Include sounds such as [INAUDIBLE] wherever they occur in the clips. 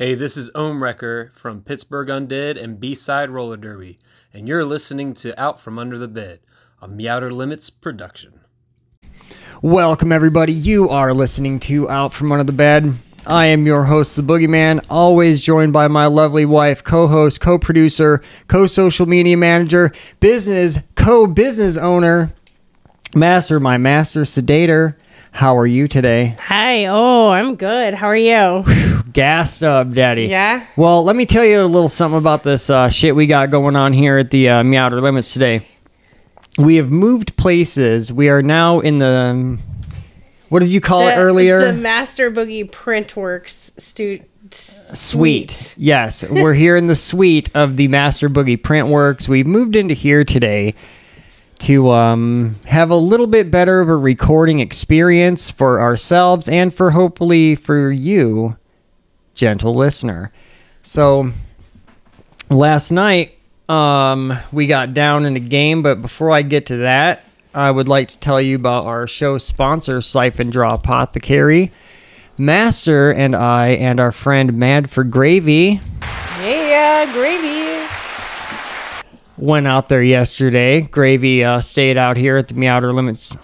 Hey, this is Ohm Wrecker from Pittsburgh Undead and Beastside Roller Derby, and you're listening to Out From Under the Bed, a Meowter Limits production. Welcome, everybody. You are listening to Out From Under the Bed. I am your host, The Boogeyman, always joined by my lovely wife, co host, co producer, co social media manager, business, co business owner, master, my master sedator. How are you today? Hi. Oh, I'm good. How are you? Gassed up, daddy. Yeah. Well, let me tell you a little something about this uh, shit we got going on here at the uh, Meowter Limits today. We have moved places. We are now in the. What did you call it earlier? The Master Boogie Printworks stu- suite. Yes, we're [LAUGHS] here in the suite of the Master Boogie Printworks. We've moved into here today to um, have a little bit better of a recording experience for ourselves and for hopefully for you, gentle listener. So last night um, we got down in the game, but before I get to that, I would like to tell you about our show sponsor, Siphon Draw Apothecary. Master and I and our friend Mad for Gravy Yeah, gravy. Went out there yesterday. Gravy uh, stayed out here at the Meowter Limits.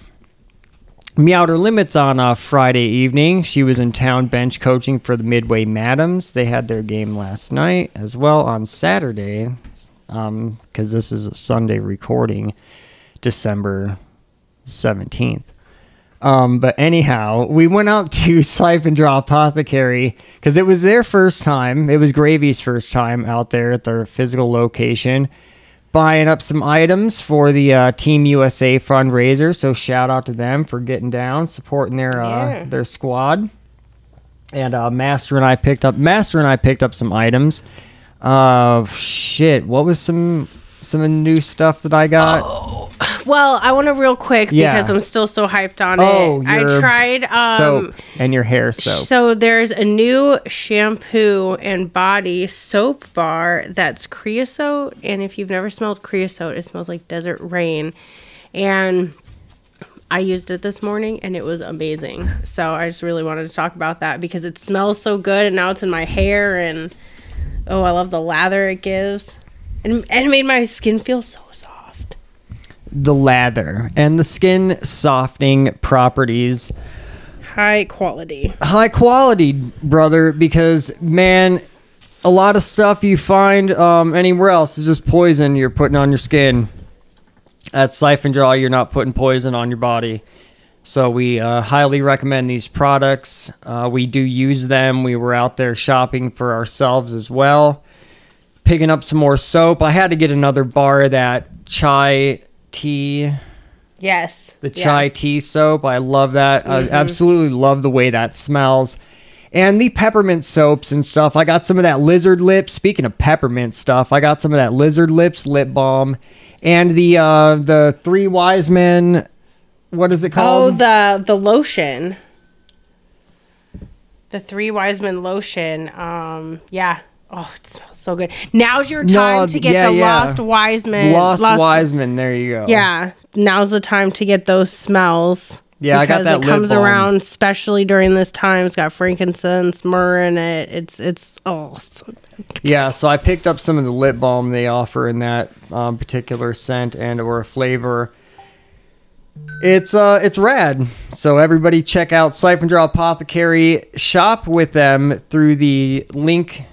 Meowter Limits on a Friday evening. She was in town bench coaching for the Midway Madams. They had their game last night as well on Saturday, because this is a Sunday recording, December 17th. Um, but anyhow, we went out to [LAUGHS] Siphon Draw Apothecary because it was their first time. It was Gravy's first time out there at their physical location, buying up some items for the uh, Team USA fundraiser. So shout out to them for getting down, supporting their uh, Yeah. their squad. And uh, Master and I picked up Master and I picked up some items. Uh, shit, what was some some new stuff that I got? Well, I want to real quick Yeah. because I'm still so hyped on Oh, it. I tried um soap and your hair soap. So there's a new shampoo and body soap bar that's creosote, and if you've never smelled creosote, it smells like desert rain. And I used it this morning, and it was amazing. So I just really wanted to talk about that because it smells so good, and now it's in my hair, and oh, I love the lather it gives, and and it made my skin feel so soft. the lather and the skin softening properties. High quality. high quality brother because man a lot of stuff you find um, anywhere else is just poison you're putting on your skin. At siphon draw you're not putting poison on your body. So we uh, highly recommend these products. Uh, we do use them. We were out there shopping for ourselves as well picking up some more soap i had to get another bar of that chai tea Yes. the Yeah. Mm-hmm. chai tea soap. I love that. I absolutely love the way that smells. And the peppermint soaps and stuff. I got some of that lizard lips. Speaking of peppermint stuff, I got some of that lizard lips lip balm and the uh the three wise men what is it called? Oh, the the lotion. The three wise men lotion. Um, yeah. Oh, it smells so good. Now's your time No, to get yeah, the yeah. lost wise men. Lost, Wiseman. There you go. Yeah, now's the time to get those smells. Yeah, I got that It comes balm. around, especially during this time. It's got frankincense, myrrh in it. It's it's oh, so Yeah, so I picked up some of the lip balm they offer in that um, particular scent and or flavor. It's uh it's rad. So everybody check out Siphon Draw Apothecary. Shop with them through the link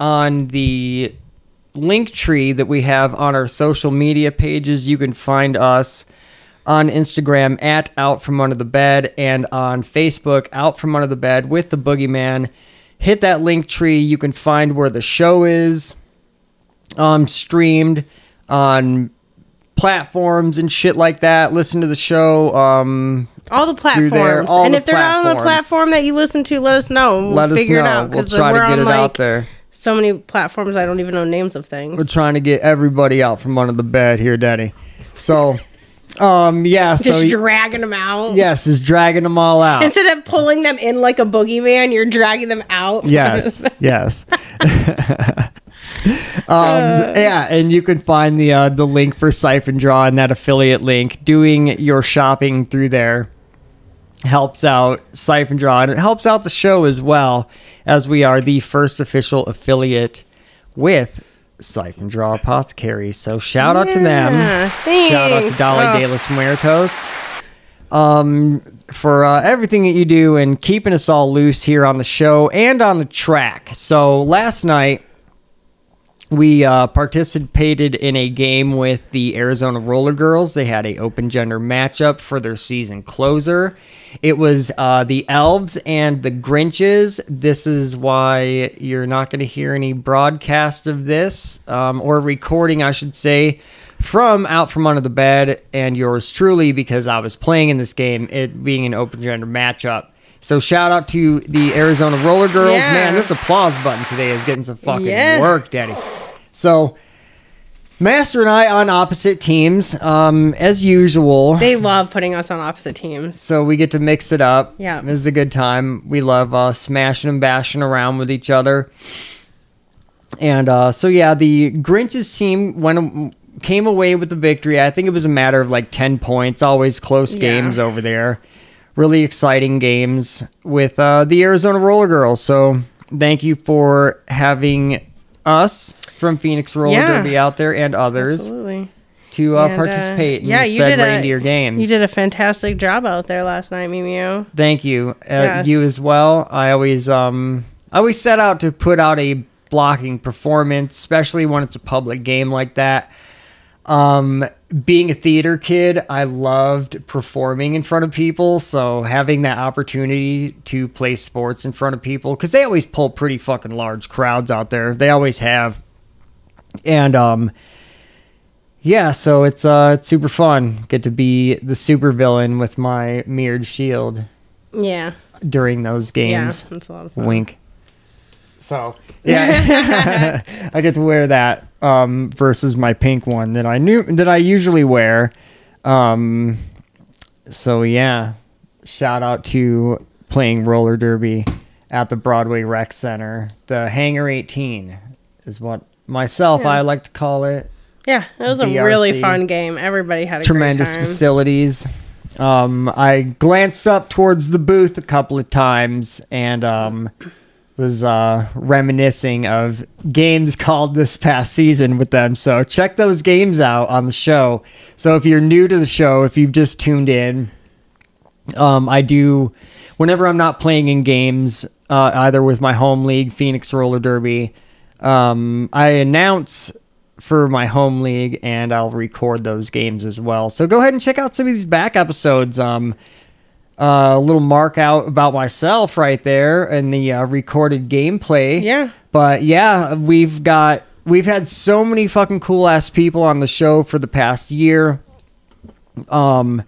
on the link tree that we have on our social media pages. You can find us on Instagram at Out From Under the Bed and on Facebook Out From Under the Bed with the Boogeyman. Hit that link tree. You can find where the show is um, streamed on platforms and shit like that. Listen to the show. Um, all the platforms. there, all and the if they're not on the platform that you listen to, let us know. We'll let us figure know. it out we'll try to get it like out there. So many platforms I don't even know names of things. We're trying to get everybody out from under the bed here, Daddy. So, [LAUGHS] um, yeah. So Just y- dragging them out. yes, is dragging them all out. Instead of pulling them in like a boogeyman, you're dragging them out. [LAUGHS] yes yes [LAUGHS] um, yeah and you can find the uh, the link for siphon draw and that affiliate link doing your shopping through there helps out Siphon Draw and it helps out the show as well, as we are the first official affiliate with Siphon Draw Apothecary. So shout out to them. Yeah, Shout out to. Dolly Oh. de los Muertos um, for uh, everything that you do and keeping us all loose here on the show and on the track. So last night we uh, participated in a game with the Arizona Roller Girls. They had a open gender matchup for their season closer. It was uh, the Elves and the Grinches. This is why you're not going to hear any broadcast of this um, or recording, I should say, from Out From Under the Bed and yours truly because I was playing in this game, it being an open gender matchup. So shout out to the Arizona Roller Girls. Yeah. Man, this applause button today is getting some fucking Yeah. work, Daddy. So, Master and I on opposite teams, um, as usual. They love putting us on opposite teams. so we get to mix it up. Yeah. this is a good time. We love uh, smashing and bashing around with each other. And uh, so yeah, the Grinches team went came away with the victory. I think it was a matter of like ten points. Always close Yeah. games over there. Really exciting games with uh, the Arizona Roller Girls. So thank you for having us from Phoenix Roller Yeah. Derby out there and others Absolutely. to uh, And, uh, participate yeah, in you said did a- reindeer games. You did a fantastic job out there last night, Mimio. Thank you. Uh, Yes. You as well. I always um I always set out to put out a blocking performance, especially when it's a public game like that. Um being a theater kid, I loved performing in front of people, so having that opportunity to play sports in front of people cuz they always pull pretty fucking large crowds out there. They always have. And um yeah, so it's uh it's super fun. Get to be the super villain with my mirrored shield Yeah. during those games. Yeah. That's a lot of fun. Wink. So [LAUGHS] yeah, [LAUGHS] I get to wear that um, versus my pink one that I knew that I usually wear. Um, so yeah, shout out to playing roller derby at the Broadway Rec Center. The Hangar 18 is what myself Yeah. I like to call it. Yeah, it was a really fun game. Everybody had a tremendous facilities. Um, I glanced up towards the booth a couple of times and um, was uh, reminiscing of games [LAUGHS] called this past season with them. So check those games out on the show. So if you're new to the show, if you've just tuned in, um, I do whenever I'm not playing in games, uh, either with my home league, Phoenix Roller Derby. Um, I announce for my home league, and I'll record those games as well. So go ahead and check out some of these back episodes. Um, uh, a little mark out about myself right there in the uh, recorded gameplay. Yeah. But yeah, we've got we've had so many fucking cool ass people on the show for the past year. Um,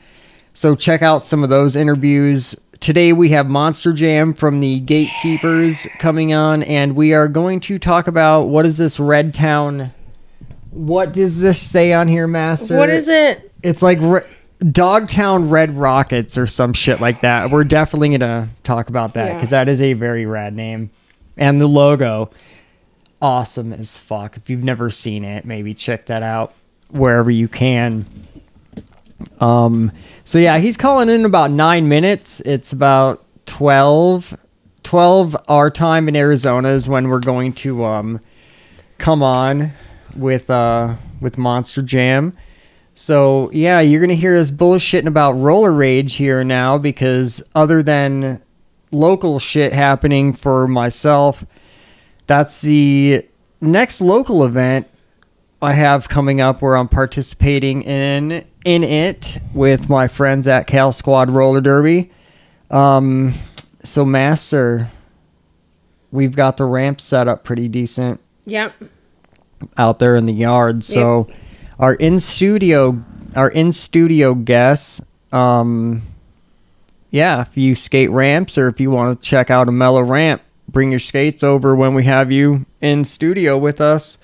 so check out some of those interviews. Today we have Monster Jam from the Gatekeepers coming on, and we are going to talk about what is this Red Town. What does this say on here, Master? What is it? It's like Re- Dogtown Red Rockets or some shit like that. We're definitely gonna talk about that Yeah. because that is a very rad name, and the logo, awesome as fuck. If you've never seen it, maybe check that out wherever you can. Um, so yeah, he's calling in about nine minutes. It's about 12, 12 our time in Arizona is when we're going to um come on with uh with Monster Jam. So yeah, you're gonna hear us bullshitting about roller rage here now because other than local shit happening for myself, that's the next local event I have coming up where I'm participating in in it with my friends at Cal Squad Roller Derby. Um, so Master, we've got the ramp set up pretty decent Yep. out there in the yard. So our in studio our in studio guests, um yeah, if you skate ramps or if you want to check out a mellow ramp, bring your skates over when we have you in studio with us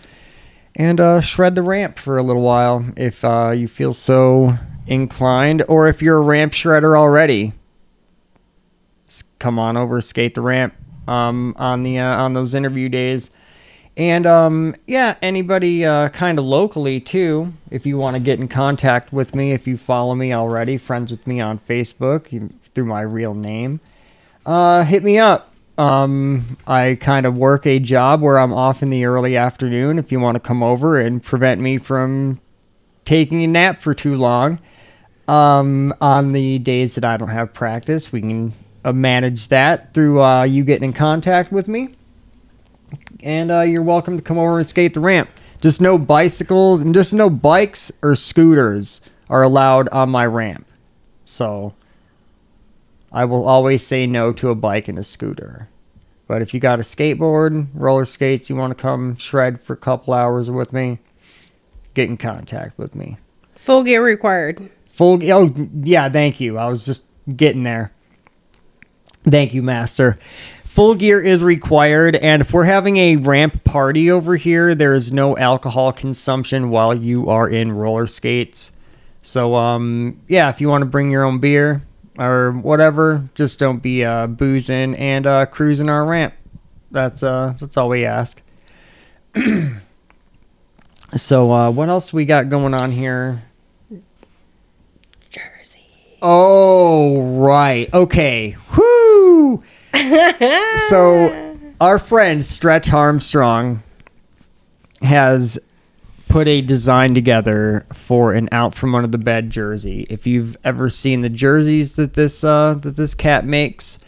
and uh, shred the ramp for a little while if uh, you feel so inclined or if you're a ramp shredder already. Come on over skate the ramp um, on the uh, on those interview days and um, yeah anybody uh, kind of locally too if you want to get in contact with me if you follow me already friends with me on facebook you, through my real name, uh, hit me up. Um, I kind of work a job where I'm off in the early afternoon. If you want to come over and prevent me from taking a nap for too long, um, on the days that I don't have practice, we can uh, manage that through uh, you getting in contact with me. And uh, you're welcome to come over and skate the ramp. Just no bicycles and just no bikes or scooters are allowed on my ramp. So I will always say no to a bike and a scooter. But if you got a skateboard, roller skates, you want to come shred for a couple hours with me, get in contact with me. Full gear required. Full. Oh, yeah. Thank you. I was just getting there. Thank you, Master. Full gear is required, and if we're having a ramp party over here, there is no alcohol consumption while you are in roller skates. So, um, yeah, if you want to bring your own beer or whatever, just don't be uh, boozing and uh, cruising our ramp. That's uh, that's all we ask. [CLEARS THROAT] so, uh, what else we got going on here? Jersey. Oh, right. Okay. Whoo! So, [LAUGHS] our friend Stretch Armstrong has put a design together for an out from under the bed jersey. If you've ever seen the jerseys that this uh, that this cat makes,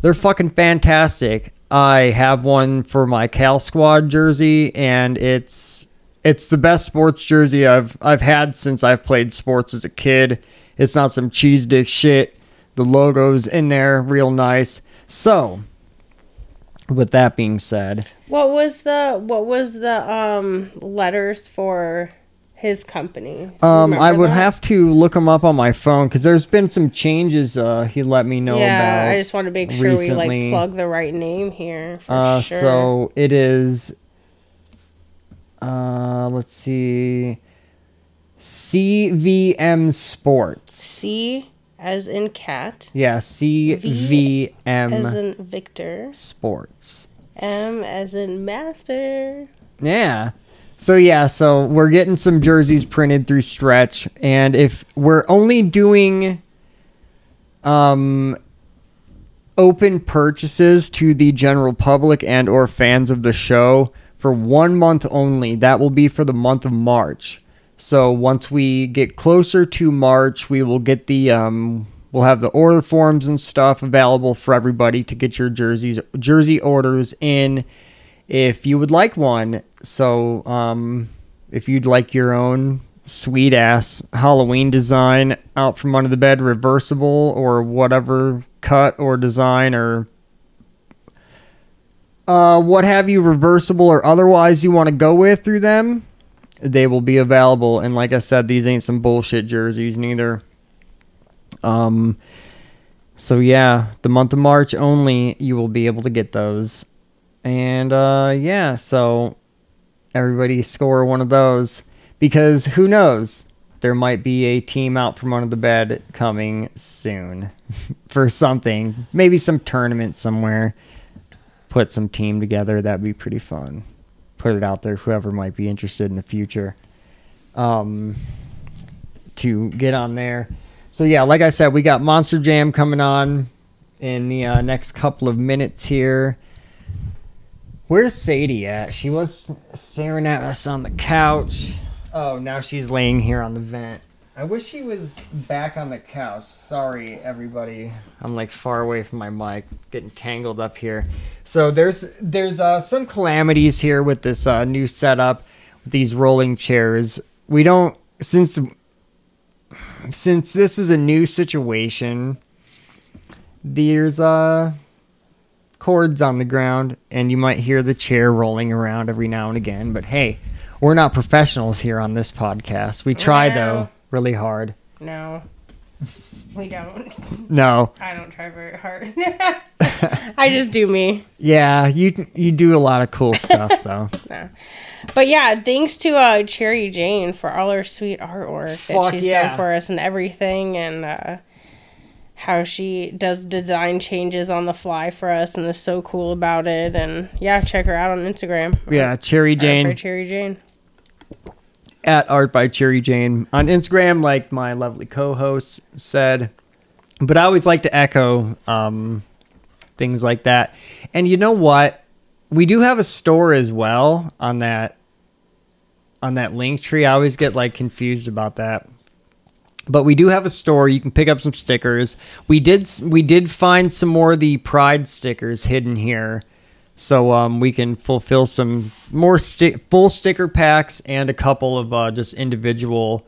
they're fucking fantastic. I have one for my Cal Squad jersey, and it's it's the best sports jersey I've I've had since I've played sports as a kid. It's not some cheese dick shit. The logo's in there, real nice. So, with that being said, What was the what was the um letters for his company? Um, I would that? have to look him up on my phone because there's been some changes. Uh, he let me know Yeah, about. I just want to make sure we like plug the right name here. For Uh, sure. so it is. Uh, let's see. CVM Sports. C as in cat, Yeah, CVM as in Victor, Sports. M as in master. Yeah. So yeah, so we're getting some jerseys printed through Stretch, and if we're only doing um open purchases to the general public and or fans of the show for one month only, that will be for the month of March. So once we get closer to March, we will get the um we'll have the order forms and stuff available for everybody to get your jerseys jersey orders in if you would like one. So, um, if you'd like your own sweet ass Halloween design out from under the bed, reversible or whatever cut or design or uh, what have you, reversible or otherwise you want to go with through them, they will be available. And like I said, these ain't some bullshit jerseys neither. Um, so yeah, the month of March only, you will be able to get those. And uh, yeah, so everybody score one of those because who knows? There might be a team out from under the bed coming soon [LAUGHS] for something. Maybe some tournament somewhere. Put some team together. That'd be pretty fun. Put it out there, whoever might be interested in the future. Um, to get on there. So yeah, like I said, we got Monster Jam coming on in the uh, next couple of minutes here. Where's Sadie at? She was staring at us on the couch. Oh, now she's laying here on the vent. I wish he was back on the couch. Sorry, everybody. I'm like far away from my mic, getting tangled up here. So there's there's uh, some calamities here with this uh, new setup with these rolling chairs. We don't since since this is a new situation. There's uh cords on the ground, and you might hear the chair rolling around every now and again. But hey, we're not professionals here on this podcast. We try though, really hard. No, [LAUGHS] we don't. No, I don't try very hard. [LAUGHS] I just do me. yeah, you you do a lot of cool stuff though. [LAUGHS] But yeah, thanks to uh, Cherry Jayne for all her sweet artwork Fuck that she's yeah. done for us and everything, and uh, how she does design changes on the fly for us and is so cool about it. And yeah, check her out on Instagram. Yeah, Cherry Jayne Cherry Jayne. At Art by Cherry Jayne on Instagram, like my lovely co-host said. but I always like to echo um, things like that. And you know what? We do have a store as well on that on that link tree. I always get like confused about that. But we do have a store. You can pick up some stickers. We did we did find some more of the pride stickers hidden here. So um, we can fulfill some more sti- full sticker packs and a couple of uh, just individual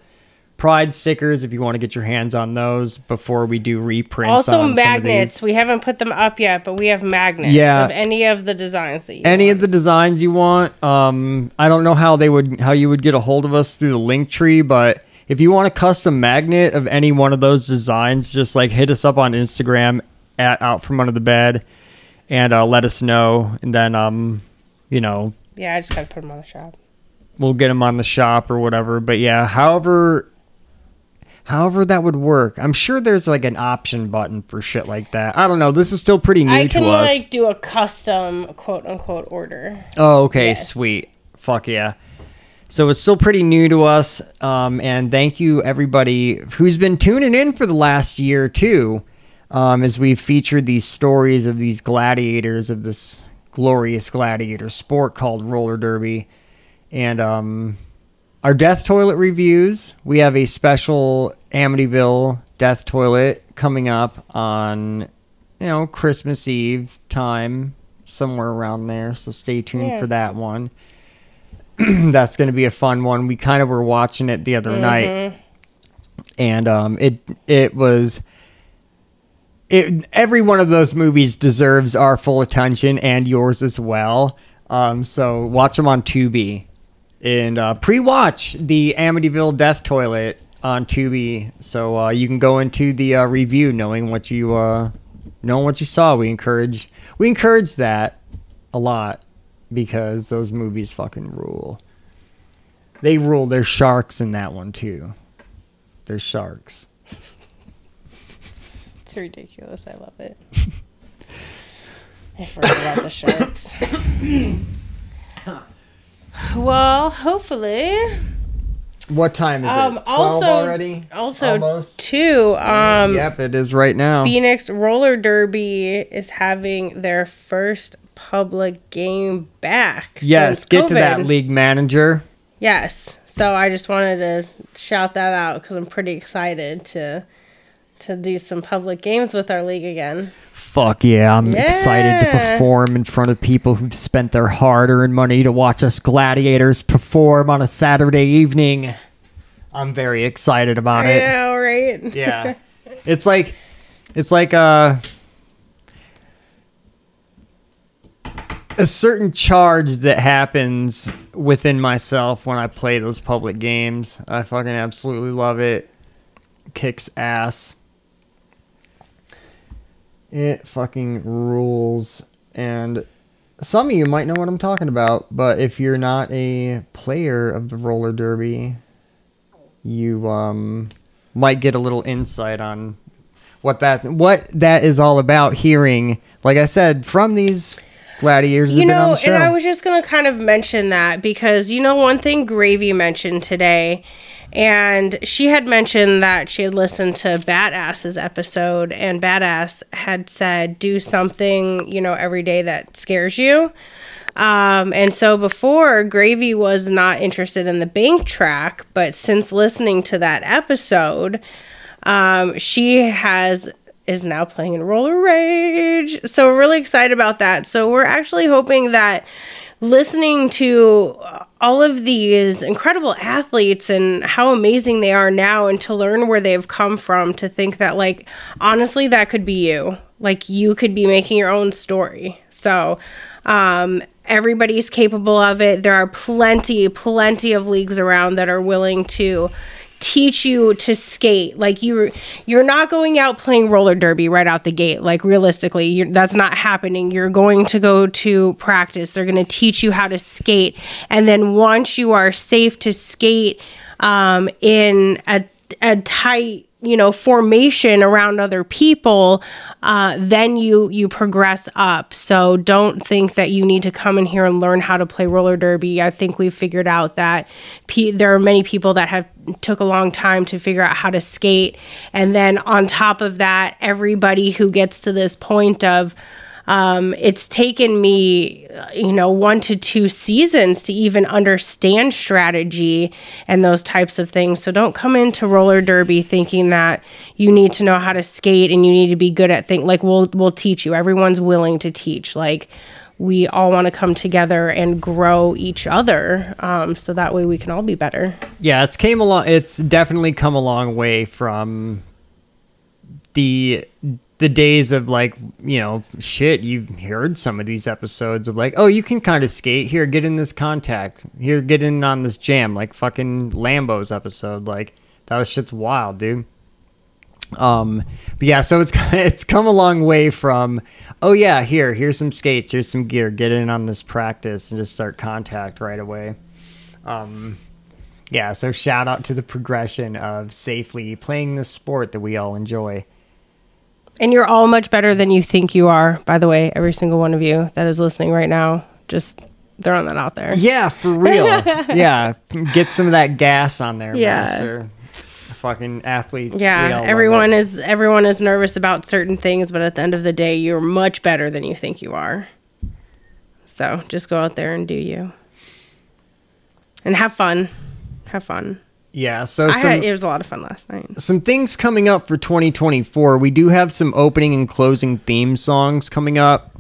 pride stickers if you want to get your hands on those before we do reprints. Also on some of magnets. We haven't put them up yet, but we have magnets Yeah. of any of the designs that you Any want. of the designs you want. Um, I don't know how they would how you would get a hold of us through the link tree, but if you want a custom magnet of any one of those designs, just like hit us up on Instagram at out from under the bed and uh, let us know, and then um, you know, Yeah, I just gotta put them on the shop. we'll get them on the shop or whatever. But yeah, however, however that would work, I'm sure there's like an option button for shit like that. I don't know. This is still pretty new to us. I to can us. like do a custom quote unquote order. Oh, okay, Yes. sweet. Fuck yeah. So it's still pretty new to us. Um, and thank you everybody who's been tuning in for the last year too. Um, as we've featured these stories of these gladiators of this glorious gladiator sport called roller derby. And um, our death toilet reviews. We have a special Amityville death toilet coming up on, you know, Christmas Eve time, somewhere around there. So stay tuned Yeah. for that one. [CLEARS THROAT] That's going to be a fun one. We kind of were watching it the other night, and um, it it was. It, every one of those movies deserves our full attention and yours as well. Um, so watch them on Tubi and uh, pre-watch the Amityville Death Toilet on Tubi, so uh, you can go into the uh, review knowing what you uh, knowing what you saw. We encourage we encourage that a lot because those movies fucking rule. They rule. There's sharks in that one too. There's sharks. It's ridiculous. I love it. [LAUGHS] I forgot about the sharks. [COUGHS] well, hopefully. What time is Um, it? Also, already. also Almost. too. Um, yep, it is right now. Phoenix Roller Derby is having their first public game back. yes, since get to that league manager. Yes. So I just wanted to shout that out because I'm pretty excited to to do some public games with our league again. Fuck yeah, I'm excited to perform in front of people who've spent their hard earned money to watch us gladiators perform on a Saturday evening. I'm very excited about I it. know, right? Yeah. [LAUGHS] it's like it's like uh a certain charge that happens within myself when I play those public games. I fucking absolutely love it. Kicks ass. It fucking rules. And some of you might know what I'm talking about, but if you're not a player of the roller derby, you um might get a little insight on what that what that is all about hearing like I said from these gladiators You who've been on know, and I was just going to kind of mention that because, you know, one thing Gravy mentioned today, and she had mentioned that she had listened to Badass's episode, and Badass had said, do something, you know, every day that scares you. Um, and so before, Gravy was not interested in the bank track, but since listening to that episode, um, she has is now playing in Roller Rage. So we're really excited about that. So we're actually hoping that listening to all of these incredible athletes and how amazing they are now and to learn where they've come from to think that like honestly that could be you. Like you could be making your own story. So um everybody's capable of it. There are plenty plenty of leagues around that are willing to teach you to skate. Like you're you're not going out playing roller derby right out the gate. Like realistically that's not happening. You're going to go to practice. They're going to teach you how to skate. And then once you are safe to skate um, in a, a tight you know formation around other people uh, then you you progress up. So don't think that you need to come in here and learn how to play roller derby. I think we've figured out that there are many people that have took a long time to figure out how to skate. And then on top of that everybody who gets to this point of um, it's taken me, you know, one to two seasons to even understand strategy and those types of things. So don't come into roller derby thinking that you need to know how to skate and you need to be good at things. Like we'll we'll teach you. Everyone's willing to teach. Like we all want to come together and grow each other um, so that way we can all be better Yeah, it's came along. It's definitely come a long way from the the days of like you know shit. you've heard some of these episodes of like, oh, you can kind of skate here. Get in this contact here. Get in on this jam. Like fucking Lambo's episode. Like that was shit's wild, dude. Um, but yeah, so it's [LAUGHS] it's come a long way from oh yeah, here here's some skates, here's some gear. Get in on this practice and just start contact right away. Um, yeah, so shout out to the progression of safely playing this sport that we all enjoy. And you're all much better than you think you are by the way every single one of you that is listening right now just throwing that out there Yeah, for real. [LAUGHS] yeah, get some of that gas on there, Yeah. master. Fucking athletes. yeah everyone is everyone is nervous about certain things but at the end of the day you're much better than you think you are so just go out there and do you and have fun have fun Yeah, so I some, had, it was a lot of fun last night some things coming up for 2024. We do have some opening and closing theme songs coming up.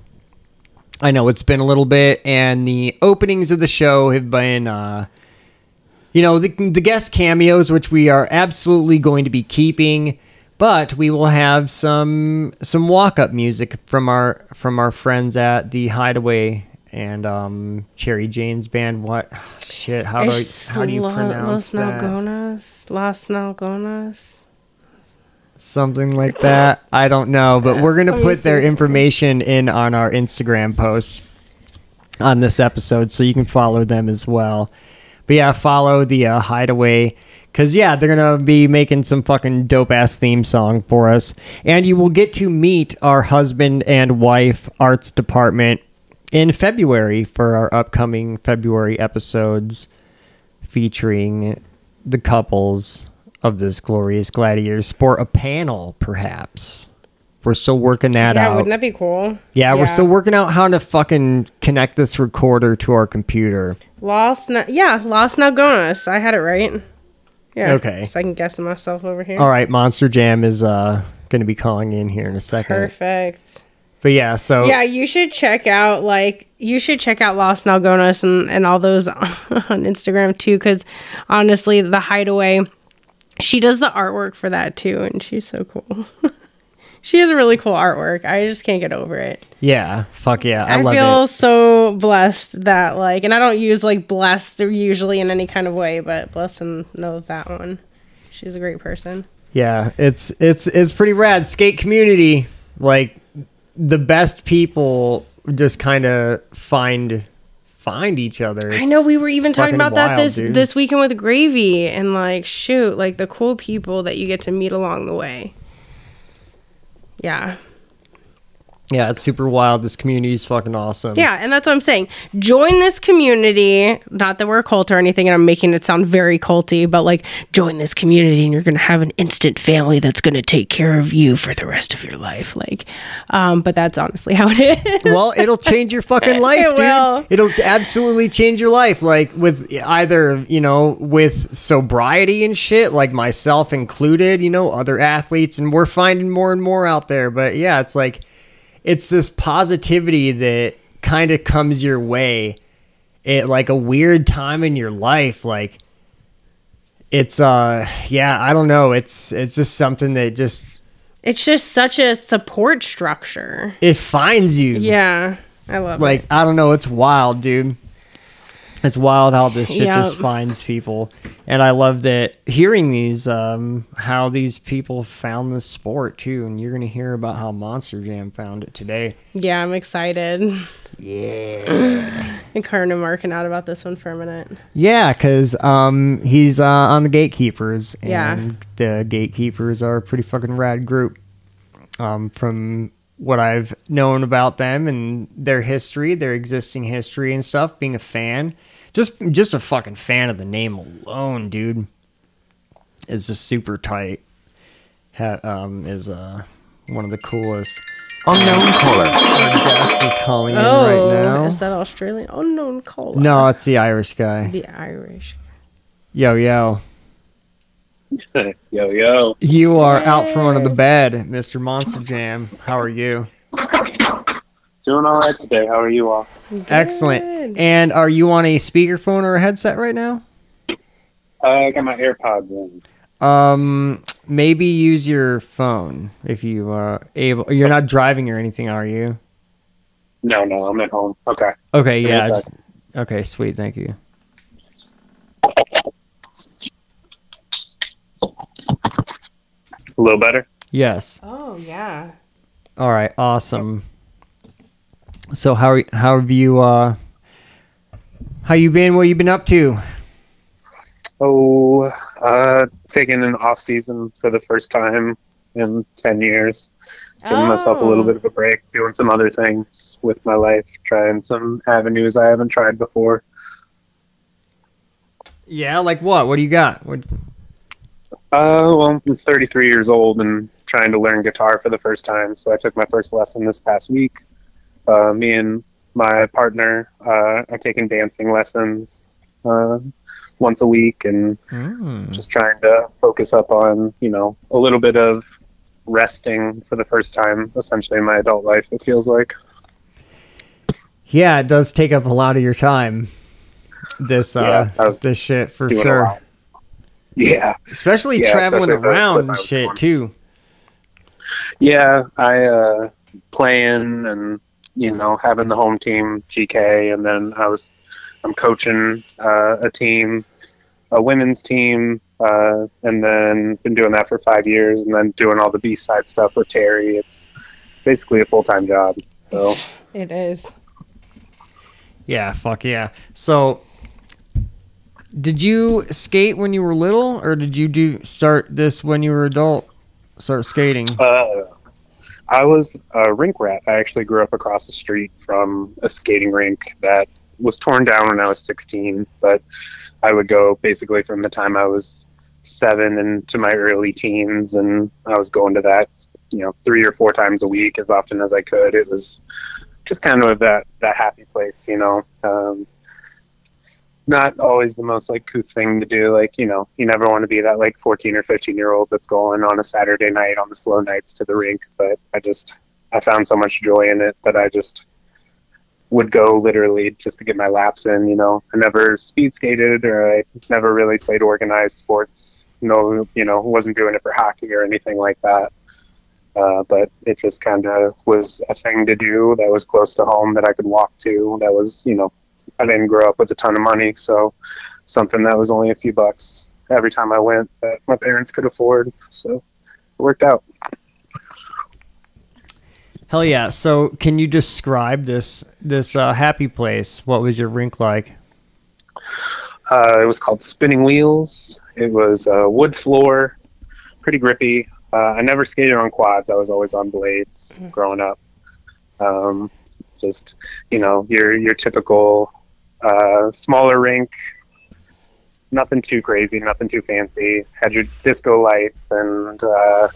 I know it's been a little bit, and the openings of the show have been, uh, you know, the, the guest cameos, which we are absolutely going to be keeping. But we will have some some walk up music from our from our friends at the Hideaway and um, Cherry Jayne's band. What shit? How do I, how do you Lo- pronounce Los that? Nalgonas Las Nalgonas something like that. I don't know, but we're gonna put their information in on our Instagram post on this episode, so you can follow them as well. But yeah, follow the uh, Hideaway because yeah, they're gonna be making some fucking dope ass theme song for us, and you will get to meet our husband and wife arts department in February for our upcoming February episodes featuring the couples of this glorious gladiator. Sport a panel perhaps. We're still working that yeah out. Yeah, wouldn't that be cool? Yeah, we're still working out how to fucking connect this recorder to our computer. Lost, Na- yeah Los Nalgonas. I had it right. Yeah Okay. Second guessing myself over here. All right monster jam is uh gonna be calling in here in a second. Perfect but yeah so Yeah, you should check out like you should check out Los Nalgonas and and all those [LAUGHS] on Instagram too cuz honestly the hideaway she does the artwork for that too and she's so cool. [LAUGHS] she has really cool artwork. I just can't get over it. yeah fuck yeah i, I, feel it so blessed that like and I don't use like blessed usually in any kind of way, but blessed and know that one. She's a great person. yeah it's it's it's pretty rad skate community like the best people just kind of find find each other I know we were even talking about that this dude. this weekend with Gravy and like shoot, like the cool people that you get to meet along the way. Yeah. Yeah, it's super wild. This community is fucking awesome. Yeah, and that's what I'm saying. Join this community. Not that we're a cult or anything, and I'm making it sound very culty, but like join this community and you're gonna have an instant family that's gonna take care of you for the rest of your life. Like, um, but that's honestly how it is. Well, it'll change your fucking [LAUGHS] life, It dude. will. It'll absolutely change your life. Like with either, you know, with sobriety and shit, like myself included, you know, other athletes, and we're finding more and more out there. But yeah, it's like it's this positivity that kind of comes your way at like a weird time in your life. Like it's uh yeah, I don't know. It's it's just something that just it's just such a support structure. it finds you. Yeah, I love it. Like I don't know, it's wild, dude. It's wild how this shit just finds people, and I love that hearing these um, how these people found this sport too. And you're gonna hear about how Monster Jam found it today. Yeah, I'm excited. Yeah, And Karn and Mark out about this one for a minute. yeah, because um, he's uh, on the Gatekeepers, and Yeah. the Gatekeepers are a pretty fucking rad group. Um, from what I've known about them and their history, their existing history and stuff, being a fan, just just a fucking fan of the name alone, dude, is just super tight. Ha- um, is uh one of the coolest. Unknown caller. Our guest is calling in Oh, right now. is that Australian? Unknown caller. no, it's the Irish guy. The Irish. Yo, yo. [LAUGHS] yo, yo. You are out from under the bed, Mr. Monster Jam. How are you? Doing all right today. How are you all? Excellent. And are you on a speakerphone or a headset right now? Uh, I got my AirPods in. Um, maybe use your phone if you are able. You're not driving or anything, are you? No, no, I'm at home. Okay. Okay, Give yeah. just- okay, sweet. Thank you. A little better? Yes. Oh yeah. All right. Awesome. So how are- how have you uh how you been? What you been up to? Oh, uh, taking an off season for the first time in 10 years. Giving myself a little Oh. bit of a break, doing some other things with my life, trying some avenues I haven't tried before. Yeah, like what? What do you got? What, Uh, well, I'm 33 years old and trying to learn guitar for the first time. So I took my first lesson this past week. Uh, me and my partner uh, are taking dancing lessons uh, once a week and Mm. just trying to focus up on, you know, a little bit of resting for the first time, essentially in my adult life, it feels like. Yeah, it does take up a lot of your time. This uh Yeah, I this shit for sure. Lot. [LAUGHS] Yeah. Especially Yeah, traveling especially around and shit doing. too. Yeah, I uh playing and you know having the home team GK, and then I was I'm coaching uh, a team, a women's team, uh, and then been doing that for five years, and then doing all the Beastside stuff with Terry. It's basically a full time job. So It is. Yeah, fuck yeah. So did you skate when you were little or did you do start this when you were adult? Start skating. uh, I was a rink rat. I actually grew up across the street from a skating rink that was torn down when I was 16, but I would go basically from the time I was seven into my early teens, and I was going to that, you know, three or four times a week as often as I could. It was just kind of that that happy place, you know. Um, not always the most like cool thing to do. Like, you know, you never want to be that like 14 or 15 year old that's going on a Saturday night on the slow nights to the rink. But I just, I found so much joy in it that I just would go literally just to get my laps in. You know, I never speed skated or I never really played organized sports. No, you know, wasn't doing it for hockey or anything like that. Uh, but it just kind of was a thing to do that was close to home that I could walk to. That was, you know, I didn't grow up with a ton of money, so something that was only a few bucks every time I went that my parents could afford. So it worked out. Hell yeah. So can you describe this this uh, happy place? What was your rink like? Uh, it was called Spinning Wheels. It was a wood floor, pretty grippy. Uh, I never skated on quads. I was always on blades growing up. Um, just you know, your your typical uh, smaller rink. Nothing too crazy, nothing too fancy. Had your disco lights and uh,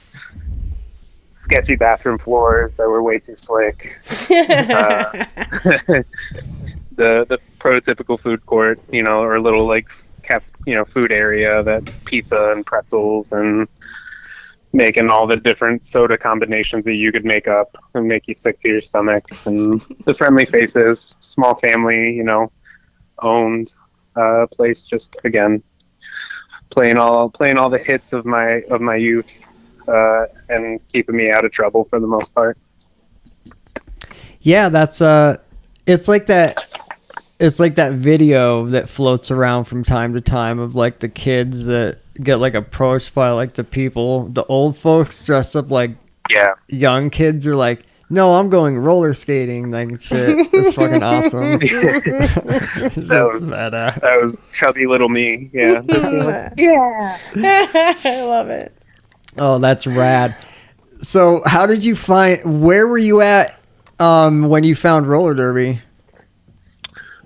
sketchy bathroom floors that were way too slick. [LAUGHS] Uh, [LAUGHS] the the prototypical food court, you know, or a little like cap, you know, food area that pizza and pretzels and making all the different soda combinations that you could make up and make you sick to your stomach and the friendly faces, small family, you know, owned uh, place. Just again, playing all playing all the hits of my of my youth uh, and keeping me out of trouble for the most part. Yeah, that's uh it's like that it's like that video that floats around from time to time of like the kids that get like approached by like the people, the old folks dressed up like Yeah, young kids are like, no, I'm going roller skating. Like shit, it's fucking awesome. [LAUGHS] [LAUGHS] that was badass. that was chubby little me. Yeah, [LAUGHS] yeah. I love it. Oh, that's rad. So, how did you find? Where were you at um, when you found roller derby?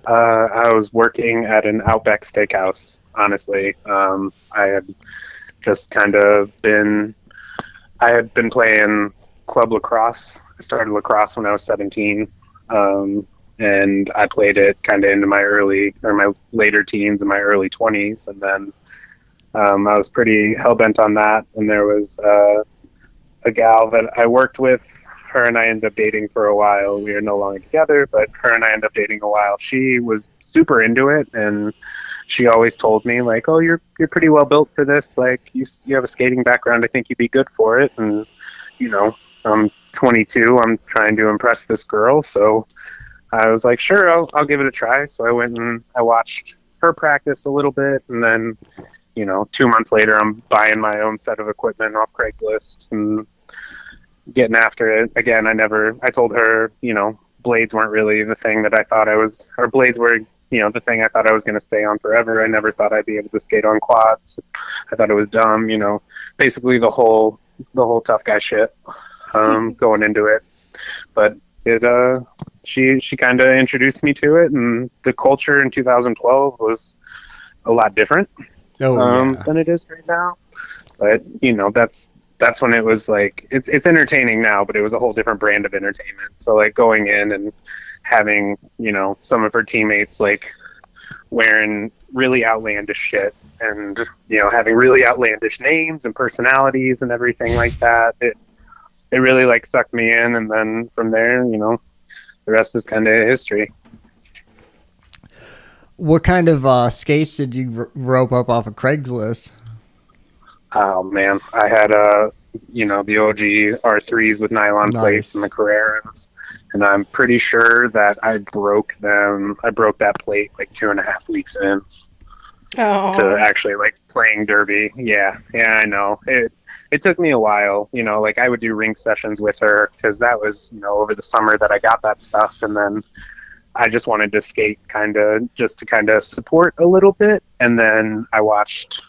Uh, I was working at an Outback Steakhouse. Honestly, um, I had just kind of been. I had been playing club lacrosse. I started lacrosse when I was 17, um, and I played it kind of into my early or my later teens and my early 20s, and then um, I was pretty hell bent on that. And there was uh, a gal that I worked with her and I ended up dating for a while. We are no longer together, but her and I ended up dating a while. She was super into it, and she always told me like, "Oh, you're you're pretty well built for this. Like, you you have a skating background. I think you'd be good for it." And you know, I'm 22. I'm trying to impress this girl, so I was like, "Sure, I'll I'll give it a try." So I went and I watched her practice a little bit, and then you know, two months later, I'm buying my own set of equipment off Craigslist and getting after it again. I never, I told her, you know, blades weren't really the thing that I thought I was, or blades were, you know, the thing I thought I was going to stay on forever. I never thought I'd be able to skate on quads. I thought it was dumb, you know, basically the whole, the whole tough guy shit, um, [LAUGHS] going into it. But it, uh, she, she kind of introduced me to it and the culture in 2012 was a lot different Oh, um, yeah. than it is right now. But you know, that's that's when it was like it's it's entertaining now, but it was a whole different brand of entertainment. So like going in and having you know some of her teammates like wearing really outlandish shit and you know having really outlandish names and personalities and everything like that. It it really like sucked me in, and then from there, you know, the rest is kind of history. What kind of uh, skates did you r- rope up off of Craigslist? Oh man, I had uh you know the OG R3s with nylon Nice. plates and the Carreras, and I'm pretty sure that I broke them. I broke that plate like two and a half weeks in Oh. to actually like playing derby. Yeah, yeah, I know it. It took me a while, you know. Like I would do rink sessions with her because that was you know over the summer that I got that stuff, and then I just wanted to skate kind of just to kind of support a little bit, and then I watched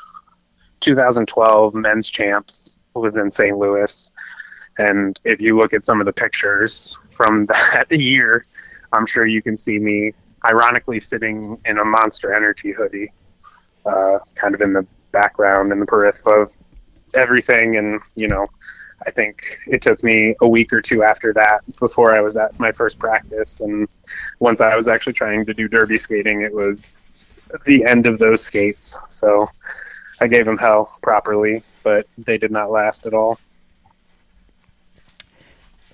2012 men's champs was in St. Louis. And if you look at some of the pictures from [LAUGHS] that year, I'm sure you can see me ironically sitting in a Monster Energy hoodie, uh, kind of in the background in the periph of everything. And, you know, I think it took me a week or two after that before I was at my first practice. And once I was actually trying to do derby skating, it was the end of those skates. So I gave them hell properly, but they did not last at all.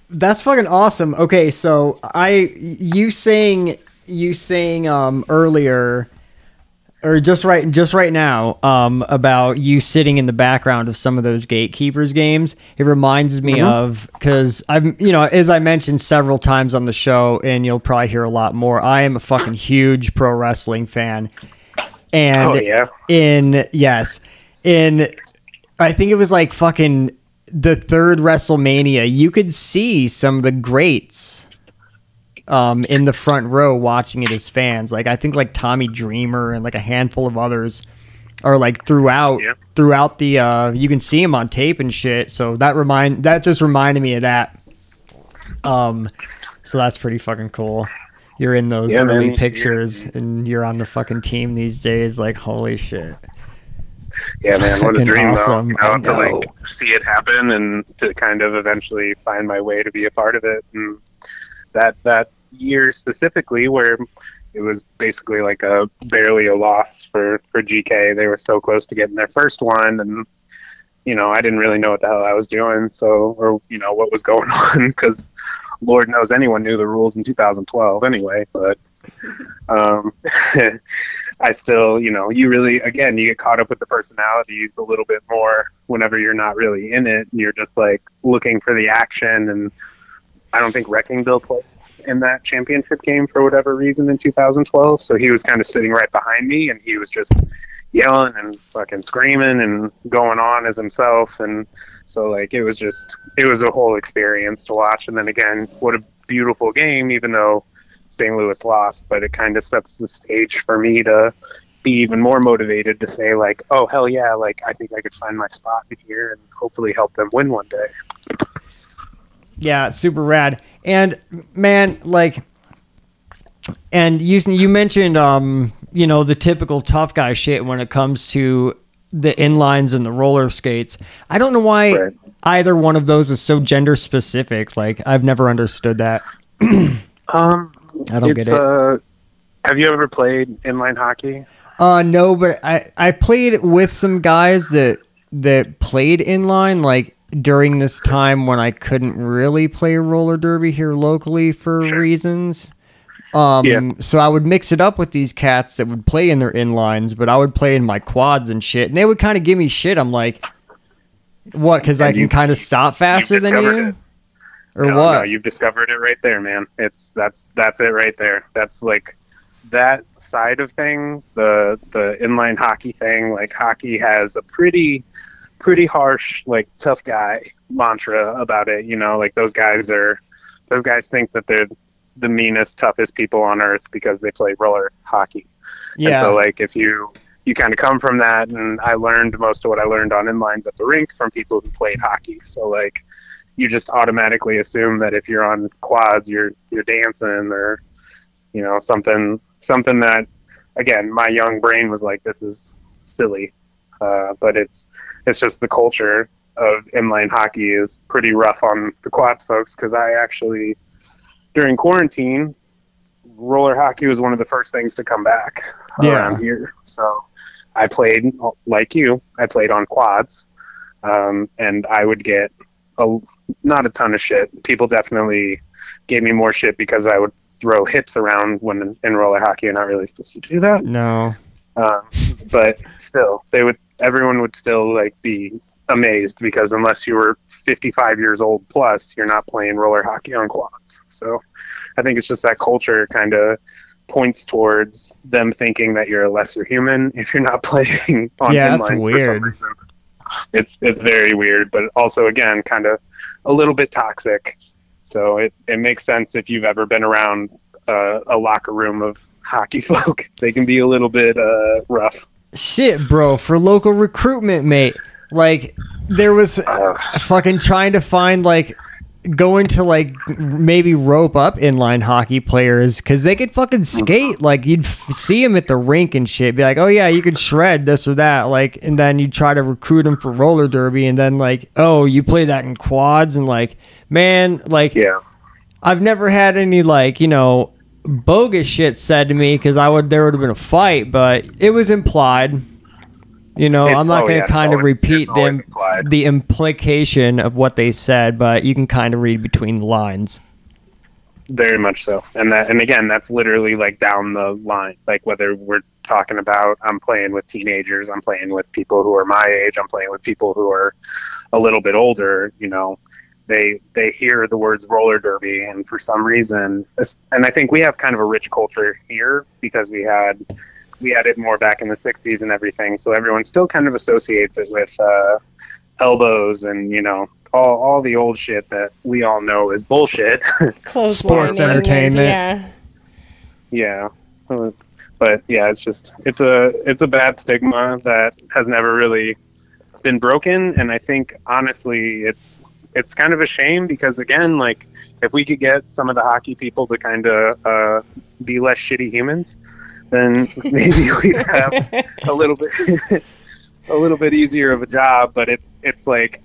That's fucking awesome. Okay, so I you saying you saying um earlier or just right just right now um about you sitting in the background of some of those gatekeepers games it reminds me of because i'm you know as i mentioned several times on the show and you'll probably hear a lot more i am a fucking huge pro wrestling fan. And oh yeah, in yes. In i think it was like fucking the third wrestlemania you could see some of the greats um in the front row watching it as fans like i think like tommy dreamer and like a handful of others are like throughout Yeah. throughout the uh you can see him on tape and shit so that remind that just reminded me of that um so that's pretty fucking cool you're in those Yeah, early you see it. pictures and you're on the fucking team these days like holy shit yeah, man, what a Fucking dream awesome. though. I You know, to know. like see it happen and to kind of eventually find my way to be a part of it. And that that year specifically, where it was basically like a barely a loss for for GK. They were so close to getting their first one, and you know, I didn't really know what the hell I was doing, so or you know what was going [LAUGHS] on because Lord knows anyone knew the rules in 2012 anyway. But um, [LAUGHS] I still, you know, you really again you get caught up with the personalities a little bit more whenever you're not really in it. And you're just like looking for the action, and I don't think Wrecking Bill played in that championship game for whatever reason in 2012. So he was kind of sitting right behind me, and he was just yelling and fucking screaming and going on as himself. And so like it was just it was a whole experience to watch. And then again, what a beautiful game, even though St. Louis lost. But it kind of sets the stage for me to be even more motivated to say like, oh hell yeah, like I think I could find my spot in here and hopefully help them win one day. Yeah, super rad. And man, like, and you you mentioned um you know the typical tough guy shit when it comes to the inlines and the roller skates. I don't know why Right. either one of those is so gender specific. Like I've never understood that. [CLEARS THROAT] Um, I don't get it. Uh, have you ever played inline hockey? Uh no, but I I played with some guys that that played inline like during this time when I couldn't really play roller derby here locally for Sure. reasons. Um Yeah. so I would mix it up with these cats that would play in their inlines, but I would play in my quads and shit. And they would kind of give me shit. I'm like what cuz I can kind of stop faster than you? it. Or no, what? No, you've discovered it right there, man. It's that's that's it right there. That's like that side of things, the the inline hockey thing. Like hockey has a pretty pretty harsh, like tough guy mantra about it. You know, like those guys are those guys think that they're the meanest, toughest people on earth because they play roller hockey. And yeah. so like if you you kind of come from that and I learned most of what I learned on inlines at the rink from people who played hockey. So like you just automatically assume that if you're on quads you're you're dancing or you know something something that again my young brain was like this is silly. Uh, but it's it's just the culture of inline hockey is pretty rough on the quads folks because I actually during quarantine roller hockey was one of the first things to come back Yeah. around here. So I played like you. I played on quads, um, and I would get a not a ton of shit. People definitely gave me more shit because I would throw hips around when in roller hockey. You're not really supposed to do that, no. um, but still, they would. Everyone would still like be amazed because unless you were 55 years old plus, you're not playing roller hockey on quads. So I think it's just that culture kind of points towards them thinking that you're a lesser human if you're not [LAUGHS] playing on Yeah, that's inlines for some weird. It's it's very weird, but also again kind of a little bit toxic. So it, it makes sense if you've ever been around uh, a locker room of hockey [LAUGHS] folk. They can be a little bit uh, rough. Shit, bro, for local recruitment, mate. Like there was [SIGHS] fucking trying to find like going to like maybe rope up inline hockey players because they could fucking skate. Like you'd f- see them at the rink and shit. Be like, oh yeah, you could shred this or that. Like, and then you try to recruit them for roller derby, and then like, oh, you play that in quads, and like, man, like yeah. I've never had any like you know bogus shit said to me because I would there would have been a fight, but it was implied. You know, It's- I'm not oh, going to yeah, kind no, of repeat it's always them implied. the implication of what they said, but you can kind of read between the lines. Very much so. And that and again, that's literally like down the line. Like whether we're talking about I'm playing with teenagers, I'm playing with people who are my age, I'm playing with people who are a little bit older, you know, they they hear the words roller derby and for some reason and I think we have kind of a rich culture here because we had we had it more back in the 60s and everything so everyone still kind of associates it with uh, elbows and you know all, all the old shit that we all know is bullshit [LAUGHS] Close Sports entertainment. Yeah. Yeah, but yeah, it's just it's a it's a bad stigma that has never really been broken, and I think honestly, it's it's kind of a shame because again, like if we could get some of the hockey people to kind of uh, be less shitty humans, then [LAUGHS] maybe we'd have a little bit [LAUGHS] a little bit easier of a job. But it's it's like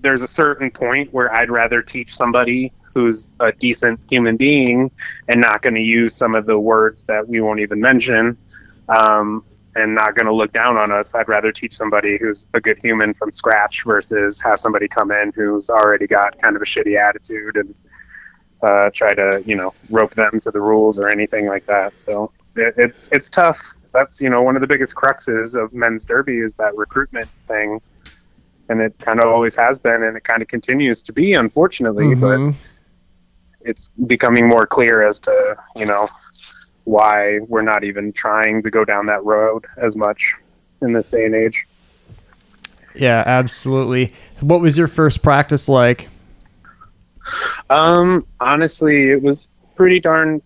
there's a certain point where I'd rather teach somebody who's a decent human being and not going to use some of the words that we won't even mention um, and not going to look down on us. I'd rather teach somebody who's a good human from scratch versus have somebody come in who's already got kind of a shitty attitude and uh, try to, you know, rope them to the rules or anything like that. So it, it's it's tough. That's you know one of the biggest cruxes of men's derby is that recruitment thing, and it kind of always has been, and it kind of continues to be, unfortunately. But Mhm. it's becoming more clear as to you know why we're not even trying to go down that road as much in this day and age. Yeah, absolutely. What was your first practice like? Um, honestly, it was pretty darn,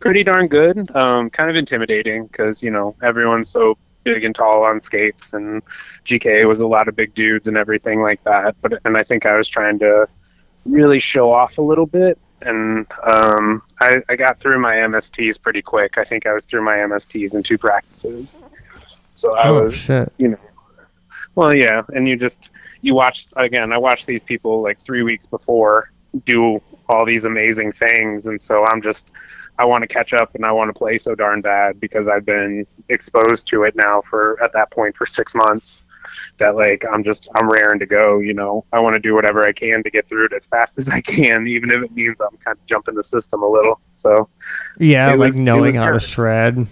pretty darn good. Um, kind of intimidating because you know everyone's so big and tall on skates, and GK was a lot of big dudes and everything like that. But and I think I was trying to really show off a little bit, and um, I, I got through my MSTs pretty quick. I think I was through my MSTs in two practices. So I Oh, was, shit. you know, well, yeah, and you just you watched again. I watched these people like three weeks before do all these amazing things, and so I'm just I want to catch up and I want to play so darn bad because I've been exposed to it now for at that point for six months. That like I'm just I'm raring to go. You know, I want to do whatever I can to get through it as fast as I can, [LAUGHS] even if it means I'm kind of jumping the system a little. So Yeah, like was- knowing how to shred.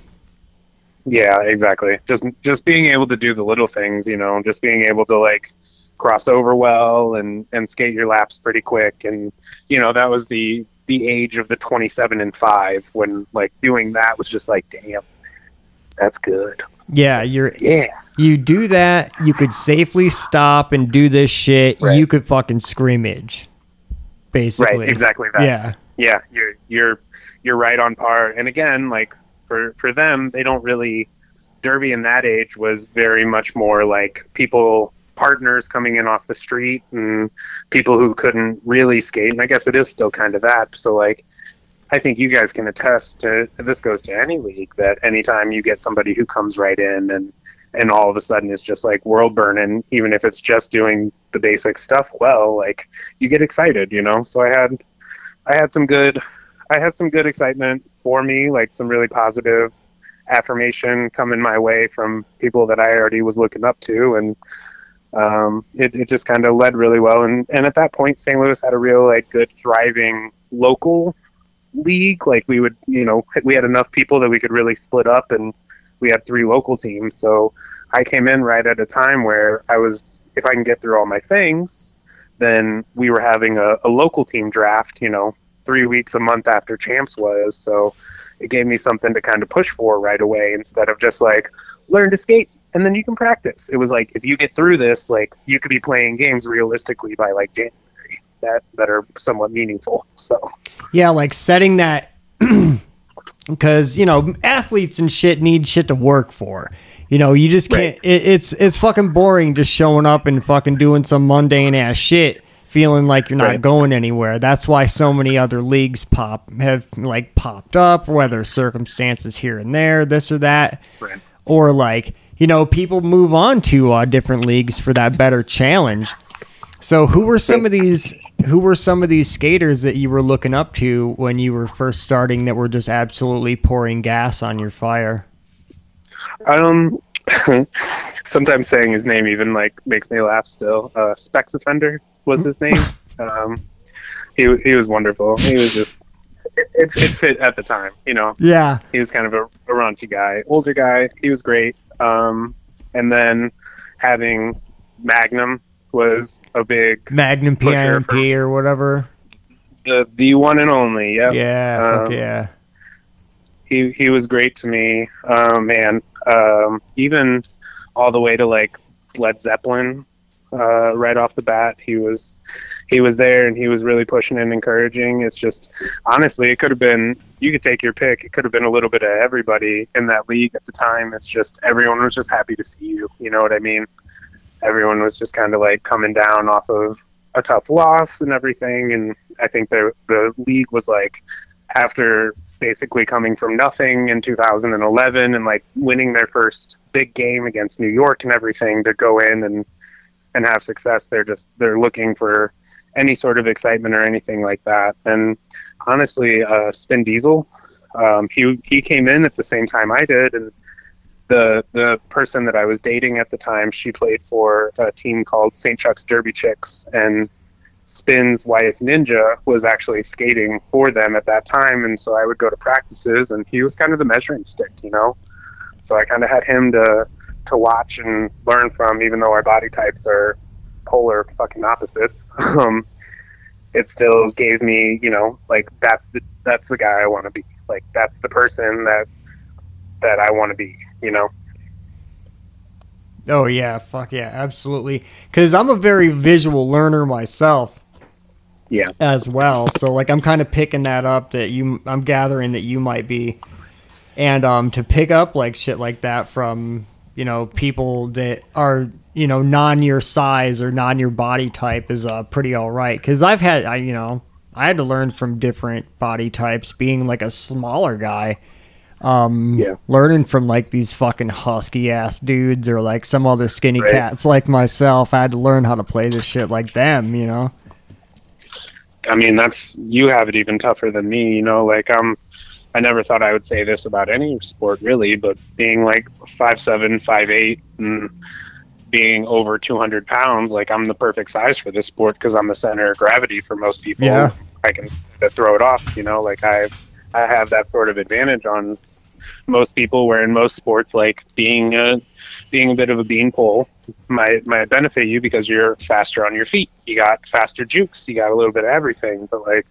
Yeah, exactly. Just just being able to do the little things, you know, just being able to like cross over well and and skate your laps pretty quick and you know, that was the the age of the 27 and 5 when like doing that was just like damn. That's good. Yeah, you're Yeah. you do that, you could safely stop and do this shit. Right. You could fucking scrimmage. Basically. Right, exactly that. Yeah. yeah you're you're you're right on par and again like for for them they don't really derby in that age was very much more like people partners coming in off the street and people who couldn't really skate and i guess it is still kind of that so like i think you guys can attest to this goes to any league that anytime you get somebody who comes right in and and all of a sudden it's just like world burning even if it's just doing the basic stuff well like you get excited you know so i had I had some good I had some good excitement for me, like some really positive affirmation coming my way from people that I already was looking up to and um, it, it just kind of led really well and, and at that point St. Louis had a real like good thriving local league like we would you know we had enough people that we could really split up and we had three local teams so I came in right at a time where I was if I can get through all my things then we were having a, a local team draft, you know, three weeks a month after champs was. So it gave me something to kind of push for right away instead of just like learn to skate and then you can practice. It was like if you get through this, like you could be playing games realistically by like that that are somewhat meaningful. So Yeah, like setting that [CLEARS THROAT] because you know athletes and shit need shit to work for. You know, you just can't. Right. It, it's it's fucking boring just showing up and fucking doing some mundane ass shit, feeling like you're not Right. going anywhere. That's why so many other leagues pop have like popped up, whether circumstances here and there, this or that, Right. or like you know people move on to uh, different leagues for that better challenge. So who were some of these who were some of these skaters that you were looking up to when you were first starting that were just absolutely pouring gas on your fire? um [LAUGHS] sometimes saying his name even like makes me laugh still. Uh Specs Offender was his name. [LAUGHS] um he he was wonderful. He was just it, it, it fit at the time, you know. Yeah. he was kind of a, a raunchy guy, older guy. He was great. Um, and then having Magnum was a big Magnum PIMP or whatever. the the one and only. Yep. Yeah, Um, yeah. he he was great to me. Um, man, um, even all the way to like Led Zeppelin. Uh, right off the bat, he was he was there and he was really pushing and encouraging. It's just honestly, it could have been you could take your pick. It could have been a little bit of everybody in that league at the time. It's just everyone was just happy to see you. You know what I mean? Everyone was just kind of like coming down off of a tough loss and everything. And I think the the league was like after basically coming from nothing in 2011 and like winning their first big game against New York and everything to go in and and have success. They're just they're looking for any sort of excitement or anything like that. And honestly, uh, Spin Diesel, um, he he came in at the same time I did, and the the person that I was dating at the time, she played for a team called St. Chuck's Derby Chicks, and Spin's wife Ninja was actually skating for them at that time, and so I would go to practices, and he was kind of the measuring stick, you know. So I kind of had him to to watch and learn from, even though our body types are polar fucking opposites. [LAUGHS] Um, it still gave me, you know, like that's the, that's the guy I want to be. Like that's the person that that I want to be. You know. Oh yeah, fuck yeah, absolutely. Because I'm a very visual learner myself. Yeah. As well, so like I'm kind of picking that up that you, I'm gathering that you might be, and um to pick up like shit like that from you know people that are you know non your size or non your body type is uh pretty all right. Because I've had I you know I had to learn from different body types, being like a smaller guy um Yeah. learning from like these fucking husky ass dudes or like some other skinny Right. cats like myself i had to learn how to play this shit like them you know I mean, that's you have it even tougher than me. You know, like I'm, I never thought I would say this about any sport really, but being like five seven, five eight, and being over two hundred pounds, like I'm the perfect size for this sport because I'm the center of gravity for most people. Yeah. I can throw it off. You know, like I, I have that sort of advantage on most people. Where in most sports, like being a being a bit of a beanpole might might benefit you because you're faster on your feet. You got faster jukes. You got a little bit of everything. But like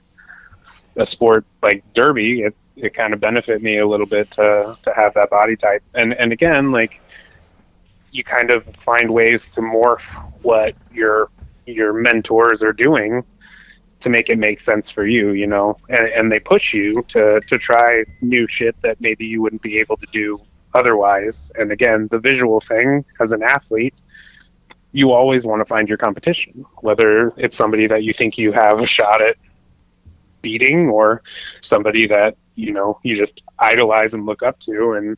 a sport like derby, it it kind of benefit me a little bit to to have that body type. And and again, like you kind of find ways to morph what your your mentors are doing to make it make sense for you, you know, and, and they push you to, to try new shit that maybe you wouldn't be able to do otherwise. And again, the visual thing as an athlete, you always want to find your competition, whether it's somebody that you think you have a shot at beating or somebody that, you know, you just idolize and look up to. And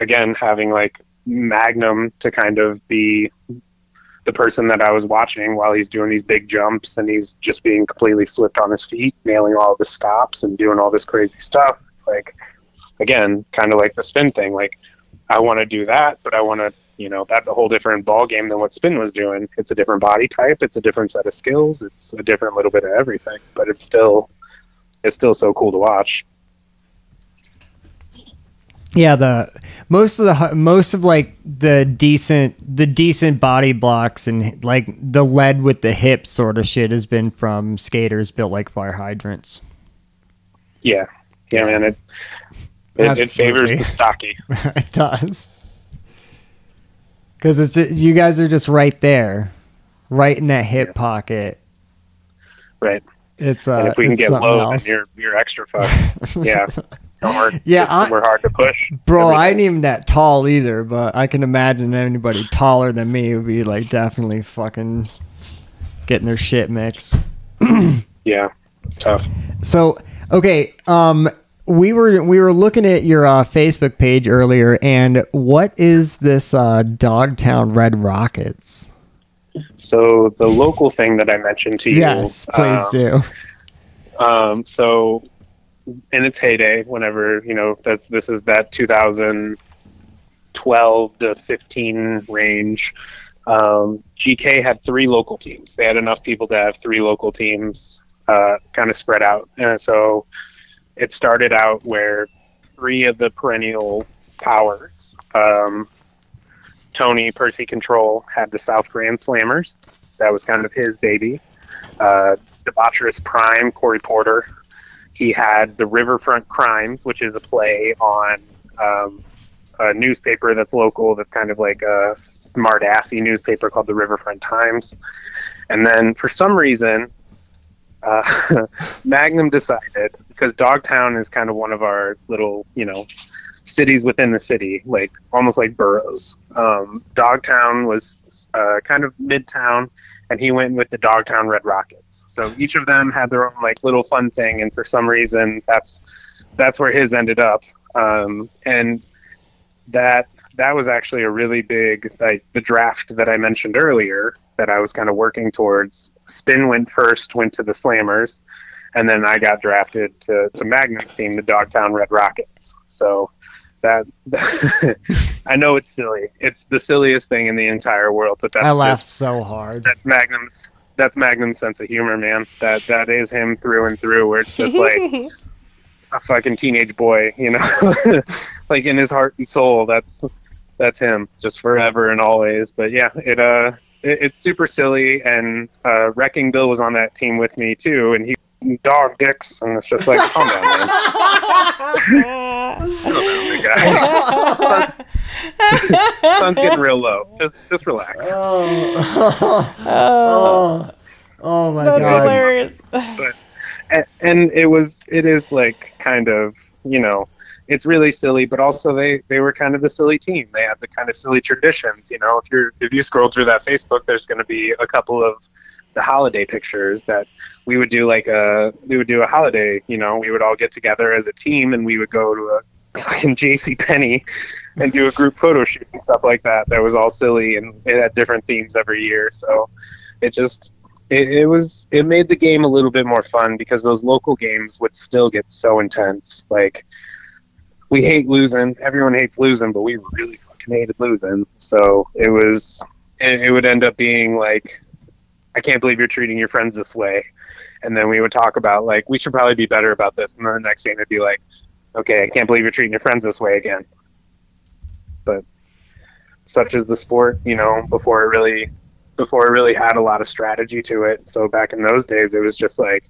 again, having like Magnum to kind of be the person that I was watching while he's doing these big jumps and he's just being completely slipped on his feet, nailing all the stops and doing all this crazy stuff. It's like, again, kind of like the spin thing. Like, I want to do that, but I want to, you know, that's a whole different ball game than what spin was doing. It's a different body type. It's a different set of skills. It's a different little bit of everything, but it's still, it's still so cool to watch. Yeah the most of the most of like the decent the decent body blocks and like the lead with the hip sort of shit has been from skaters built like fire hydrants Yeah, yeah, man. It it, it favors the stocky. [LAUGHS] it does because it's you guys are just right there right in that hip pocket Right. it's uh and if we can get low, else. then you're you're extra [LAUGHS] fucked. yeah. [LAUGHS] [LAUGHS] Yeah, we're hard to push. Bro, Everything. I ain't even that tall either, but I can imagine anybody taller than me would be like definitely fucking getting their shit mixed. [CLEARS THROAT] Yeah, it's tough. So, okay, um we were we were looking at your uh, Facebook page earlier and what is this uh Dogtown Red Rockets? So the local thing that I mentioned to you. Yes, please um, do. Um, so in its heyday, whenever you know that's this is that 2012 to 15 range. Um, GK had three local teams. They had enough people to have three local teams, uh, kind of spread out, and so it started out where three of the perennial powers, um, Tony Percy Control, had the South Grand Slammers. That was kind of his baby. Uh, Debaucherous Prime, Corey Porter. He had the Riverfront Crimes, which is a play on um, a newspaper that's local, that's kind of like a smart assy newspaper called the Riverfront Times. And then for some reason, uh, [LAUGHS] Magnum decided because Dogtown is kind of one of our little, you know, cities within the city, like almost like boroughs. Um, Dogtown was uh, kind of midtown, and he went with the Dogtown Red Rockets. So each of them had their own like little fun thing, and for some reason, that's that's where his ended up. Um, and that that was actually a really big like the draft that I mentioned earlier that I was kind of working towards. Spin went first, went to the Slammers, and then I got drafted to, to Magnum's team, the Dogtown Red Rockets. So that [LAUGHS] I know it's silly. It's the silliest thing in the entire world, but that's I laughed just- so hard. that's Magnum's that's Magnum's sense of humor, man. That that is him through and through. Where it's just like [LAUGHS] a fucking teenage boy, you know, [LAUGHS] like in his heart and soul. That's that's him, just forever and always. But yeah, it uh, it, it's super silly. And uh, Wrecking Bill was on that team with me too, and he dog dicks, and it's just like, calm down, man. [LAUGHS] [LAUGHS] Calm down, guy. Sun's getting real low. Just just relax. Oh, [LAUGHS] Oh, oh, oh my that's god. hilarious. and, and it was it is like kind of you know it's really silly but also they they were kind of the silly team they had the kind of silly traditions you know if you're if you scroll through that facebook there's going to be a couple of the holiday pictures that we would do like a we would do a holiday you know we would all get together as a team and we would go to a [LAUGHS] fucking jc Penney and do a group photo shoot and stuff like that that was all silly and it had different themes every year so it just it, it was it made the game a little bit more fun because those local games would still get so intense. Like we hate losing, everyone hates losing, but we really fucking hated losing. So it was it, it would end up being like, I can't believe you're treating your friends this way, and then we would talk about like we should probably be better about this, and then the next game it'd be like, okay, I can't believe you're treating your friends this way again. But such is the sport, you know. Before it really before it really had a lot of strategy to it. So back in those days, it was just like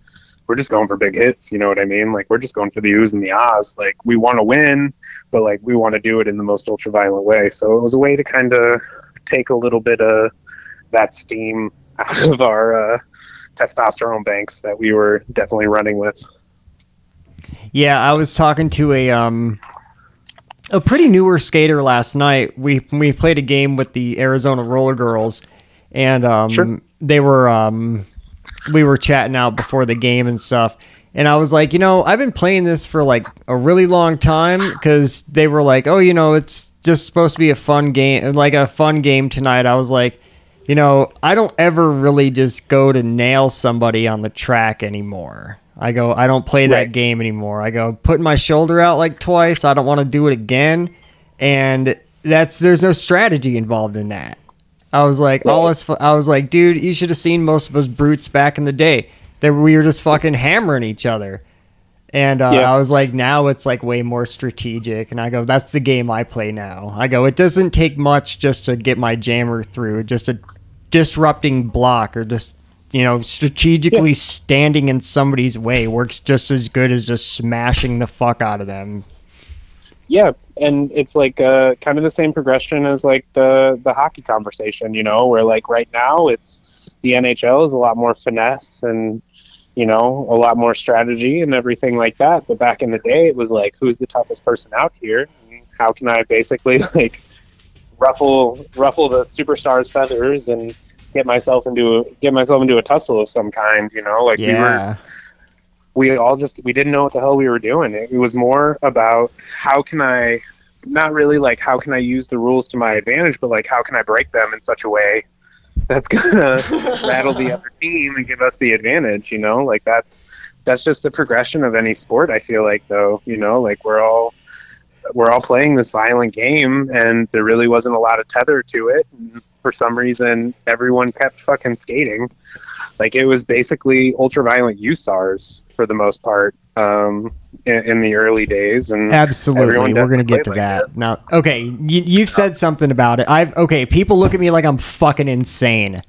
we're just going for big hits. You know what I mean? Like we're just going for the oohs and the ahs. Like we want to win, but like we want to do it in the most ultra violent way. So it was a way to kind of take a little bit of that steam out of our uh, testosterone banks that we were definitely running with. Yeah, I was talking to a um a pretty newer skater last night. We we played a game with the Arizona Roller Girls, and um Sure. they were um we were chatting out before the game and stuff. And I was like, you know, I've been playing this for like a really long time because they were like, oh, you know, it's just supposed to be a fun game, like a fun game tonight. I was like, you know, I don't ever really just go to nail somebody on the track anymore. I go, I don't play that game anymore. I go, put my shoulder out like twice. I don't want to do it again. And that's, there's no strategy involved in that. I was like, all Right. us, I was like, dude, you should have seen most of us brutes back in the day. That we were just fucking hammering each other. And uh, Yeah. I was like, now it's like way more strategic. And I go, that's the game I play now. I go, it doesn't take much just to get my jammer through, just a disrupting block or just, you know, strategically standing in somebody's way works just as good as just smashing the fuck out of them. Yeah, and it's like uh, kind of the same progression as like the the hockey conversation, you know, where like right now it's the NHL is a lot more finesse and you know a lot more strategy and everything like that. But back in the day, it was like who's the toughest person out here? And how can I basically [LAUGHS] like ruffle ruffle the superstars' feathers and get myself into a, get myself into a tussle of some kind? You know, like we were we all just we didn't know what the hell we were doing. It, was more about how can I not really like how can I use the rules to my advantage, but like how can I break them in such a way that's gonna [LAUGHS] rattle the other team and give us the advantage, you know? Like that's that's just the progression of any sport, I feel like though, you know, like we're all we're all playing this violent game and there really wasn't a lot of tether to it. And for some reason everyone kept fucking skating like it was basically ultra-violent USARs for the most part um, in, in the early days, and Absolutely, we're gonna get to like that now. Okay, you, you've said something about it. I've okay. People look at me like I'm fucking insane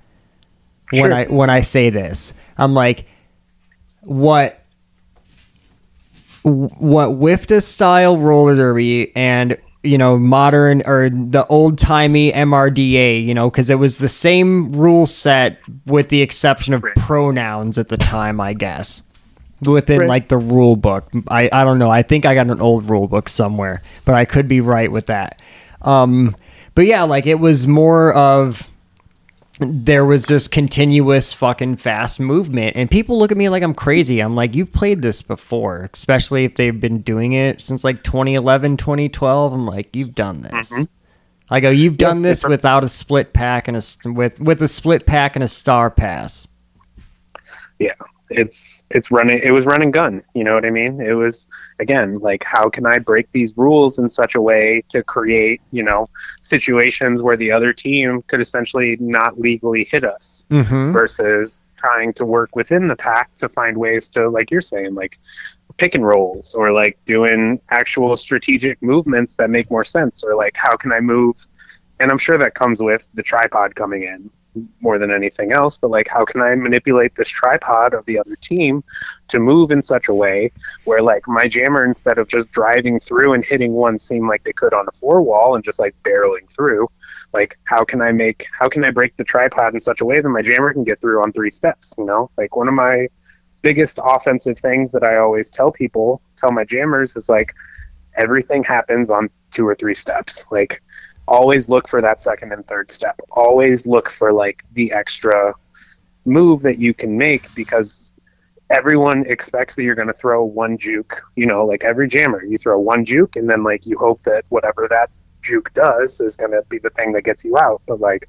when I when I say this. I'm like, what, what WFTDA style roller derby and you know modern or the old timey MRDA. You know, because it was the same rule set with the exception of pronouns at the time, I guess within Right. like the rule book. I, I don't know. I think I got an old rule book somewhere, but I could be right with that. Um, but yeah, like it was more of there was just continuous fucking fast movement and people look at me like I'm crazy. I'm like, you've played this before, especially if they've been doing it since like 2011, 2012. I'm like, you've done this. Mhm. I go, you've done this without a split pack and a with with a split pack and a star pass. yeah, it's it's running. It was run and gun. You know what I mean? It was again like how can I break these rules in such a way to create you know situations where the other team could essentially not legally hit us. Mm-hmm. versus trying to work within the pack to find ways to like you're saying like pick and rolls or like doing actual strategic movements that make more sense or like how can i move and i'm sure that comes with the tripod coming in more than anything else, but like how can I manipulate this tripod of the other team to move in such a way where like my jammer instead of just driving through and hitting one seam like they could on a four wall and just like barreling through, like how can I make how can I break the tripod in such a way that my jammer can get through on three steps, you know? Like one of my biggest offensive things that I always tell people, tell my jammers is like everything happens on two or three steps. Like always look for that second and third step. Always look for like the extra move that you can make because everyone expects that you're going to throw one juke, you know, like every jammer, you throw one juke and then like you hope that whatever that juke does is going to be the thing that gets you out. But like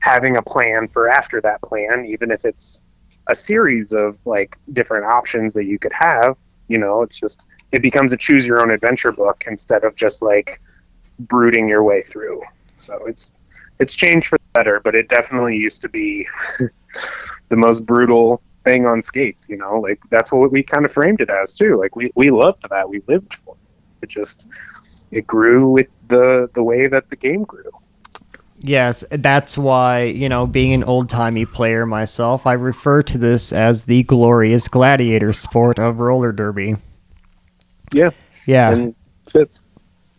having a plan for after that plan, even if it's a series of like different options that you could have, you know, it's just it becomes a choose your own adventure book instead of just like brooding your way through. So it's it's changed for the better, but it definitely used to be [LAUGHS] the most brutal thing on skates, you know, like that's what we kind of framed it as too. Like we, we loved that. We lived for it. It just it grew with the the way that the game grew. Yes, that's why, you know, being an old timey player myself, I refer to this as the glorious gladiator sport of roller derby. Yeah. Yeah. And fits.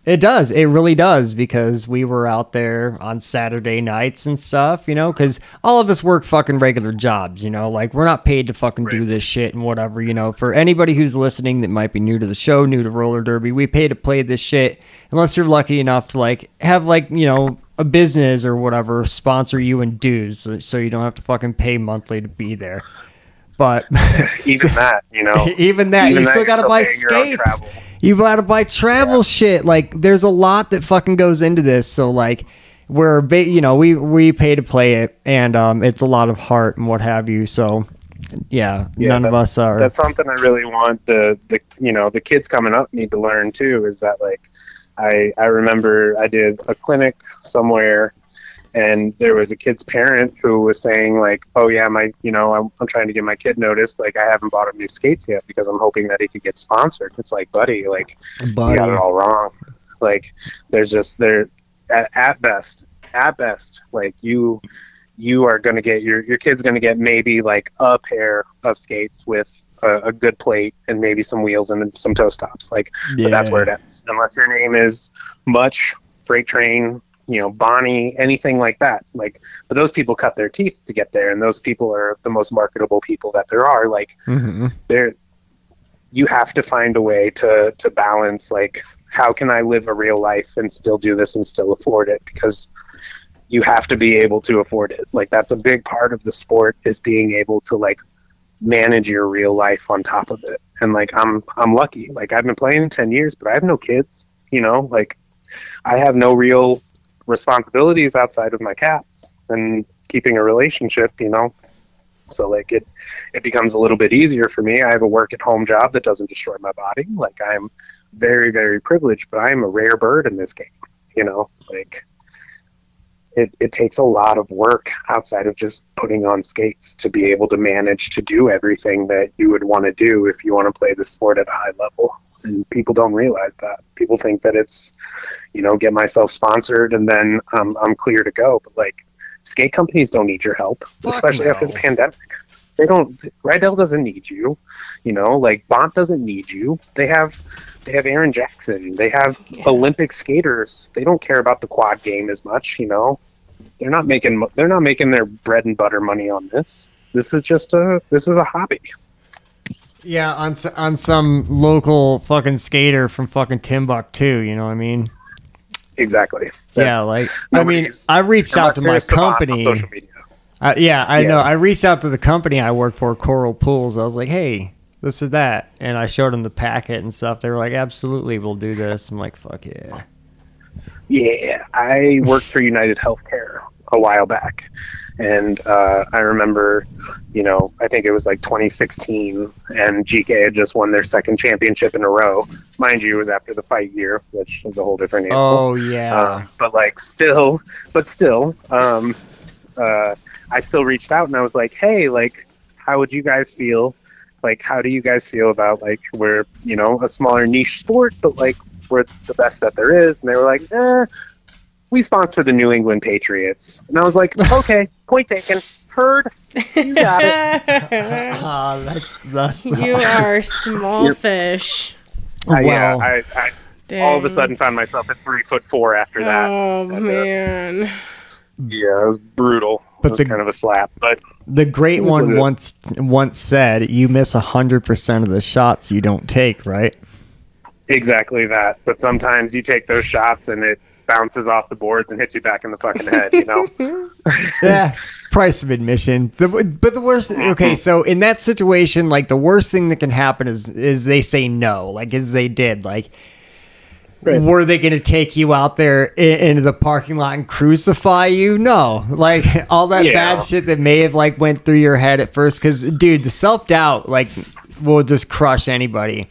It does. It really does because we were out there on Saturday nights and stuff, you know, because all of us work fucking regular jobs, you know, like we're not paid to fucking do this shit and whatever, you know. For anybody who's listening that might be new to the show, new to roller derby, we pay to play this shit unless you're lucky enough to like have like, you know, a business or whatever sponsor you in dues so, so you don't have to fucking pay monthly to be there. But [LAUGHS] Even that, you know. [LAUGHS] even that, even you that, still gotta buy paying your own skates. You gotta buy travel shit. Like, there's a lot that fucking goes into this. So, like, we're, ba- you know, we we pay to play it, and um, it's a lot of heart and what have you. So, yeah, Yeah, none of us are. that's something I really want the the you know the kids coming up need to learn too is that like I I remember I did a clinic somewhere and there was a kid's parent who was saying like oh yeah my you know I'm, I'm trying to get my kid noticed. Like I haven't bought him new skates yet because I'm hoping that he could get sponsored. It's like buddy like you got it buddy. all wrong. Like there's just there at, at best at best like you you are going to get your your kid's going to get maybe like a pair of skates with a, a good plate and maybe some wheels and some toe stops. Like but that's where it ends. Unless your name is Mutch freight train you know bonnie anything like that. Like but those people cut their teeth to get there and those people are the most marketable people that there are. Like hmm there you have to find a way to to balance like how can i live a real life and still do this and still afford it? Because you have to be able to afford it. Like that's a big part of the sport is being able to like manage your real life on top of it. And like i'm i'm lucky. Like i've been playing 10 years but i have no kids you know? Like i have no real responsibilities outside of my cats and keeping a relationship you know so like it it becomes a little bit easier for me. I have a work at home job that doesn't destroy my body. Like I'm very, very privileged, but I am a rare bird in this game. You know, like it, it takes a lot of work outside of just putting on skates to be able to manage to do everything that you would want to do if you want to play the sport at a high level. And people don't realize that. People think that it's, you know, get myself sponsored and then um, I'm clear to go. But like, skate companies don't need your help, Fuck especially after the pandemic. They don't. Riedell doesn't need you. You know, like Bont doesn't need you. They have, they have Erin Jackson. They have Yeah. Olympic skaters. They don't care about the quad game as much. You know, they're not making. They're not making their bread and butter money on this. This is just a. This is a hobby. Yeah, on on some local fucking skater from fucking Timbuktu. You know what I mean? Exactly. Yeah, like I mean, I reached out to my company. Uh, yeah, I Yeah. know. I reached out to the company I work for, Coral Pools. I was like, "Hey, this or that," and I showed them the packet and stuff. They were like, "Absolutely, we'll do this." I'm like, "Fuck yeah!" Yeah, I worked for United Healthcare a while back, and uh, I remember, you know, I think it was like 2016, and GK had just won their second championship in a row. Mind you, it was after the fight year, which is a whole different animal. Oh yeah, Uh, but like still, but still, um, uh, I still reached out and I was like, hey, like, how would you guys feel? Like, how do you guys feel about like we're you know a smaller niche sport, but like we're the best that there is? And they were like, eh, we sponsor the New England Patriots, and I was like, [LAUGHS] okay, Point taken. Heard. You got it. [LAUGHS] [LAUGHS] Ah, that's that's you are small fish. Uh, yeah, Wow. I, I all of a sudden found myself at three foot four after that. Oh And, uh, man. Yeah, it was brutal. But But it was the- kind of a slap. But the great It is what one once once said, "You miss hundred percent of the shots you don't take." Right? exactly that. But sometimes you take those shots and it bounces off the boards and hits you back in the fucking head. You know. [LAUGHS] yeah price of admission the, but the worst okay so in that situation like the worst thing that can happen is is they say no like as they did like Right. were they going to take you out there in, into the parking lot and crucify you no like all that Yeah. bad shit that may have like went through your head at first because dude the self-doubt like will just crush anybody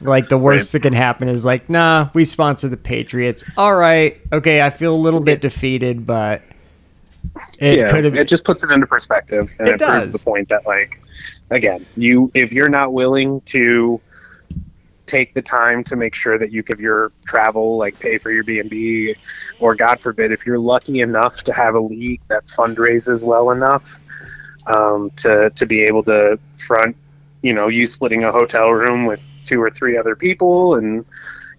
like the worst Right. that can happen is like nah we sponsor the patriots. All right. Okay i feel a little bit defeated but it yeah, could have it just puts it into perspective and It it, proves the point that like again you if you're not willing to take the time to make sure that you give your travel like pay for your b&b or god forbid if you're lucky enough to have a league that fundraises well enough um, to, to be able to front you know you splitting a hotel room with two or three other people and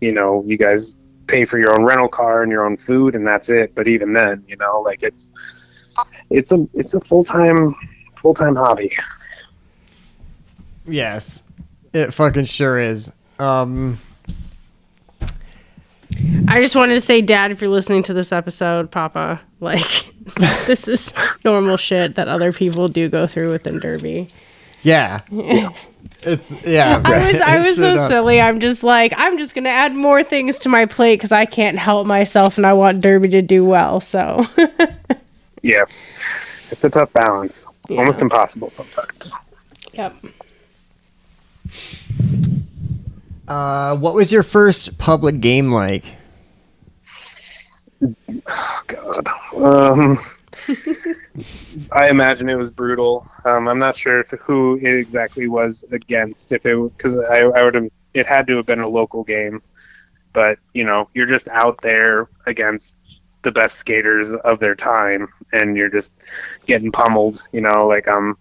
you know you guys pay for your own rental car and your own food and that's it but even then you know like it it's a it's a full time full time hobby. Yes, it fucking sure is. Um, I just wanted to say, Dad, if you're listening to this episode, Papa, like [LAUGHS] this is normal shit that other people do go through with within Derby. Yeah, it's yeah. I was I was so straight silly. I'm just like I'm just gonna add more things to my plate because I can't help myself, and I want Derby to do well. So [LAUGHS] Yeah, it's a tough balance, Yeah. almost impossible sometimes. yep. Uh, what was your first public game like? Oh God, um, [LAUGHS] I imagine it was brutal. Um, I'm not sure if who it exactly was against. If it because I, I would have it had to have been a local game, but you know you're just out there against the best skaters of their time, and you're just getting pummeled. You know, like I'm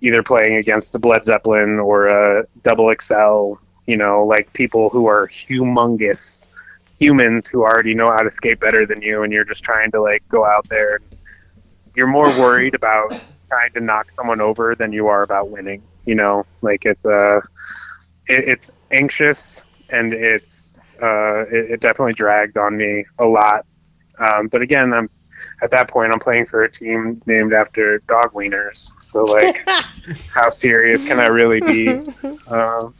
either playing against the Bled Zeppelin or a Double XL. You know, like people who are humongous humans who already know how to skate better than you, and you're just trying to like go out there. You're more worried about trying to knock someone over than you are about winning. You know, like it's uh, it, it's anxious and it's uh, it, it definitely dragged on me a lot. Um, but again, I'm at that point I'm playing for a team named after dog wieners, so like, [LAUGHS] how serious can I really be? Um,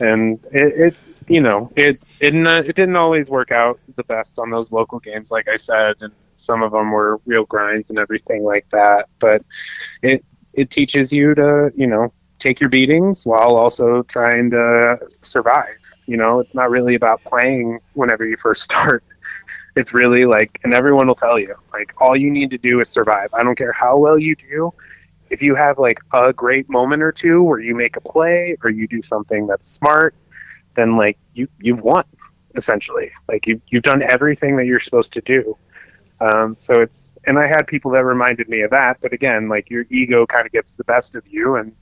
and it, it you know it it didn't, it didn't always work out the best on those local games like i said and some of them were real grinds and everything like that but it it teaches you to you know take your beatings while also trying to survive you know it's not really about playing whenever you first [LAUGHS] start it's really like and everyone will tell you like all you need to do is survive i don't care how well you do if you have like a great moment or two where you make a play or you do something that's smart, then like you you've won essentially. Like you you've done everything that you're supposed to do. Um, so it's and I had people that reminded me of that, but again, like your ego kind of gets the best of you, and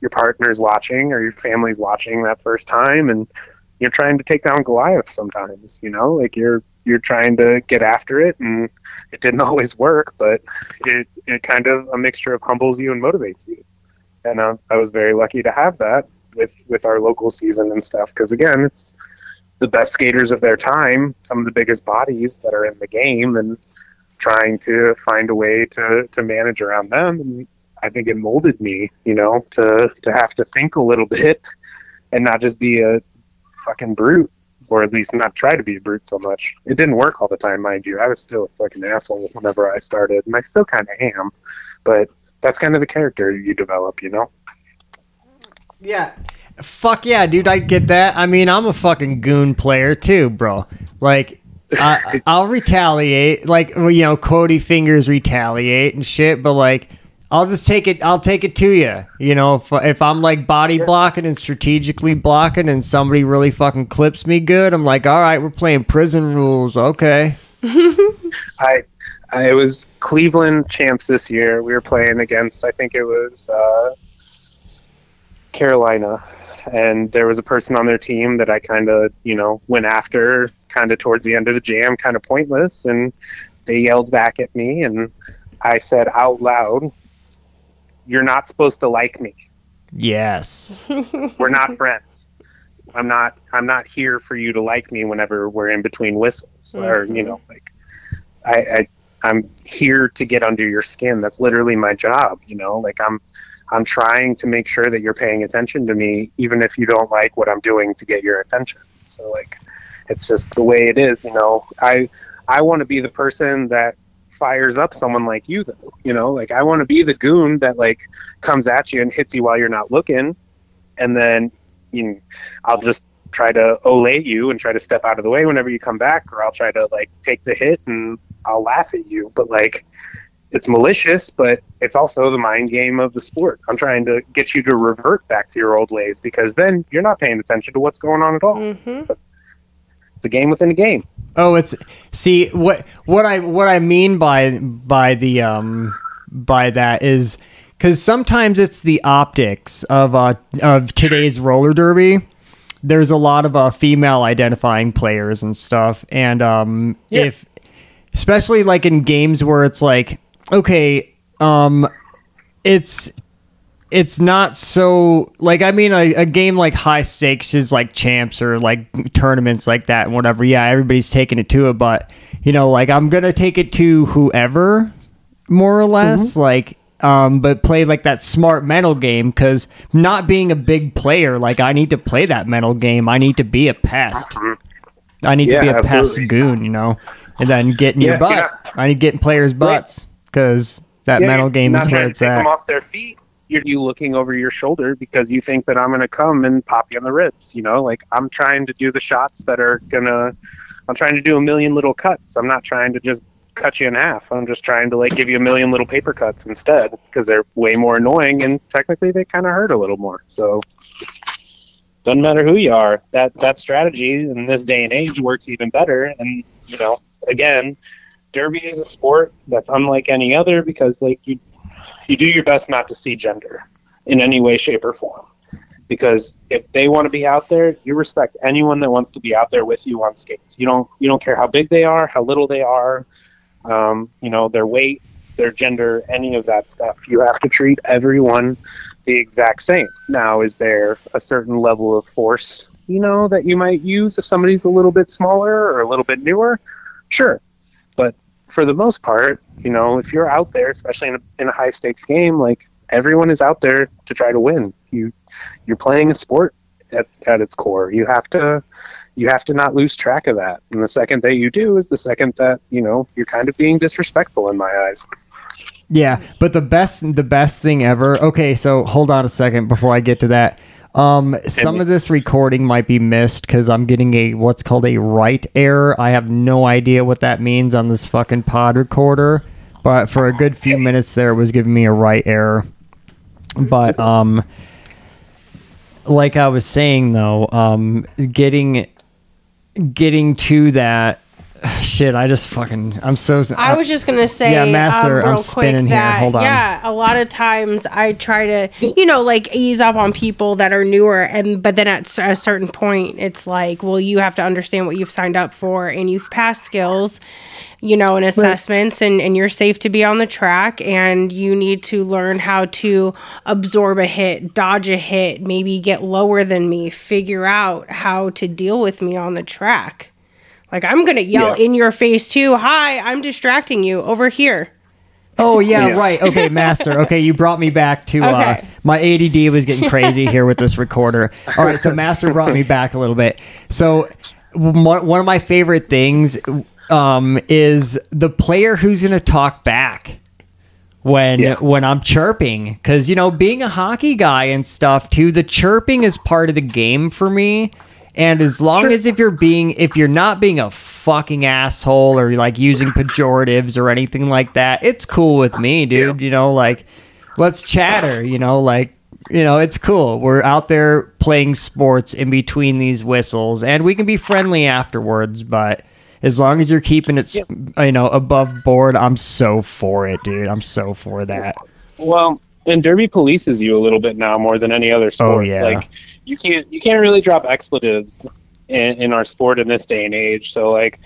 your partner's watching or your family's watching that first time, and you're trying to take down Goliath sometimes. You know, like you're you're trying to get after it, and it didn't [LAUGHS] always work, but it it kind of a mixture of humbles you and motivates you. And uh, I was very lucky to have that with with our local season and stuff because again, it's the best skaters of their time, some of the biggest bodies that are in the game, and trying to find a way to to manage around them. And I think it molded me, you know, to to have to think a little bit and not just be a fucking brute or at least not try to be a brute so much. It didn't work all the time, mind you. I was still a fucking asshole whenever I started, and I still kind of am. But that's kind of the character you develop, you know. Yeah. Fuck yeah, dude. I get that. I mean, I'm a fucking goon player too, bro. Like, I, I'll retaliate. Like, well, you know, Cody fingers retaliate and shit, but like, I'll just take it. I'll take it to you. You know, if, if I'm like body blocking and strategically blocking and somebody really fucking clips me good, I'm like, all right, we're playing prison rules. Okay. [LAUGHS] I Uh, It was Cleveland champs this year. We were playing against, I think it was uh, Carolina, and there was a person on their team that I kind of, you know, went after kind of towards the end of the jam, kind of pointless, and they yelled back at me, and I said out loud, "You're not supposed to like me. Yes. [LAUGHS] We're not friends. I'm not. I'm not here for you to like me whenever we're in between whistles, or you mm-hmm. know, like I, I I'm here to get under your skin. That's literally my job. You know, like I'm I'm trying to make sure that you're paying attention to me, even if you don't like what I'm doing to get your attention. So like, it's just the way it is. You know, I I want to be the person that fires up someone like you though you know like i want to be the goon that like comes at you and hits you while you're not looking and then you know, i'll just try to olay you and try to step out of the way whenever you come back or i'll try to like take the hit and i'll laugh at you but like it's malicious but it's also the mind game of the sport i'm trying to get you to revert back to your old ways because then you're not paying attention to what's going on at all Mm-hmm. it's a game within a game Oh, it's see what what I what I mean by by the um by that is because sometimes it's the optics of uh of today's roller derby. There's a lot of uh, female identifying players and stuff, and um Yeah. if especially like in games where it's like okay um it's it's not so like I mean a, a game like high stakes is like champs or like tournaments like that and whatever. Yeah, everybody's taking it to it, but you know, like I'm gonna take it to whoever, more or less. Like, um, but play like that smart mental game because not being a big player, like I need to play that mental game. I need to be a pest. I need to be a pest goon, you know, and then get in your butt. yeah. I need to get in players' butts because that Yeah, mental game is where it's take at. them off their feet. You're you looking over your shoulder because you think that I'm going to come and pop you on the ribs. You know, like I'm trying to do the shots that are gonna. I'm trying to do a million little cuts. I'm not trying to just cut you in half. I'm just trying to like give you a million little paper cuts instead because they're way more annoying and technically they kind of hurt a little more. So doesn't matter who you are. That that strategy in this day and age works even better. And you know, again, derby is a sport that's unlike any other because like you you do your best not to see gender in any way, shape, or form. Because if they want to be out there, you respect anyone that wants to be out there with you on skates. You don't you don't care how big they are, how little they are, um, you know, their weight, their gender, any of that stuff. You have to treat everyone the exact same. Now, is there a certain level of force, you know, that you might use if somebody's a little bit smaller or a little bit newer? Sure. For the most part, you know, if you're out there, especially in a, in a high stakes game, like everyone is out there to try to win. You you're playing a sport at, at its core. You have to you have to not lose track of that. And the second that you do is the second that, you know, you're kind of being disrespectful in my eyes. Yeah, but the best the best thing ever. Okay, so hold on a second before I get to that. Um, some of this recording might be missed because I'm getting a what's called a write error. I have no idea what that means on this fucking pod recorder, but for a good few minutes there, it was giving me a write error. But um, like I was saying though, um, getting getting to that [SIGHS] shit, I just fucking I'm so I was just gonna say, Yeah, Master, um, I'm spinning quick here. that Hold on. yeah, a lot of times I try to, you know, like ease up on people that are newer, and but then at a certain point, it's like, well, you have to understand what you've signed up for, and you've passed skills, you know, and assessments, and and you're safe to be on the track, and you need to learn how to absorb a hit, dodge a hit, maybe get lower than me, figure out how to deal with me on the track. Like I'm gonna yell Yeah. in your face too. Hi, I'm distracting you over here. Oh yeah, Yeah. right. Okay, master. Okay, you brought me back to uh, Okay. my ADD was getting crazy here with this recorder. All right, so master brought me back a little bit. So one one of my favorite things um, is the player who's going to talk back when Yeah. when I'm chirping cuz you know being a hockey guy and stuff too the chirping is part of the game for me and as long as if you're being if you're not being a fucking asshole or like using pejoratives or anything like that it's cool with me dude you know like let's chatter you know like you know it's cool we're out there playing sports in between these whistles and we can be friendly afterwards but As long as you're keeping it, you know, above board, I'm so for it, dude. I'm so for that. Well, and Derby polices you a little bit now more than any other sport. Oh, yeah. Like you can't you can't really drop expletives in, in our sport in this day and age. So like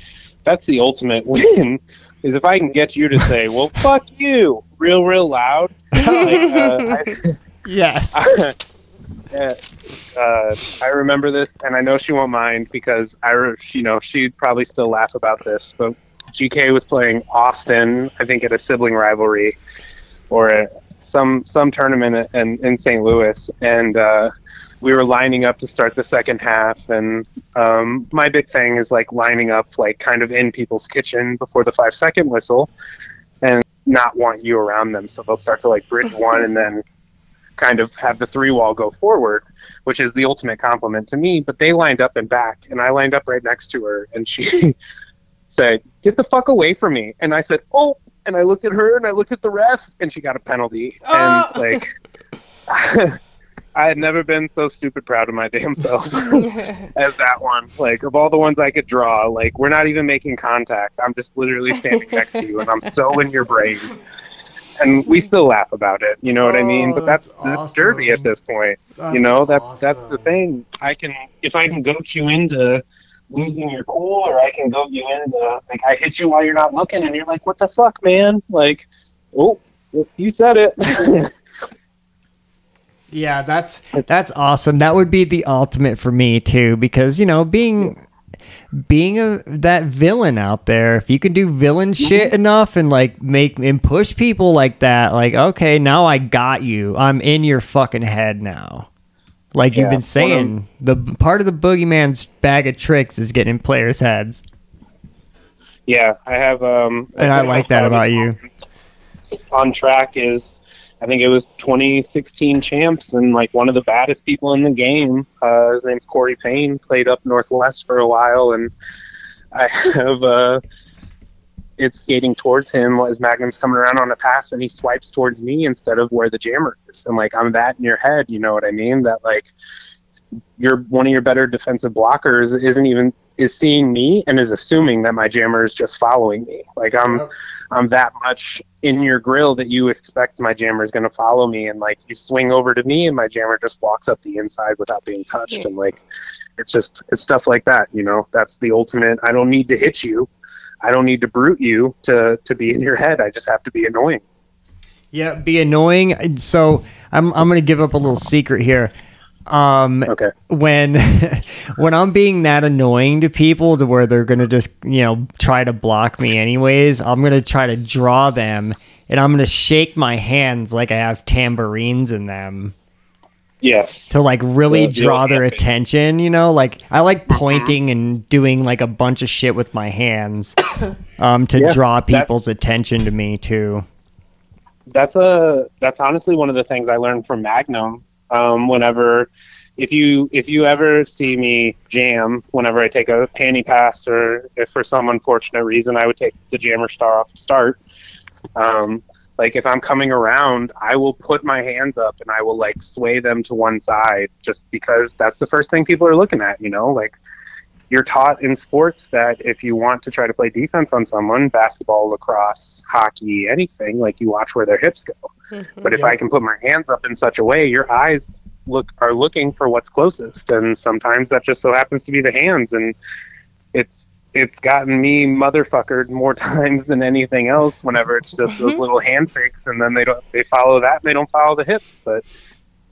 that's the ultimate [LAUGHS] win is if I can get you to say, "Well, [LAUGHS] fuck you," real real loud. like, uh, I, [LAUGHS] Yes. Yeah, uh, I remember this, and I know she won't mind because I, re- you know, she'd probably still laugh about this. But GK was playing Austin, I think, at a sibling rivalry or a, some some tournament in, in St. Louis, and uh, we were lining up to start the second half. And um, my big thing is like lining up, like kind of in people's kitchen before the five second whistle, and not want you around them, so they'll start to like bridge [LAUGHS] one and then kind of have the three wall go forward, which is the ultimate compliment to me. But they lined up and back, and I lined up right next to her, and she [LAUGHS] said, "Get the fuck away from me!" And I said, "Oh." And I looked at her and I looked at the ref, and she got a penalty. And Oh. like, [LAUGHS] I had never been so stupid proud of my damn self [LAUGHS] as that one. Like of all the ones I could draw, like we're not even making contact. I'm just literally standing next to you, and I'm so in your brain. And we [LAUGHS] still laugh about it. You know what I mean? Oh, But that's, that's that's derby at this point. you know, that's that's the thing. I can if I can goat you into losing your cool, or I can goat you into like I hit you while you're not looking, and you're like, "What the fuck, man?" Like, oh, you said it. [LAUGHS] Yeah, that's that's awesome. That would be the ultimate for me too, because you know, being being a that villain out there, if you can do villain shit enough and like make and push people like that, like okay, now I got you. I'm in your fucking head now. Like you've Yeah, been one saying, the part of the Boogieman's bag of tricks is getting in players' heads, yeah, I have. um and I like that about you. on track is I think it was 2016 champs and like one of the baddest people in the game. Uh, his name's Corey Payne. Played up Northwest for a while, and I [LAUGHS] have uh, it's skating towards him as Magnum's coming around on a pass, and he swipes towards me instead of where the jammer is. And like I'm that in your head, you know what I mean? That like you're one of your better defensive blockers isn't even is seeing me and is assuming that my jammer is just following me. Like I'm I'm that much in your grill that you expect my jammer is going to follow me, and like you swing over to me, and my jammer just walks up the inside without being touched, Yeah. and like it's just it's stuff like that, you know. That's the ultimate. I don't need to hit you, I don't need to brute you to to be in your head. I just have to be annoying. Yeah, be annoying. So I'm I'm gonna give up a little secret here. Um, Okay. when [LAUGHS] when I'm being that annoying to people to where they're gonna just you know try to block me anyways, I'm gonna try to draw them and I'm gonna shake my hands like I have tambourines in them Yes. to like really The- the draw old their attention. You know, like I like pointing and doing like a bunch of shit with my hands [COUGHS] um, to Yeah, draw that- people's attention to me too. that's a that's honestly one of the things I learned from Magnum. Um, whenever if you if you ever see me jam, whenever I take a panty pass, or if for some unfortunate reason I would take the jammer star off the start, um, like if I'm coming around, I will put my hands up and I will like sway them to one side, just because that's the first thing people are looking at. You know, like you're taught in sports that if you want to try to play defense on someone, basketball, lacrosse, hockey, anything, like you watch where their hips go. Mm-hmm. But if Yeah. I can put my hands up in such a way, your eyes look are looking for what's closest, and sometimes that just so happens to be the hands, and it's it's gotten me motherfuckered more [LAUGHS] times than anything else. Whenever it's just those mm-hmm. little hand fakes, and then they don't they follow that, and they don't follow the hips, but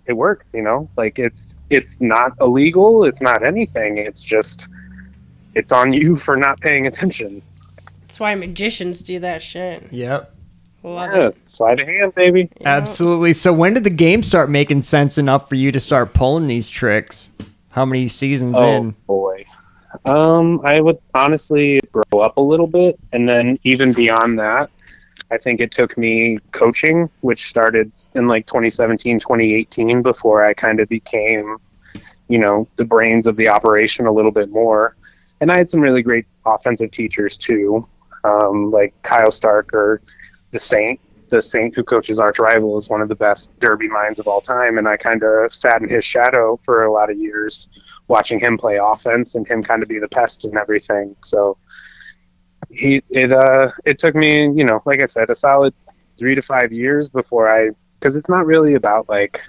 it works, you know. Like it's it's not illegal, it's not anything. It's just it's on you for not paying attention. That's why magicians do that shit. Yep. Love Yeah, it. sleight of hand, baby. Yeah. Absolutely. So when did the game start making sense enough for you to start pulling these tricks? How many seasons Oh in? Oh boy. Um, I would honestly grow up a little bit, and then even beyond that, I think it took me coaching, which started in like 2017, 2018, before I kind of became, you know, the brains of the operation a little bit more. And I had some really great offensive teachers too, um, like Kyle Stark or the Saint. The Saint who coaches Arch Rival is one of the best derby minds of all time, and I kind of sat in his shadow for a lot of years watching him play offense and him kind of be the pest and everything. So he it uh it took me you know like I said a solid three to five years before I because it's not really about like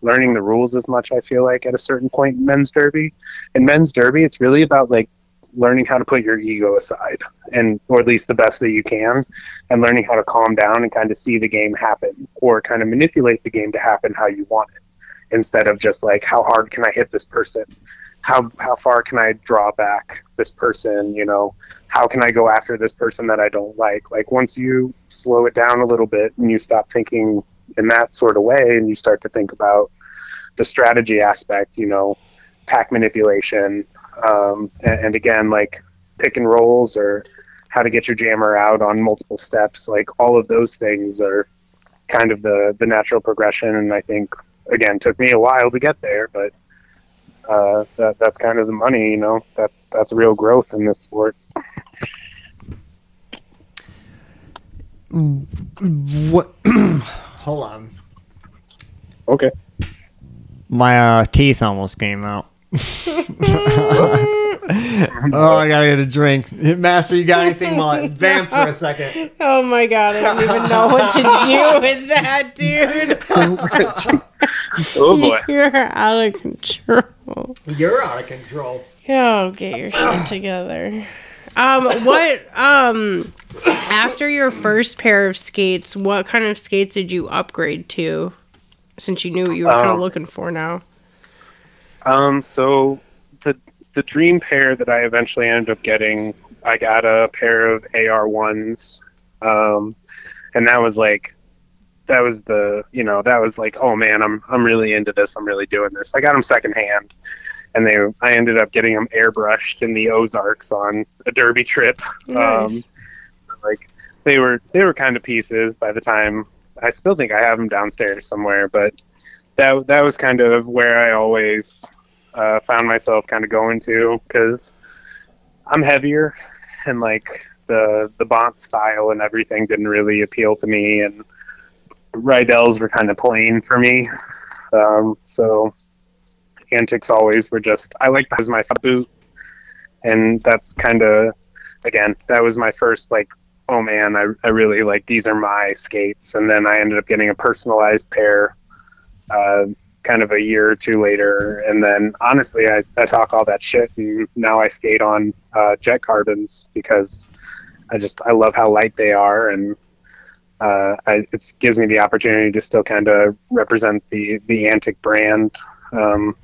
learning the rules as much. I feel like at a certain point in men's derby, in men's derby, it's really about like learning how to put your ego aside and or at least the best that you can and learning how to calm down and kind of see the game happen or kind of manipulate the game to happen how you want it instead of just like how hard can i hit this person? How how far can i draw back this person you know? How can i go after this person that i don't like? Like once you slow it down a little bit and you stop thinking in that sort of way and you start to think about the strategy aspect you know pack manipulation um, and, and again like pick and rolls or how to get your jammer out on multiple steps like all of those things are kind of the the natural progression. And i think again took me a while to get there but uh, that that's kind of the money you know that that's real growth in this sport What? [CLEARS THROAT] Hold on. okay My uh, teeth almost came out. [LAUGHS] oh, I gotta get a drink. Master, you got anything? While I [LAUGHS] vamp for a second. Oh my god, I don't even know what to do [LAUGHS] with that, dude. oh boy You're out of control. You're out of control. Go get your shit together. Um, what um after your first pair of skates, what kind of skates did you upgrade to? Since you knew what you were kind of Um, looking for now. Um, so the the dream pair that I eventually ended up getting, I got a pair of AR ones, um, and that was like, that was the you know that was like, oh man, I'm I'm really into this. I'm really doing this. I got them secondhand, and they I ended up getting them airbrushed in the Ozarks on a derby trip. Nice. Um, like they were they were kind of pieces by the time I still think I have them downstairs somewhere, but that that was kind of where I always uh, found myself kind of going to because I'm heavier and like the the Bont style and everything didn't really appeal to me and Riedell's were kind of plain for me. Um, so Antiks always were just I like as my boot and that's kind of again that was my first like oh man I, I really like these are my skates and then I ended up getting a personalized pair uh, kind of a year or two later and then honestly I, I talk all that shit and now I skate on uh, jet carbons because I just I love how light they are and uh, it gives me the opportunity to still kind of represent the the Antik brand um,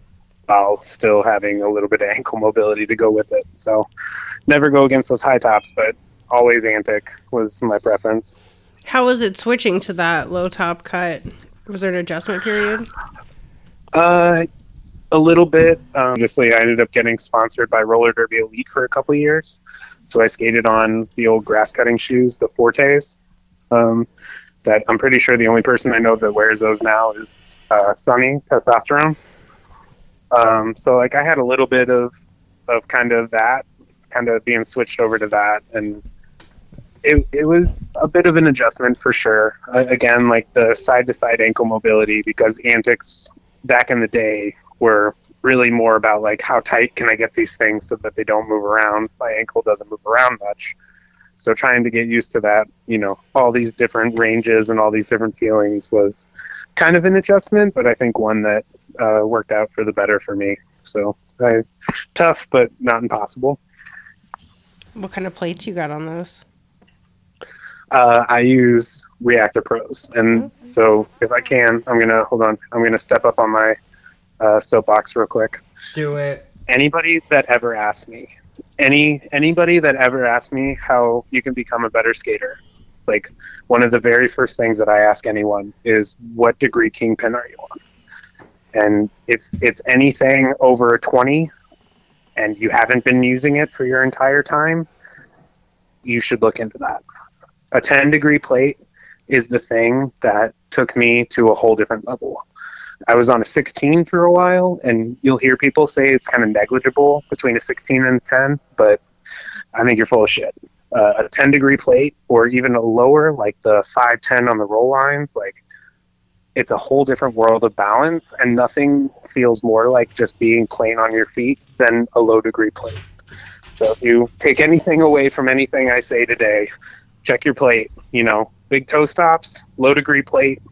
while still having a little bit of [LAUGHS] ankle mobility to go with it. So never go against those high tops, but always Antik was my preference. How was it switching to that low top cut? Was there an adjustment period? Uh, a little bit. Um, obviously, I ended up getting sponsored by Roller Derby Elite for a couple years, so I skated on the old grass cutting shoes, the Fortes. Um, that I'm pretty sure the only person I know that wears those now is uh, Sunny Testosterone. Um, so like I had a little bit of of kind of that, kind of being switched over to that, and it it was a bit of an adjustment for sure. Uh, again, like the side to side ankle mobility because Antiks back in the day were really more about like how tight can I get these things so that they don't move around. My ankle doesn't move around much. So trying to get used to that, you know, all these different ranges and all these different feelings was kind of an adjustment, but I think one that uh, worked out for the better for me. So I, tough, but not impossible. What kind of plates you got on those? Uh, I use Reactor Pros, and so if I can, I'm gonna hold on. I'm gonna step up on my uh, soapbox real quick. Do it. anybody that ever asked me any anybody that ever asked me how you can become a better skater like one of the very first things that i ask anyone is what degree kingpin are you on and if it's anything over 20 and you haven't been using it for your entire time you should look into that a 10 degree plate is the thing that took me to a whole different level I was on a 16 for a while, and you'll hear people say it's kind of negligible between a 16 and a 10, but I think you're full of shit. Uh, a 10 degree plate, or even a lower, like the 510 on the roll lines, like it's a whole different world of balance, and nothing feels more like just being plain on your feet than a low degree plate. So if you take anything away from anything I say today, check your plate. You know, big toe stops, low degree plate,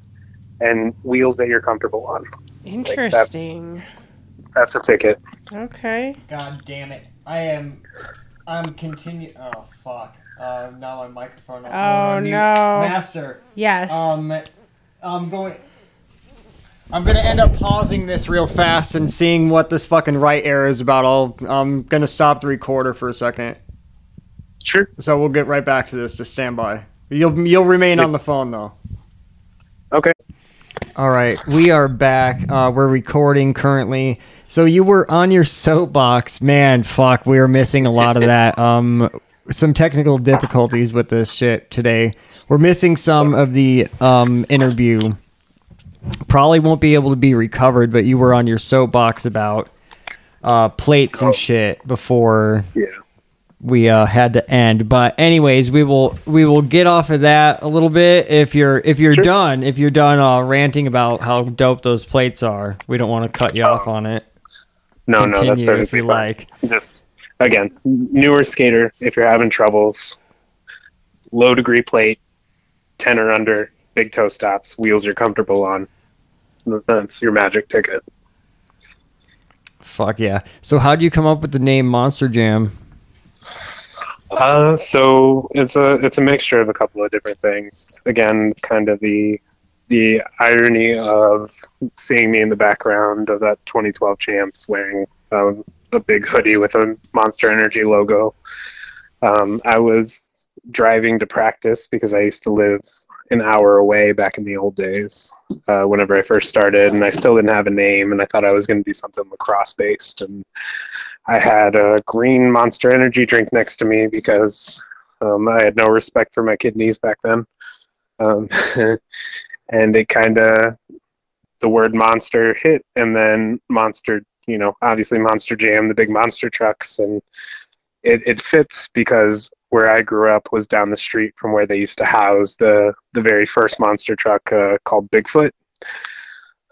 and wheels that you're comfortable on. Interesting. That's a ticket. Okay. God damn it! I am. I'm continue. Oh fuck! Uh, now my microphone. I'm Oh, on no. Master. Yes. Um, I'm going. I'm gonna end up pausing this real fast and seeing what this fucking right error is about. I'll. I'm gonna stop the recorder for a second. Sure. So we'll get right back to this. Just stand by. You'll you'll remain on the phone though. Okay. All right, we are back. Uh, we're recording currently. So you were on your soapbox, man. Fuck, we were missing a lot of that. [LAUGHS] Um, some technical difficulties with this shit today. We're missing some of the um interview. Probably won't be able to be recovered, but you were on your soapbox about uh plates and shit before Yeah. We uh, had to end. But anyways, we will we will get off of that a little bit if you're if you're Sure. done if you're done uh, ranting about how dope those plates are. We don't want to cut you off on it. No, no, that's Continue perfectly if you like. Just again, newer skater. If you're having troubles, low degree plate, ten or under, big toe stops, wheels you're comfortable on. That's your magic ticket. Fuck yeah. So how do you come up with the name Monster Jam? Uh, so it's a it's a mixture of a couple of different things. Again, kind of the the irony of seeing me in the background of that 2012 champs wearing um, a big hoodie with a Monster Energy logo. Um, I was driving to practice because I used to live an hour away back in the old days uh, whenever I first started, and I still didn't have a name, and I thought I was going to do something lacrosse based, and I had a green Monster Energy drink next to me because um, I had no respect for my kidneys back then. Um, [LAUGHS] and it kind of, the word monster hit, and then monster, you know, obviously Monster Jam, the big monster trucks. And it, it fits because where I grew up was down the street from where they used to house the, the very first monster truck uh, called Bigfoot.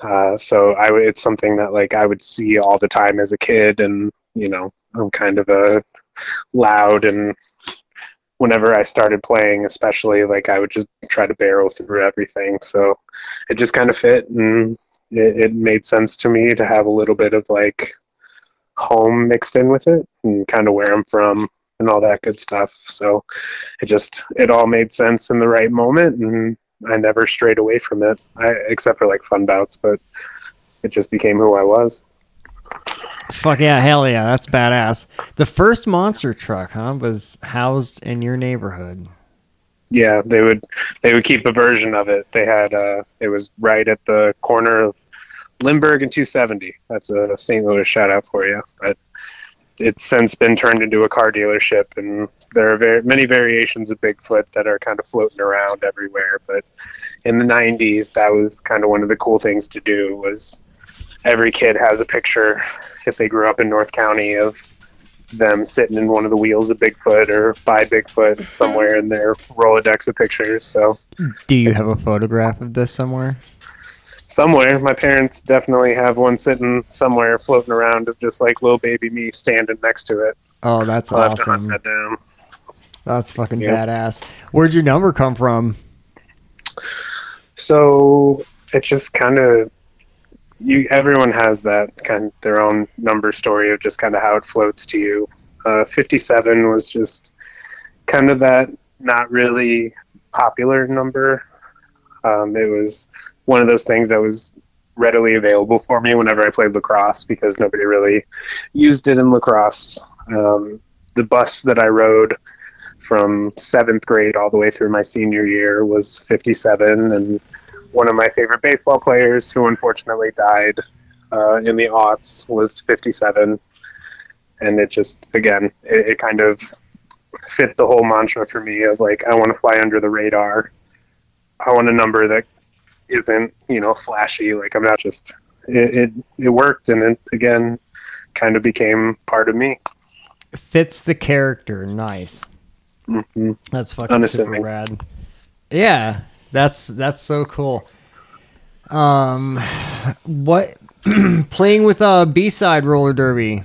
Uh, so I, it's something that like I would see all the time as a kid, and you know, I'm kind of a loud and whenever I started playing, especially like I would just try to barrel through everything. So it just kind of fit and it, it made sense to me to have a little bit of like home mixed in with it and kind of where I'm from and all that good stuff. So it just it all made sense in the right moment and I never strayed away from it. I except for like fun bouts, but it just became who I was. Fuck yeah, hell yeah, that's badass. The first monster truck, huh, was housed in your neighborhood. Yeah, they would they would keep a version of it. They had uh it was right at the corner of Lindbergh and 270. That's a St. Louis shout out for you. But it's since been turned into a car dealership and there are very many variations of Bigfoot that are kind of floating around everywhere, but in the 90s that was kind of one of the cool things to do was every kid has a picture if they grew up in North County of them sitting in one of the wheels of Bigfoot or by Bigfoot mm-hmm. somewhere in their Rolodex of pictures. So Do you have a photograph of this somewhere? somewhere, my parents definitely have one sitting somewhere floating around of just like little baby me standing next to it. Oh, that's I'll have to hunt awesome. that down. That's fucking Yeah. badass. Where'd your number come from? So it just kind of you. Everyone has that kind of their own number story of just kind of how it floats to you. Uh, Fifty-seven was just kind of that not really popular number. Um, it was one of those things that was readily available for me whenever I played lacrosse because nobody really used it in lacrosse. Um, the bus that I rode from seventh grade all the way through my senior year was 57, and one of my favorite baseball players, who unfortunately died uh, in the aughts, was 57. And it just, again, it, it kind of fit the whole mantra for me of like, I want to fly under the radar. I want a number that isn't, you know, flashy. Like, I'm not just, it, it, it worked, and it, again, kind of became part of me. Fits the character. Nice. hmm That's fucking super rad. Yeah, that's that's so cool. Um, what [CLEARS THROAT] playing with uh Beastside roller derby?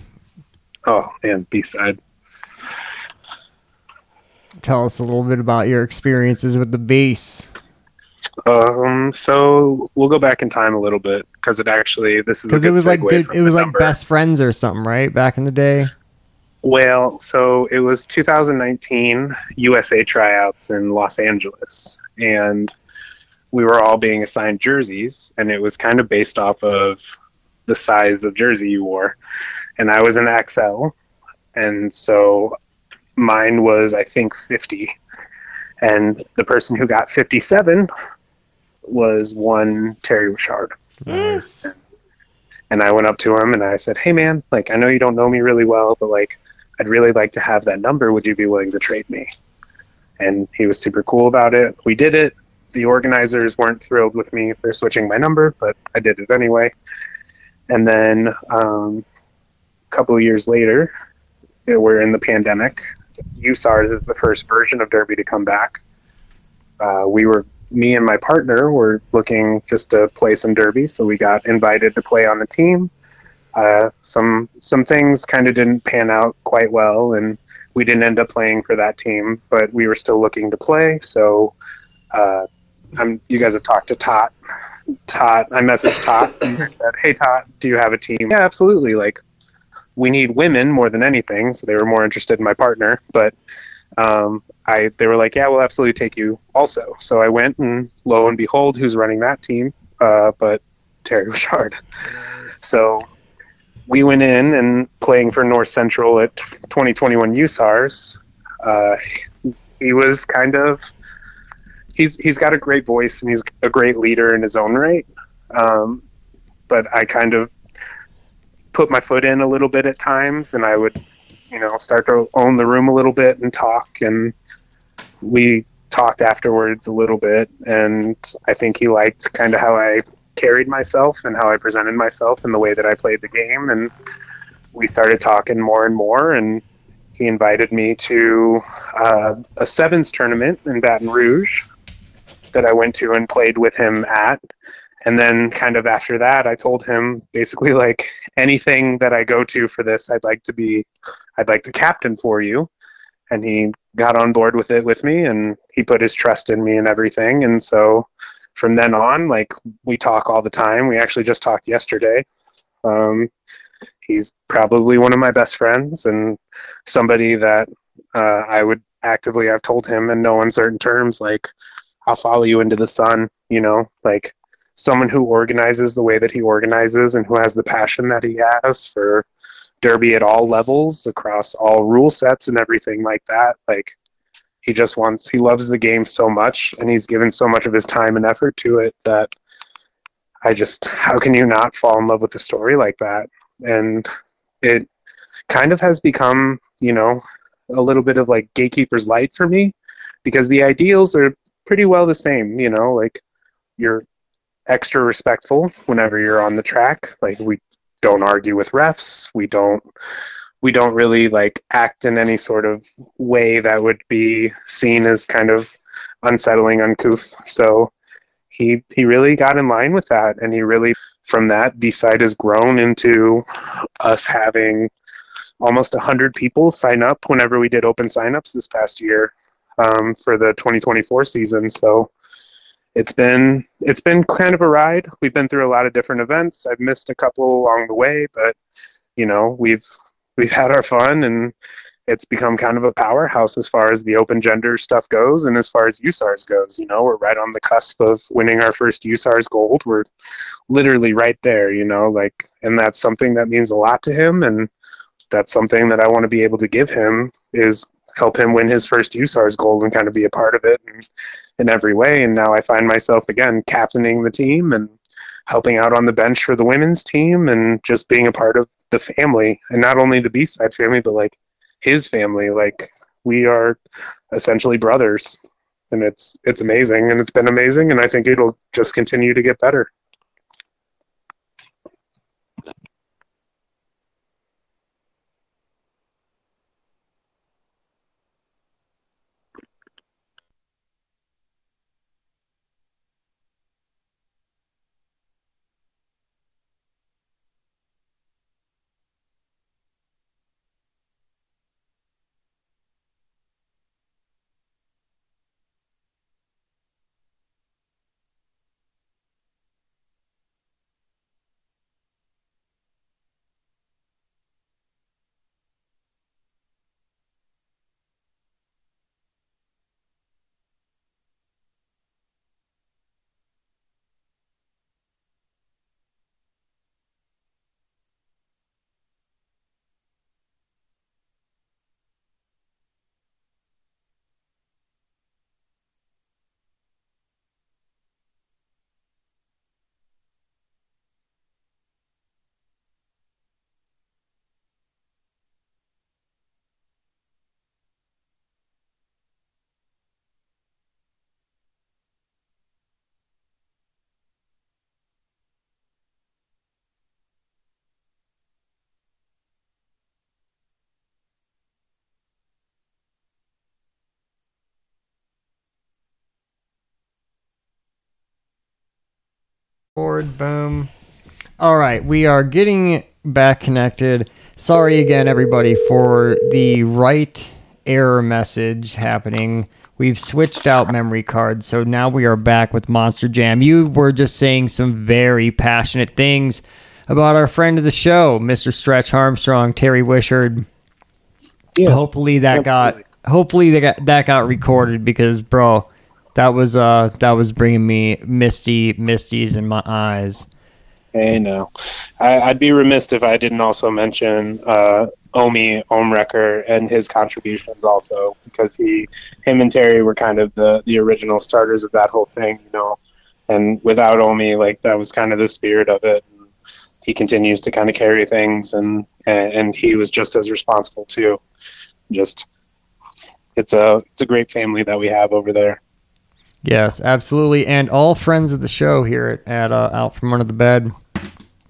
Oh, man, Beastside. tell us a little bit about your experiences with the bass. Um, so we'll go back in time a little bit because it actually this is Because it was like good, it was like number. best friends or something, right? Back in the day. Well, so it was 2019 USA tryouts in Los Angeles, and we were all being assigned jerseys, and it was kind of based off of the size of jersey you wore. And I was an XL, and so mine was, I think, 50. And the person who got 57 was one Terry Richard. Nice. And I went up to him and I said, Hey man, like I know you don't know me really well, but like I'd really like to have that number. Would you be willing to trade me? And he was super cool about it. We did it. The organizers weren't thrilled with me for switching my number, but I did it anyway. And then um, a couple of years later, we're in the pandemic. USARS is the first version of Derby to come back. Uh, we were, me and my partner were looking just to play some Derby, so we got invited to play on the team. Uh, some some things kind of didn't pan out quite well, and we didn't end up playing for that team. But we were still looking to play, so uh, I'm. You guys have talked to Tot. Tot, I messaged Tot and said, "Hey Tot, do you have a team?" Yeah, absolutely. Like, we need women more than anything, so they were more interested in my partner. But um, I, they were like, "Yeah, we'll absolutely take you." Also, so I went, and lo and behold, who's running that team? Uh, but Terry Richard. So we went in and playing for North Central at 2021 USARS. Uh, he was kind of he's he's got a great voice and he's a great leader in his own right. Um, but I kind of put my foot in a little bit at times, and I would you know start to own the room a little bit and talk and we talked afterwards a little bit and i think he liked kind of how i carried myself and how I presented myself and the way that I played the game. And we started talking more and more. And he invited me to uh, a sevens tournament in Baton Rouge that I went to and played with him at. And then, kind of after that, I told him basically like anything that I go to for this, I'd like to be, I'd like to captain for you. And he got on board with it with me, and he put his trust in me and everything. And so, from then on, like we talk all the time. We actually just talked yesterday. Um, he's probably one of my best friends and somebody that uh, I would actively have told him in no uncertain terms, like, I'll follow you into the sun, you know, like someone who organizes the way that he organizes and who has the passion that he has for derby at all levels across all rule sets and everything like that. Like, he just wants he loves the game so much and he's given so much of his time and effort to it that i just how can you not fall in love with a story like that? And it kind of has become you know a little bit of like gatekeeper's light for me because the ideals are pretty well the same you know like you're extra respectful whenever you're on the track. Like we don't argue with refs. We don't we don't really like act in any sort of way that would be seen as kind of unsettling, uncouth. So he he really got in line with that, and he really from that the site has grown into us having almost hundred people sign up whenever we did open signups this past year um, for the 2024 season. So it's been it's been kind of a ride. We've been through a lot of different events. I've missed a couple along the way, but you know we've we've had our fun and it's become kind of a powerhouse as far as the open gender stuff goes and as far as USARS goes. You know, we're right on the cusp of winning our first USARS gold. We're literally right there, you know, like, and that's something that means a lot to him. And that's something that I want to be able to give him is help him win his first USARS gold and kind of be a part of it in, in every way. And now I find myself again captaining the team and helping out on the bench for the women's team and just being a part of the family. And not only the Beastside family but like his family. Like we are essentially brothers. And it's it's amazing. And it's been amazing. And i think it'll just continue to get better Forward, boom. All right, we are getting back connected. Sorry again, everybody, for the right error message happening. We've switched out memory cards, so now we are back with Monster Jam. You were just saying some very passionate things about our friend of the show, Mr. Stretch Armstrong, Terry Wishard. Yeah, hopefully that absolutely. got hopefully that got, that got recorded because bro, that was uh that was bringing me misty misties in my eyes. Hey, no. I, I'd be remiss if I didn't also mention uh, Omi Omrecker and his contributions also, because he, him and Terry were kind of the, the original starters of that whole thing, you know. And without Omi, like that was kind of the spirit of it. He continues to kind of carry things, and, and and he was just as responsible too. Just, it's a it's a great family that we have over there. Yes, absolutely, and all friends of the show here at, at uh, Out from Under the Bed.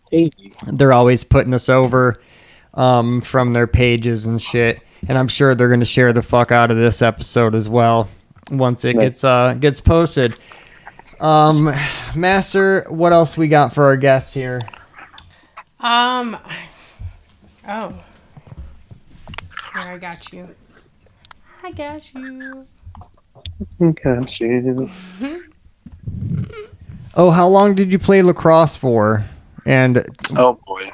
Hey. They're always putting us over um, from their pages and shit, and I'm sure they're going to share the fuck out of this episode as well once it Nice. gets uh gets posted. Um, Master, what else we got for our guest here? Um. Oh. Here, I got you. I got you. Got [LAUGHS] you. Oh, how long did you play lacrosse for? And Oh boy.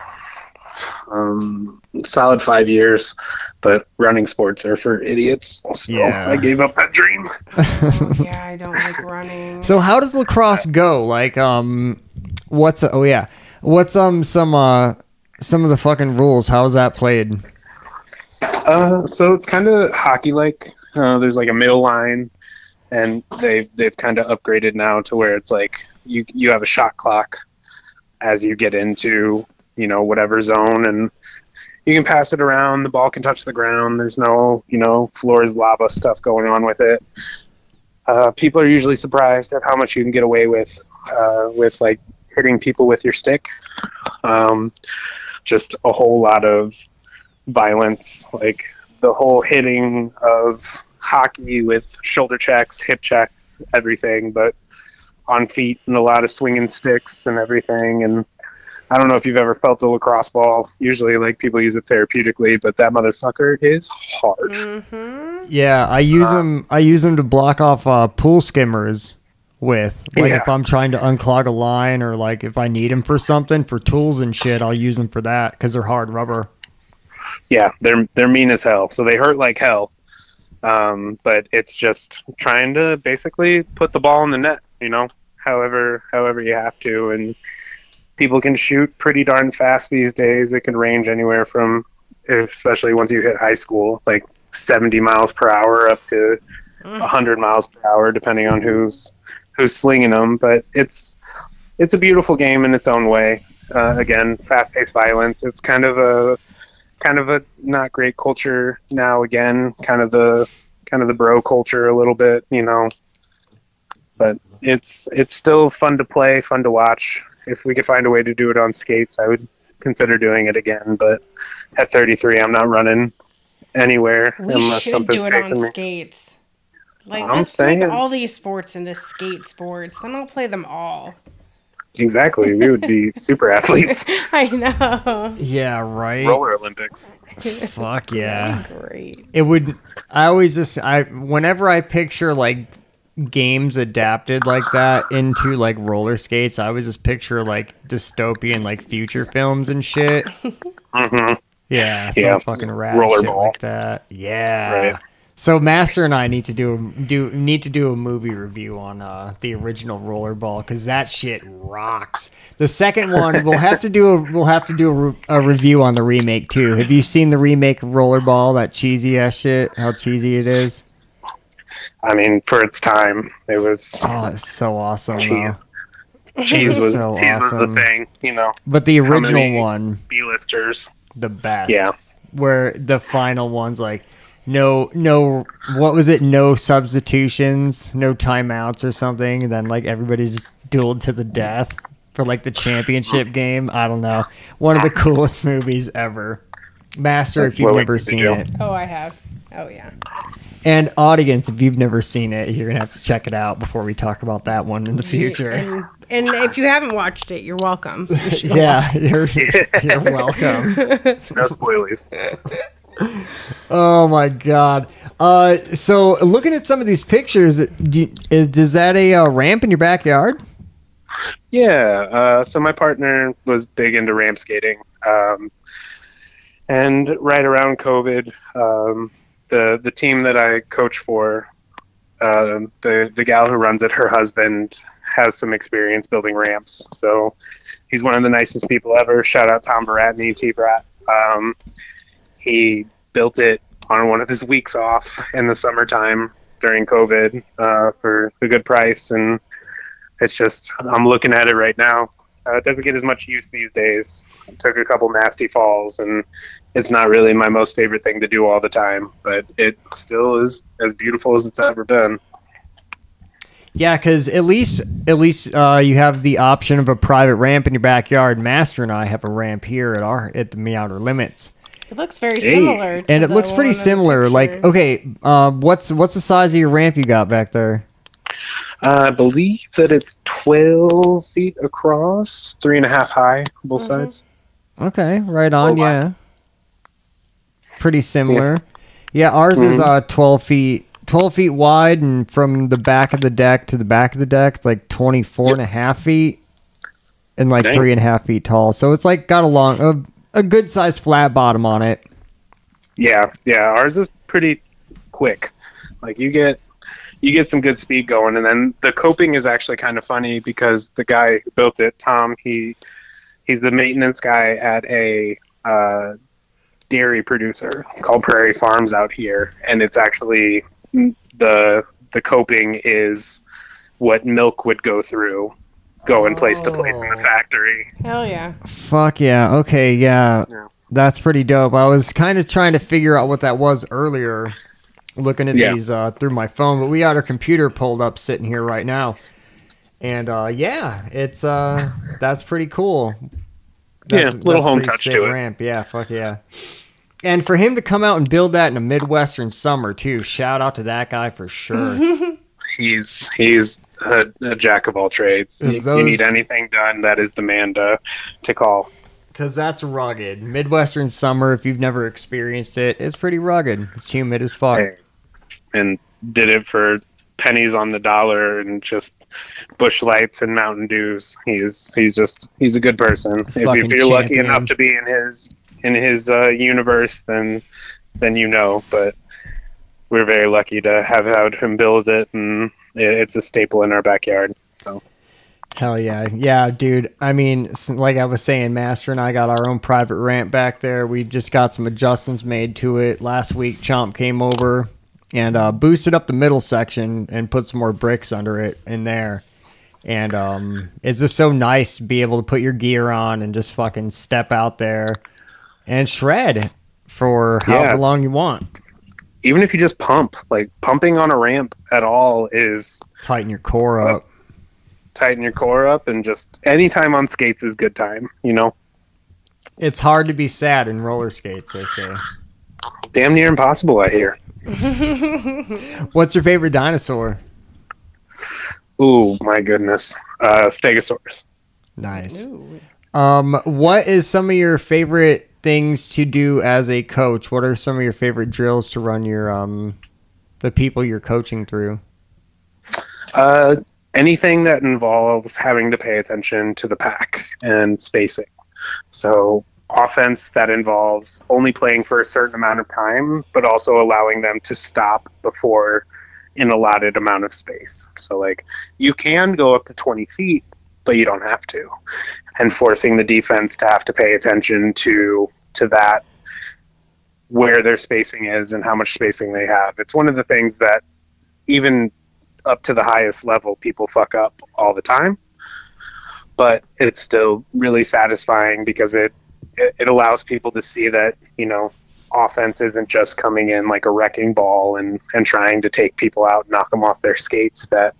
Um, solid five years, but running sports are for idiots. So Yeah. I gave up that dream. Oh, yeah, I don't like running. [LAUGHS] so how does lacrosse go? Like, um, what's oh yeah, what's um some uh some of the fucking rules? How's that played? Uh, so it's kind of hockey-like. Uh, there's like a middle line, and they've they've kind of upgraded now to where it's like you you have a shot clock as you get into you know whatever zone, and you can pass it around. The ball can touch the ground. There's no you know floor is lava stuff going on with it. Uh, people are usually surprised at how much you can get away with uh, with like hitting people with your stick. Um, just a whole lot of violence, like the whole hitting of hockey with shoulder checks, hip checks, everything, but on feet and a lot of swinging sticks and everything. And I don't know if you've ever felt a lacrosse ball. Usually, like people use it therapeutically, but that motherfucker is hard. Mm-hmm. Yeah, I use them. I use them to block off uh, pool skimmers with. Like Yeah. if I'm trying to unclog a line or like if I need them for something for tools and shit, I'll use them for that because they're hard rubber. Yeah, they're they're mean as hell. So they hurt like hell. Um, but it's just trying to basically put the ball in the net, you know, however however you have to and people can shoot pretty darn fast these days. It can range anywhere from especially once you hit high school, like 70 miles per hour up to 100 miles per hour depending on who's who's slinging them, but it's it's a beautiful game in its own way. Uh, again, fast-paced violence. It's kind of a kind of a not great culture now. Again, kind of the kind of the bro culture a little bit, you know. But it's it's still fun to play, fun to watch. If we could find a way to do it on skates, I would consider doing it again. But at 33, I'm not running anywhere We unless should something's do it on me. skates. Like I'm let's saying. make all these sports into skate sports. Then I'll play them all. Exactly, we would be [LAUGHS] super athletes. [LAUGHS] I know. Yeah, right. Roller Olympics. Fuck [LAUGHS] yeah. Great. It would. I always just. I whenever I picture like games adapted like that into like roller skates, I always just picture like dystopian like future films and shit. Mm-hmm. Yeah, some Yeah. fucking rad shit Rollerball. like that. Yeah. Right. So Master and I need to do do need to do a movie review on uh, the original Rollerball because that shit rocks. The second one we'll have to do a, we'll have to do a, re- a review on the remake too. Have you seen the remake of Rollerball? That cheesy ass shit. How cheesy it is. I mean, for its time, it was Oh, it's so awesome. Cheese. Cheese was So cheese was the thing, you know. But the original one, B-listers. the best. Yeah. where the final one's like no no what was it no substitutions no timeouts or something and then like everybody just dueled to the death for like the championship game i don't know one of the coolest [LAUGHS] movies ever master That's if you've never seen it Oh, I have. Oh yeah. and audience if you've never seen it you're gonna have to check it out before we talk about that one in the future And And if you haven't watched it, you're welcome. [LAUGHS] You should go Yeah, you're, you're welcome. [LAUGHS] No spoilies. Oh my god. Uh, so looking at some of these pictures, do is, does that a uh, ramp in your backyard? Yeah. Uh, so my partner was big into ramp skating, um, and right around COVID, um, the the team that I coach for, um the the gal who runs it, her husband has some experience building ramps. So he's one of the nicest people ever. Shout out Tom Baratney, T Brat. Um, he built it on one of his weeks off in the summertime during COVID uh, for a good price, and it's just I'm looking at it right now. Uh, it doesn't get as much use these days. I took a couple nasty falls, and it's not really my most favorite thing to do all the time, but it still is as beautiful as it's ever been. Yeah, because at least at least uh, you have the option of a private ramp in your backyard. Master and I have a ramp here at our at the Meowter Limits, It looks very Hey. similar. To and it looks pretty similar. Like, okay, uh, what's what's the size of your ramp you got back there? Uh, I believe that it's 12 feet across, three and a half high, both Mhm. sides. Okay, right on. Oh, wow. yeah, pretty similar. Yeah, ours is Mhm. uh twelve feet. 12 feet wide and from the back of the deck to the back of the deck it's like 24 and a half feet and like Dang. three and a half feet tall so it's like got a long a, a good sized flat bottom on it Yeah, yeah. Ours is pretty quick. Like you get you get some good speed going, and then the coping is actually kind of funny because the guy who built it, Tom, he he's the maintenance guy at a uh, dairy producer called Prairie Farms out here, and it's actually the the coping is what milk would go through going place to place in the Oh. factory. Hell yeah. Fuck yeah. Okay, yeah. Yeah. That's pretty dope. I was kind of trying to figure out what that was earlier, looking at Yeah. these uh, through my phone, but we got our computer pulled up sitting here right now. And uh, yeah, it's uh, that's pretty cool. That's, Yeah, little home touch sick to it. Ramp. Yeah, fuck yeah. And for him to come out and build that in a midwestern summer too, shout out to that guy for sure. [LAUGHS] He's he's a, a jack of all trades. Is You, you need anything done, that is the man to to call. Cause that's rugged. Midwestern summer, if you've never experienced it, it's pretty rugged. It's humid as fuck. And did it for pennies on the dollar and just Busch Lights and Mountain Dews. He's he's just he's a good person. If, if you're lucky enough to be in his in his uh, universe, then then you know. But we're very lucky to have had him build it, and it's a staple in our backyard. So Hell yeah. Yeah, dude. I mean, like I was saying, Master and I got our own private ramp back there. We just got some adjustments made to it. Last week, Chomp came over and uh, boosted up the middle section and put some more bricks under it in there. And um, it's just so nice to be able to put your gear on and just fucking step out there and shred for however Yeah. long you want. Even if you just pump, like pumping on a ramp at all is Tighten your core up. tighten your core up and just anytime on skates is good time you know It's hard to be sad in roller skates, they say. damn near impossible i hear [LAUGHS] What's your favorite dinosaur? ooh my goodness uh stegosaurus Nice. Ooh. Um, what is some of your favorite things to do as a coach? What are some of your favorite drills to run your um the people you're coaching through? uh anything that involves having to pay attention to the pack and spacing so offense that involves only playing for a certain amount of time but also allowing them to stop before an allotted amount of space so like you can go up to 20 feet but you don't have to. And forcing the defense to have to pay attention to to that where their spacing is and how much spacing they have. It's one of the things that even up to the highest level people fuck up all the time but it's still really satisfying because it it, allows people to see that you know offense isn't just coming in like a wrecking ball and and trying to take people out knock them off their skates that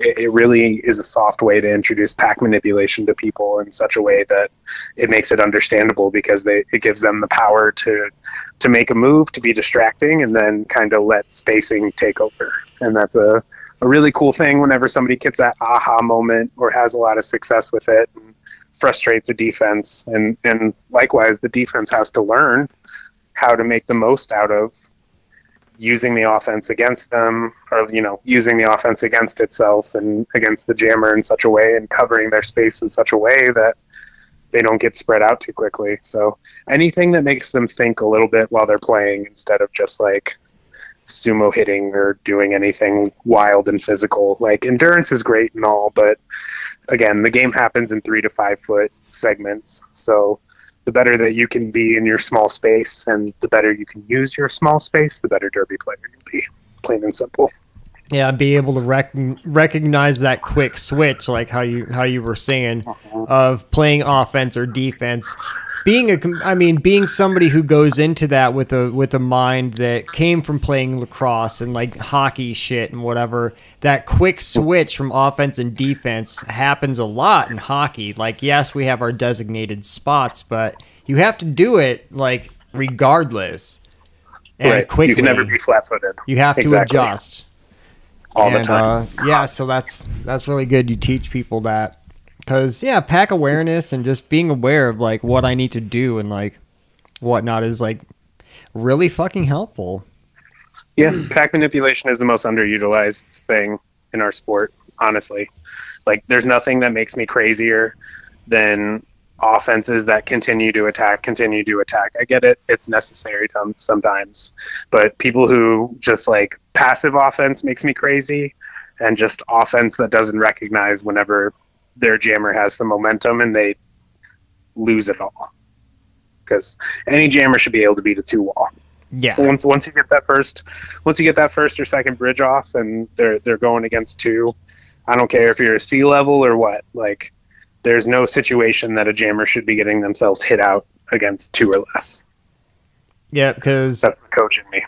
it, it really is a soft way to introduce pack manipulation to people in such a way that it makes it understandable because they it gives them the power to to make a move to be distracting and then kind of let spacing take over and that's a a really cool thing whenever somebody gets that aha moment or has a lot of success with it and frustrates the defense. And, and likewise, the defense has to learn how to make the most out of using the offense against them or you know using the offense against itself and against the jammer in such a way and covering their space in such a way that they don't get spread out too quickly. So anything that makes them think a little bit while they're playing instead of just like sumo hitting or doing anything wild and physical. Like endurance is great and all but again the game happens in three to five foot segments. So the better that you can be in your small space and the better you can use your small space, the better derby player you'll be. Plain and simple. Yeah, be able to rec- recognize that quick switch, like how you how you were saying, uh-huh. of playing offense or defense. Being a, I mean, being somebody who goes into that with a with a mind that came from playing lacrosse and like hockey shit and whatever. That quick switch from offense and defense happens a lot in hockey. Like, yes, we have our designated spots, but you have to do it like regardless and right. quickly. You can never be flat footed. You have to Exactly. adjust all the time. Uh, yeah, so that's that's really good. You teach people that because yeah, pack awareness and just being aware of like what I need to do and like whatnot is like really fucking helpful. Yeah, pack manipulation is the most underutilized thing in our sport, honestly. Like, there's nothing that makes me crazier than offenses that continue to attack, continue to attack. I get it, it's necessary to, sometimes, but people who just like passive offense makes me crazy, and just offense that doesn't recognize whenever their jammer has the momentum and they lose it all. Because any jammer should be able to beat a two wall Yeah, once once you get that first once you get that first or second bridge off and they're they're going against two i don't care if you're a sea level or what like there's no situation that a jammer should be getting themselves hit out against two or less yeah, because that's the coach in me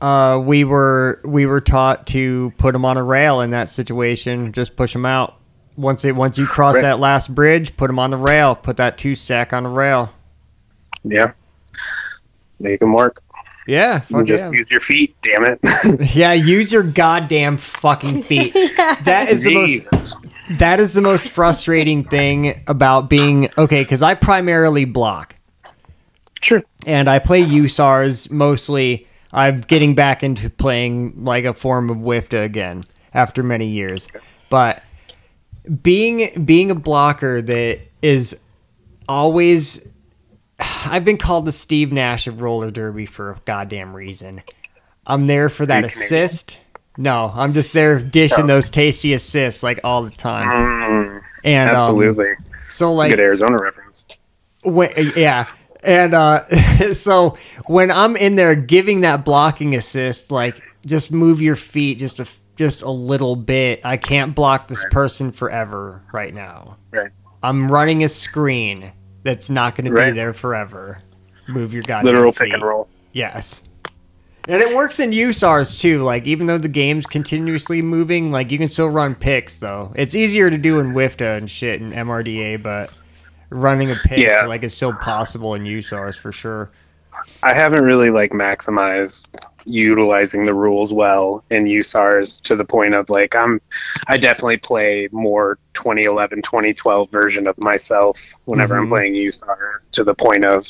uh, we were we were taught to put them on a rail in that situation. Just push them out. Once it once you cross Right. that last bridge, put them on the rail. Put that two sack on the rail. yeah make them work Yeah, fuck just yeah. use your feet damn it [LAUGHS] [LAUGHS] Yeah, use your goddamn fucking feet. [LAUGHS] That is the most that is the most frustrating thing about being okay because I primarily block sure and I play USARS mostly. I'm getting back into playing like a form of WFTDA again after many years, but being being a blocker that is always I've been called the Steve Nash of roller derby for a goddamn reason. I'm there for that Are you Canadian? assist. No, I'm just there dishing those tasty assists like all the time. Mm, And um, absolutely so like good arizona reference when, yeah. And uh, [LAUGHS] so when I'm in there giving that blocking assist, like just move your feet just a just a little bit. I can't block this person forever right now. right I'm running a screen that's not going to be there forever. Move your goddamn literal feet. pick and roll Yes. And it works in USARS too. Like even though the game's continuously moving, like you can still run picks though. It's easier to do in WFTDA and shit in MRDA, but running a pick Yeah. like is still possible in USARS for sure. I haven't really like maximized utilizing the rules well in USARS to the point of like I'm I definitely play more 2011 2012 version of myself whenever I'm Mhm. playing USAR to the point of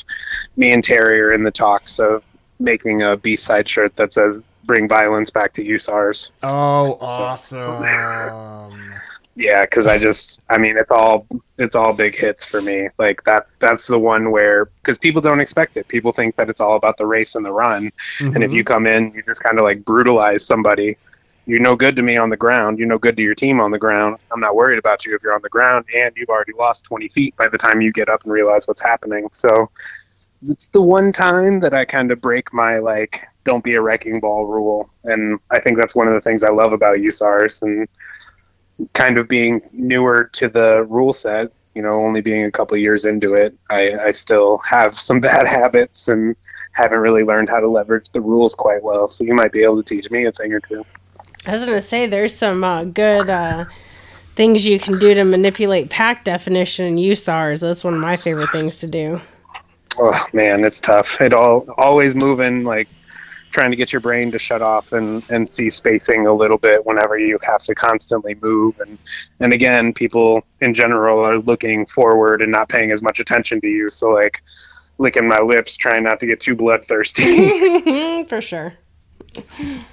me and Terry are in the talks of making a B-side shirt that says bring violence back to USARS. Oh, So- awesome. [LAUGHS] Yeah, because I just, I mean, it's all, it's all big hits for me. Like that, that's the one where, because people don't expect it. People think that it's all about the race and the run. And if Mhm. you come in, you just kind of like brutalize somebody. You're no good to me on the ground. You're no good to your team on the ground. I'm not worried about you if you're on the ground, and you've already lost 20 feet by the time you get up and realize what's happening. So it's the one time that I kind of break my like don't be a wrecking ball rule, and I think that's one of the things I love about USARS and kind of being newer to the rule set. You know, only being a couple years into it, I, I still have some [LAUGHS] bad habits and haven't really learned how to leverage the rules quite well. So you might be able to teach me a thing or two. I was gonna say there's some uh, good uh, things you can do to manipulate pack definition in USARS. That's one of my favorite things to do. Oh man, it's tough. It all always moving like trying to get your brain to shut off and, and see spacing a little bit whenever you have to constantly move. And, and again, people in general are looking forward and not paying as much attention to you. So, like, licking my lips, trying not to get too bloodthirsty. [LAUGHS] [LAUGHS] For sure.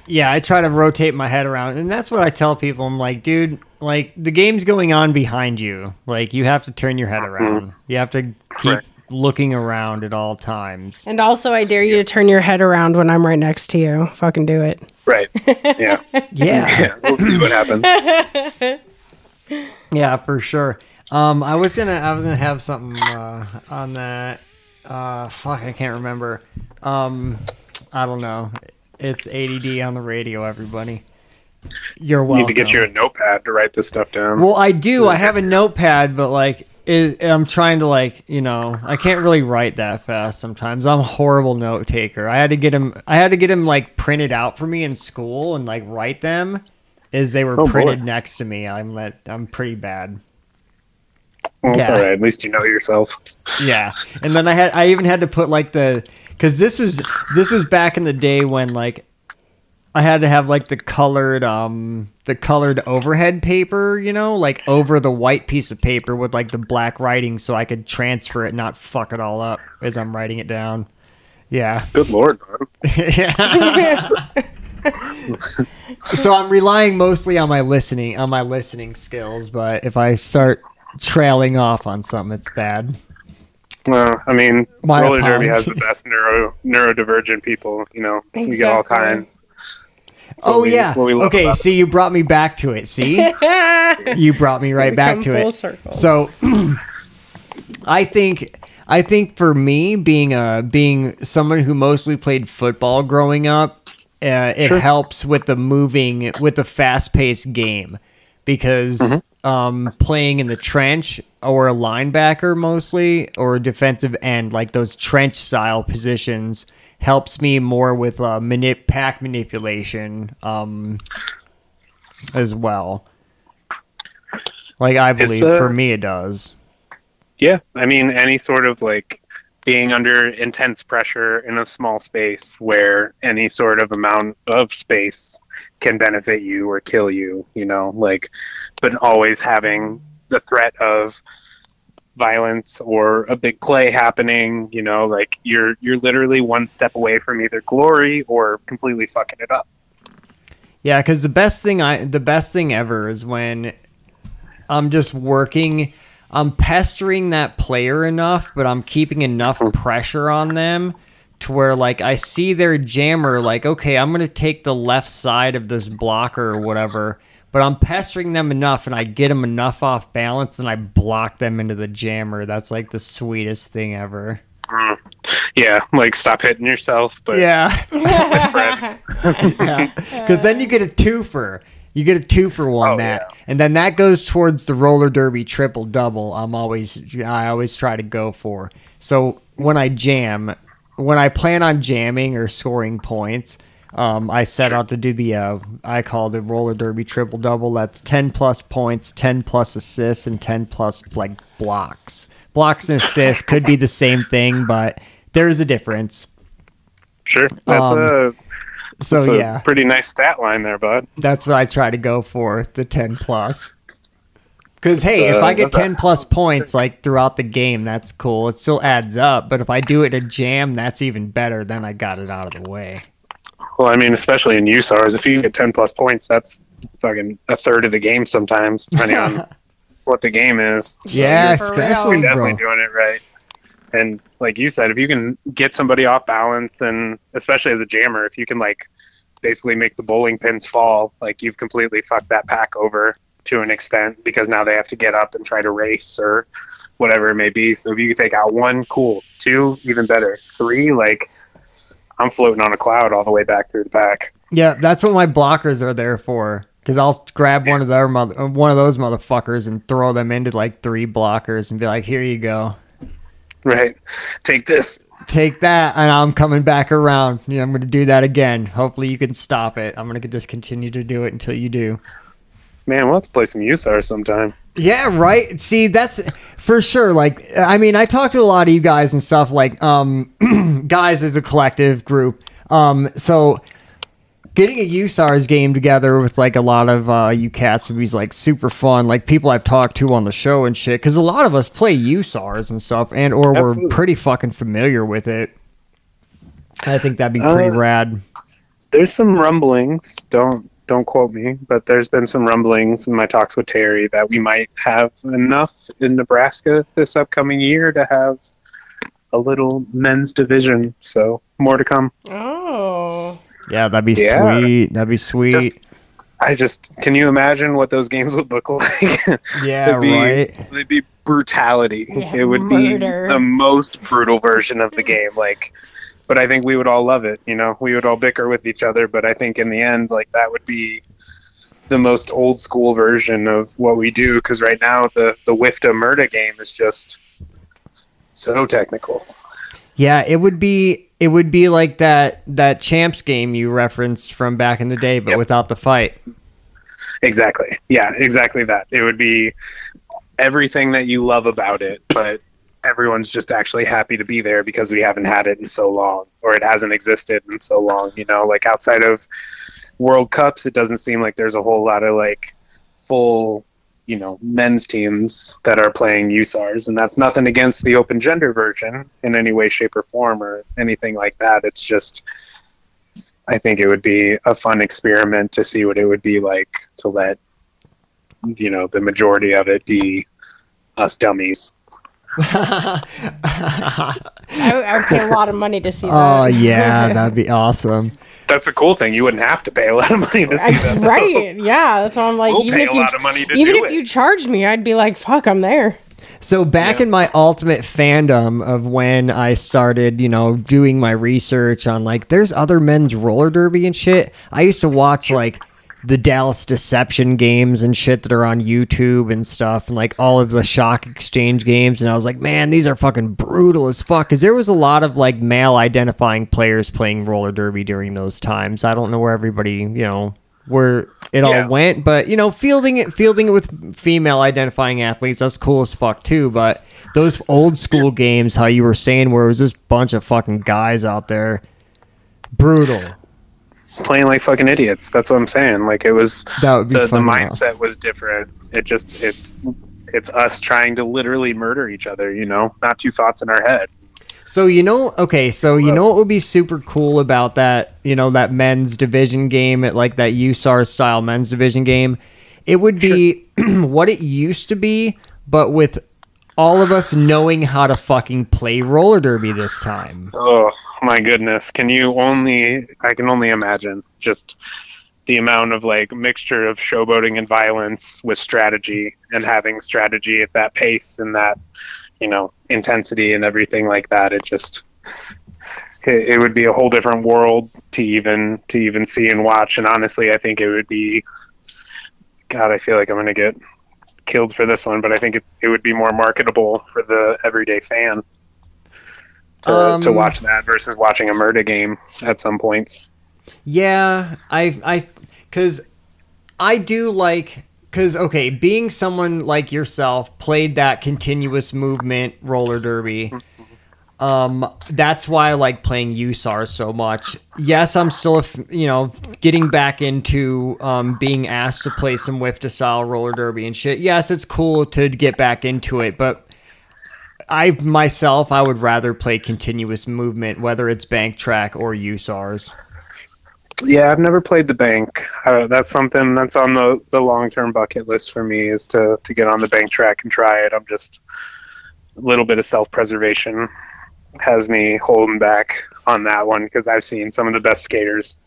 Yeah, I try to rotate my head around, and that's what I tell people. I'm like, dude, like the game's going on behind you. Like you have to turn your head mm-hmm. around. You have to keep Correct. Looking around at all times. And also, I dare you to turn your head around when I'm right next to you. Fucking do it. right. Yeah. [LAUGHS] Yeah, [LAUGHS] Yeah. We'll see what happens. [LAUGHS] yeah, for sure. Um, I was gonna, I was gonna have something uh, on that. Uh, fuck, I can't remember. Um, I don't know. It's ADD on the radio, everybody. You're welcome. You welcome. need to get you a notepad to write this stuff down. Well, I do. I have a notepad, but like, it, I'm trying to like, you know, I can't really write that fast sometimes. I'm a horrible note taker. I had to get him. I had to get him like printed out for me in school and like write them as they were Oh, boy. printed next to me. I'm let. I'm pretty bad. well, yeah. all right. At least you know yourself. Yeah, and then I had. I even had to put like the because this was this was back in the day when like I had to have like the colored um the colored overhead paper, you know, like over the white piece of paper with like the black writing so I could transfer it, not fuck it all up as I'm writing it down. Yeah. Good lord, man. [LAUGHS] yeah. [LAUGHS] so I'm relying mostly on my listening on my listening skills, but if I start trailing off on something it's bad. Well, I mean, My roller derby has the best neuro neurodivergent people. You know, you get all kinds. Oh we- yeah. we Okay, about see you brought me back to it. See? [LAUGHS] you brought me right We back come to full it. circle. So [CLEARS THROAT] I think I think for me being a being someone who mostly played football growing up, uh, it Sure. helps with the moving with the fast-paced game because Mm-hmm. um, playing in the trench or a linebacker mostly or a defensive end like those trench style positions helps me more with uh, manip- pack manipulation um, as well. Like I believe uh, for me it does. Yeah, I mean, any sort of like being under intense pressure in a small space where any sort of amount of space can benefit you or kill you, you know, like, but always having the threat of violence or a big play happening, you know, like you're you're literally one step away from either glory or completely fucking it up. Yeah, because the best thing I the best thing ever is when I'm just working. I'm pestering that player enough, but I'm keeping enough hmm. pressure on them to where like I see their jammer like okay, I'm gonna take the left side of this blocker or whatever. But I'm pestering them enough, and I get them enough off balance, and I block them into the jammer. That's like the sweetest thing ever. Mm. Yeah, like stop hitting yourself, but Yeah. [LAUGHS] friends. [LAUGHS] yeah. Because then you get a twofer. You get a two for one Oh, that, and then that goes towards the roller derby triple double. I'm always, I always try to go for. So when I jam, when I plan on jamming or scoring points, um, I set out to do the, uh, I call the roller derby triple double. That's ten plus points, ten plus assists, and ten plus like blocks. Blocks and assists could be the same thing, but there's a difference. Sure, that's Um, a, So a yeah. pretty nice stat line there, bud. That's what I try to go for, the 10 plus. Because, hey, if Uh, I get 10 plus points, like, throughout the game, that's cool. It still adds up. But if I do it in a jam, that's even better. Then I got it out of the way. Well, I mean, especially in USARS, if you get ten plus points, that's fucking a third of the game sometimes, depending on [LAUGHS] what the game is. So Yeah, you're especially, definitely bro. doing it right. And like you said, if you can get somebody off balance, and especially as a jammer, if you can like basically make the bowling pins fall, like you've completely fucked that pack over to an extent because now they have to get up and try to race or whatever it may be. So if you can take out one, cool. Two, even better. Three, like I'm floating on a cloud all the way back through the pack. Yeah, that's what my blockers are there for. Because I'll grab one of their mother, uh, one of those motherfuckers and throw them into like three blockers and be like, "Here you go, Right. Take this. take that," and I'm coming back around. Yeah, I'm going to do that again. Hopefully, you can stop it. I'm going to just continue to do it until you do. Man, we'll have to play some USAR sometime. Yeah, right. See, that's for sure. Like, I mean, I talk to a lot of you guys and stuff. Like, um, [CLEARS THROAT] guys as a collective group. Um, so getting a USARS game together with like a lot of uh, you cats would be like super fun. Like people I've talked to on the show and shit, because a lot of us play USARS and stuff, and or we're pretty fucking familiar with it. I think that'd be pretty Uh, rad. There's some rumblings. Don't don't quote me, but there's been some rumblings in my talks with Terry that we might have enough in Nebraska this upcoming year to have a little men's division. So more to come. Oh. Yeah, that'd be Yeah. sweet. That'd be sweet. Just- I just can you imagine what those games would look [LAUGHS] like? yeah, It'd be, right. It'd be brutality. Yeah, it would murder. be the most brutal version of the game. Like, but I think we would all love it. You know, we would all bicker with each other, but I think in the end, like that would be the most old school version of what we do. Because right now, the the WFTDA MRDA game is just so technical. Yeah, it would be it would be like that that champs game you referenced from back in the day, but Yep. without the fight. Exactly. Yeah, exactly that. It would be everything that you love about it, but everyone's just actually happy to be there because we haven't had it in so long or it hasn't existed in so long, you know, like outside of World Cups, it doesn't seem like there's a whole lot of like full, you know, men's teams that are playing USARS and that's nothing against the open gender version in any way shape or form or anything like that. It's just I think it would be a fun experiment to see what it would be like to let you know the majority of it be us dummies. I, I would pay a lot of money to see [LAUGHS] oh, that. oh yeah, [LAUGHS] that'd be awesome. That's a cool thing. You wouldn't have to pay a lot of money to see that. right. Yeah. That's why I'm like, We'll even pay if a you lot of money to even do if it. you charged me, I'd be like, fuck, I'm there. So back Yeah. in my ultimate fandom of when I started, you know, doing my research on like there's other men's roller derby and shit. I used to watch like the Dallas Deception games and shit that are on YouTube and stuff and like all of the shock exchange games and I was like, "Man, these are fucking brutal as fuck." Cuz there was a lot of like male identifying players playing roller derby during those times. I don't know where everybody, you know, where it Yeah. all went, but you know, fielding it fielding it with female identifying athletes, that's cool as fuck too, but those old school games how you were saying where it was just a bunch of fucking guys out there brutal. Playing like fucking idiots. That's what I'm saying. Like it was That would be the, the mindset was different. It just it's it's us trying to literally murder each other. You know, not two thoughts in our head. So you know, okay, so you know what would be super cool about that, you know, that men's division game, at like that USAR style men's division game? It would be [CLEARS THROAT] what it used to be, but with all of us knowing how to fucking play roller derby this time. Oh my goodness! Can you only? I can only imagine just the amount of like mixture of showboating and violence with strategy, and having strategy at that pace and that you know intensity and everything like that. It just it, it would be a whole different world to even to even see and watch. And honestly, I think it would be. God, I feel like I'm gonna get killed for this one, but I think it, it would be more marketable for the everyday fan to, to Um, watch that versus watching a MRDA game at some points. Yeah, I I cuz I do like cuz okay, being someone like yourself played that continuous movement roller derby. Um that's why I like playing USAR so much. Yes, I'm still a f- you know getting back into um being asked to play some WFTDA style roller derby and shit. Yes, it's cool to get back into it, but I myself I would rather play continuous movement whether it's bank track or USARS. Yeah, I've never played the bank. Uh, that's something that's on the, the long term bucket list for me is to, to get on the bank track and try it. I'm just a little bit of self preservation has me holding back on that one because I've seen some of the best skaters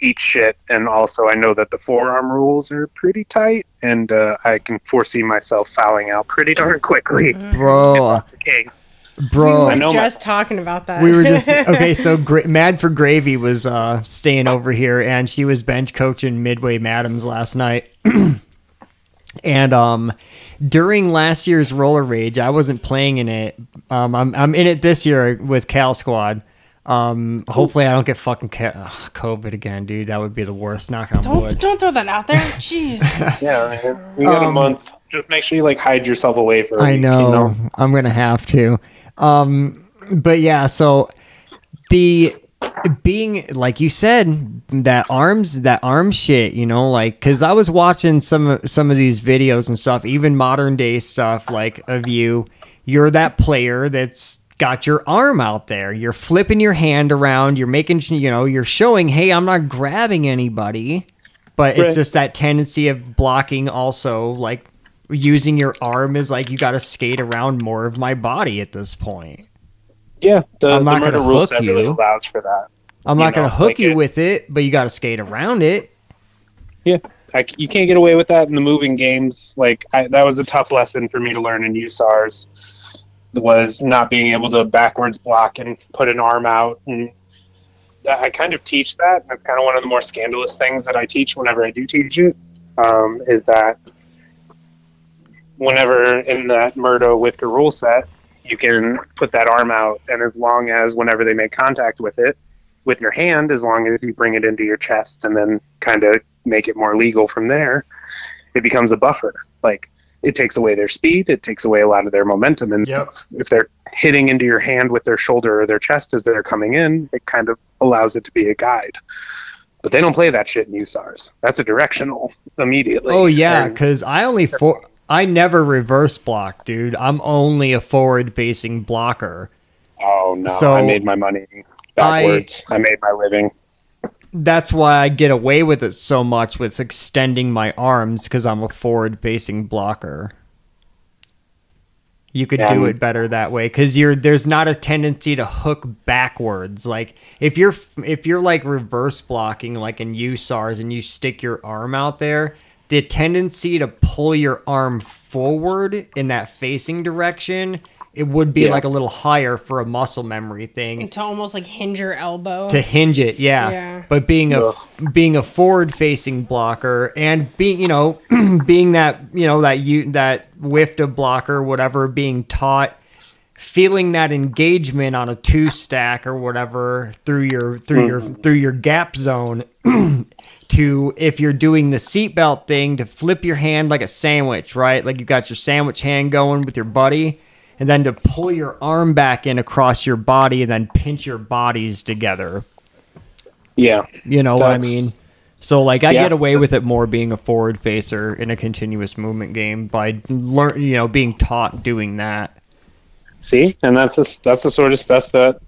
eat shit, and also I know that the forearm rules are pretty tight, and uh, I can foresee myself fouling out pretty darn quickly. Bro, If that's the case. bro. I know my- just talking about that. we were just [LAUGHS] okay. So Gra- Mad for Gravy was uh, staying over here, and she was bench coaching Midway Madams last night. [CLEARS THROAT] and um, during last year's Roller Rage, I wasn't playing in it. Um, I'm I'm in it this year with Cal Squad. Um, hopefully I don't get fucking ca- ugh, COVID again, dude. That would be the worst. Knock on don't wood. don't throw that out there. [LAUGHS] Jeez. Yeah, we got a Um, month. Just make sure you like hide yourself away for. a I week, know. You know? I'm gonna have to. Um, but yeah, so the being like you said that arms that arm shit you know like because i was watching some of some of these videos and stuff even modern day stuff like of you you're that player that's got your arm out there you're flipping your hand around you're making you know you're showing hey i'm not grabbing anybody but Right. it's just that tendency of blocking also like using your arm is like you got to skate around more of my body at this point Yeah, the, I'm not gonna hook really you. allows for that. i'm not going to hook like you it- with it but you got to skate around it Yeah, I you can't get away with that in the moving games. Like I, that was a tough lesson for me to learn in USARS. Was not being able to backwards block and put an arm out, and I kind of teach that. That's kind of one of the more scandalous things that I teach whenever I do teach it. Um, is that whenever in that Murdo with the rule set, you can put that arm out, and as long as whenever they make contact with it, with your hand, as long as you bring it into your chest and then kind of make it more legal from there, it becomes a buffer. Like it takes away their speed, it takes away a lot of their momentum and Yep. stuff. If they're hitting into your hand with their shoulder or their chest as they're coming in, it kind of allows it to be a guide. But they don't play that shit in USARS. That's a directional immediately. Oh yeah, And- because I only for I never reverse block, dude. I'm only a forward facing blocker. oh no, So- I made my money backwards. I made my living. That's why I get away with it so much with extending my arms because I'm a forward facing blocker. You could do Yeah. it better that way because you're there's not a tendency to hook backwards. Like if you're if you're like reverse blocking like in USARS and you stick your arm out there, the tendency to pull your arm forward in that facing direction, it would be Yeah. like a little higher for a muscle memory thing and to almost like hinge your elbow. to hinge it yeah, Yeah. but being a being a forward facing blocker and being you know [CLEARS THROAT] being that you know that you that WFTDA blocker whatever being taught feeling that engagement on a two stack or whatever through your through your mm-hmm. through your gap zone [CLEARS THROAT] to if you're doing the seatbelt thing to flip your hand like a sandwich right like you got your sandwich hand going with your buddy and then to pull your arm back in across your body and then pinch your bodies together Yeah. you know what I mean? So like I Yeah. get away with it more being a forward facer in a continuous movement game by learn, you know, being taught doing that. See, and that's the that's the sort of stuff that.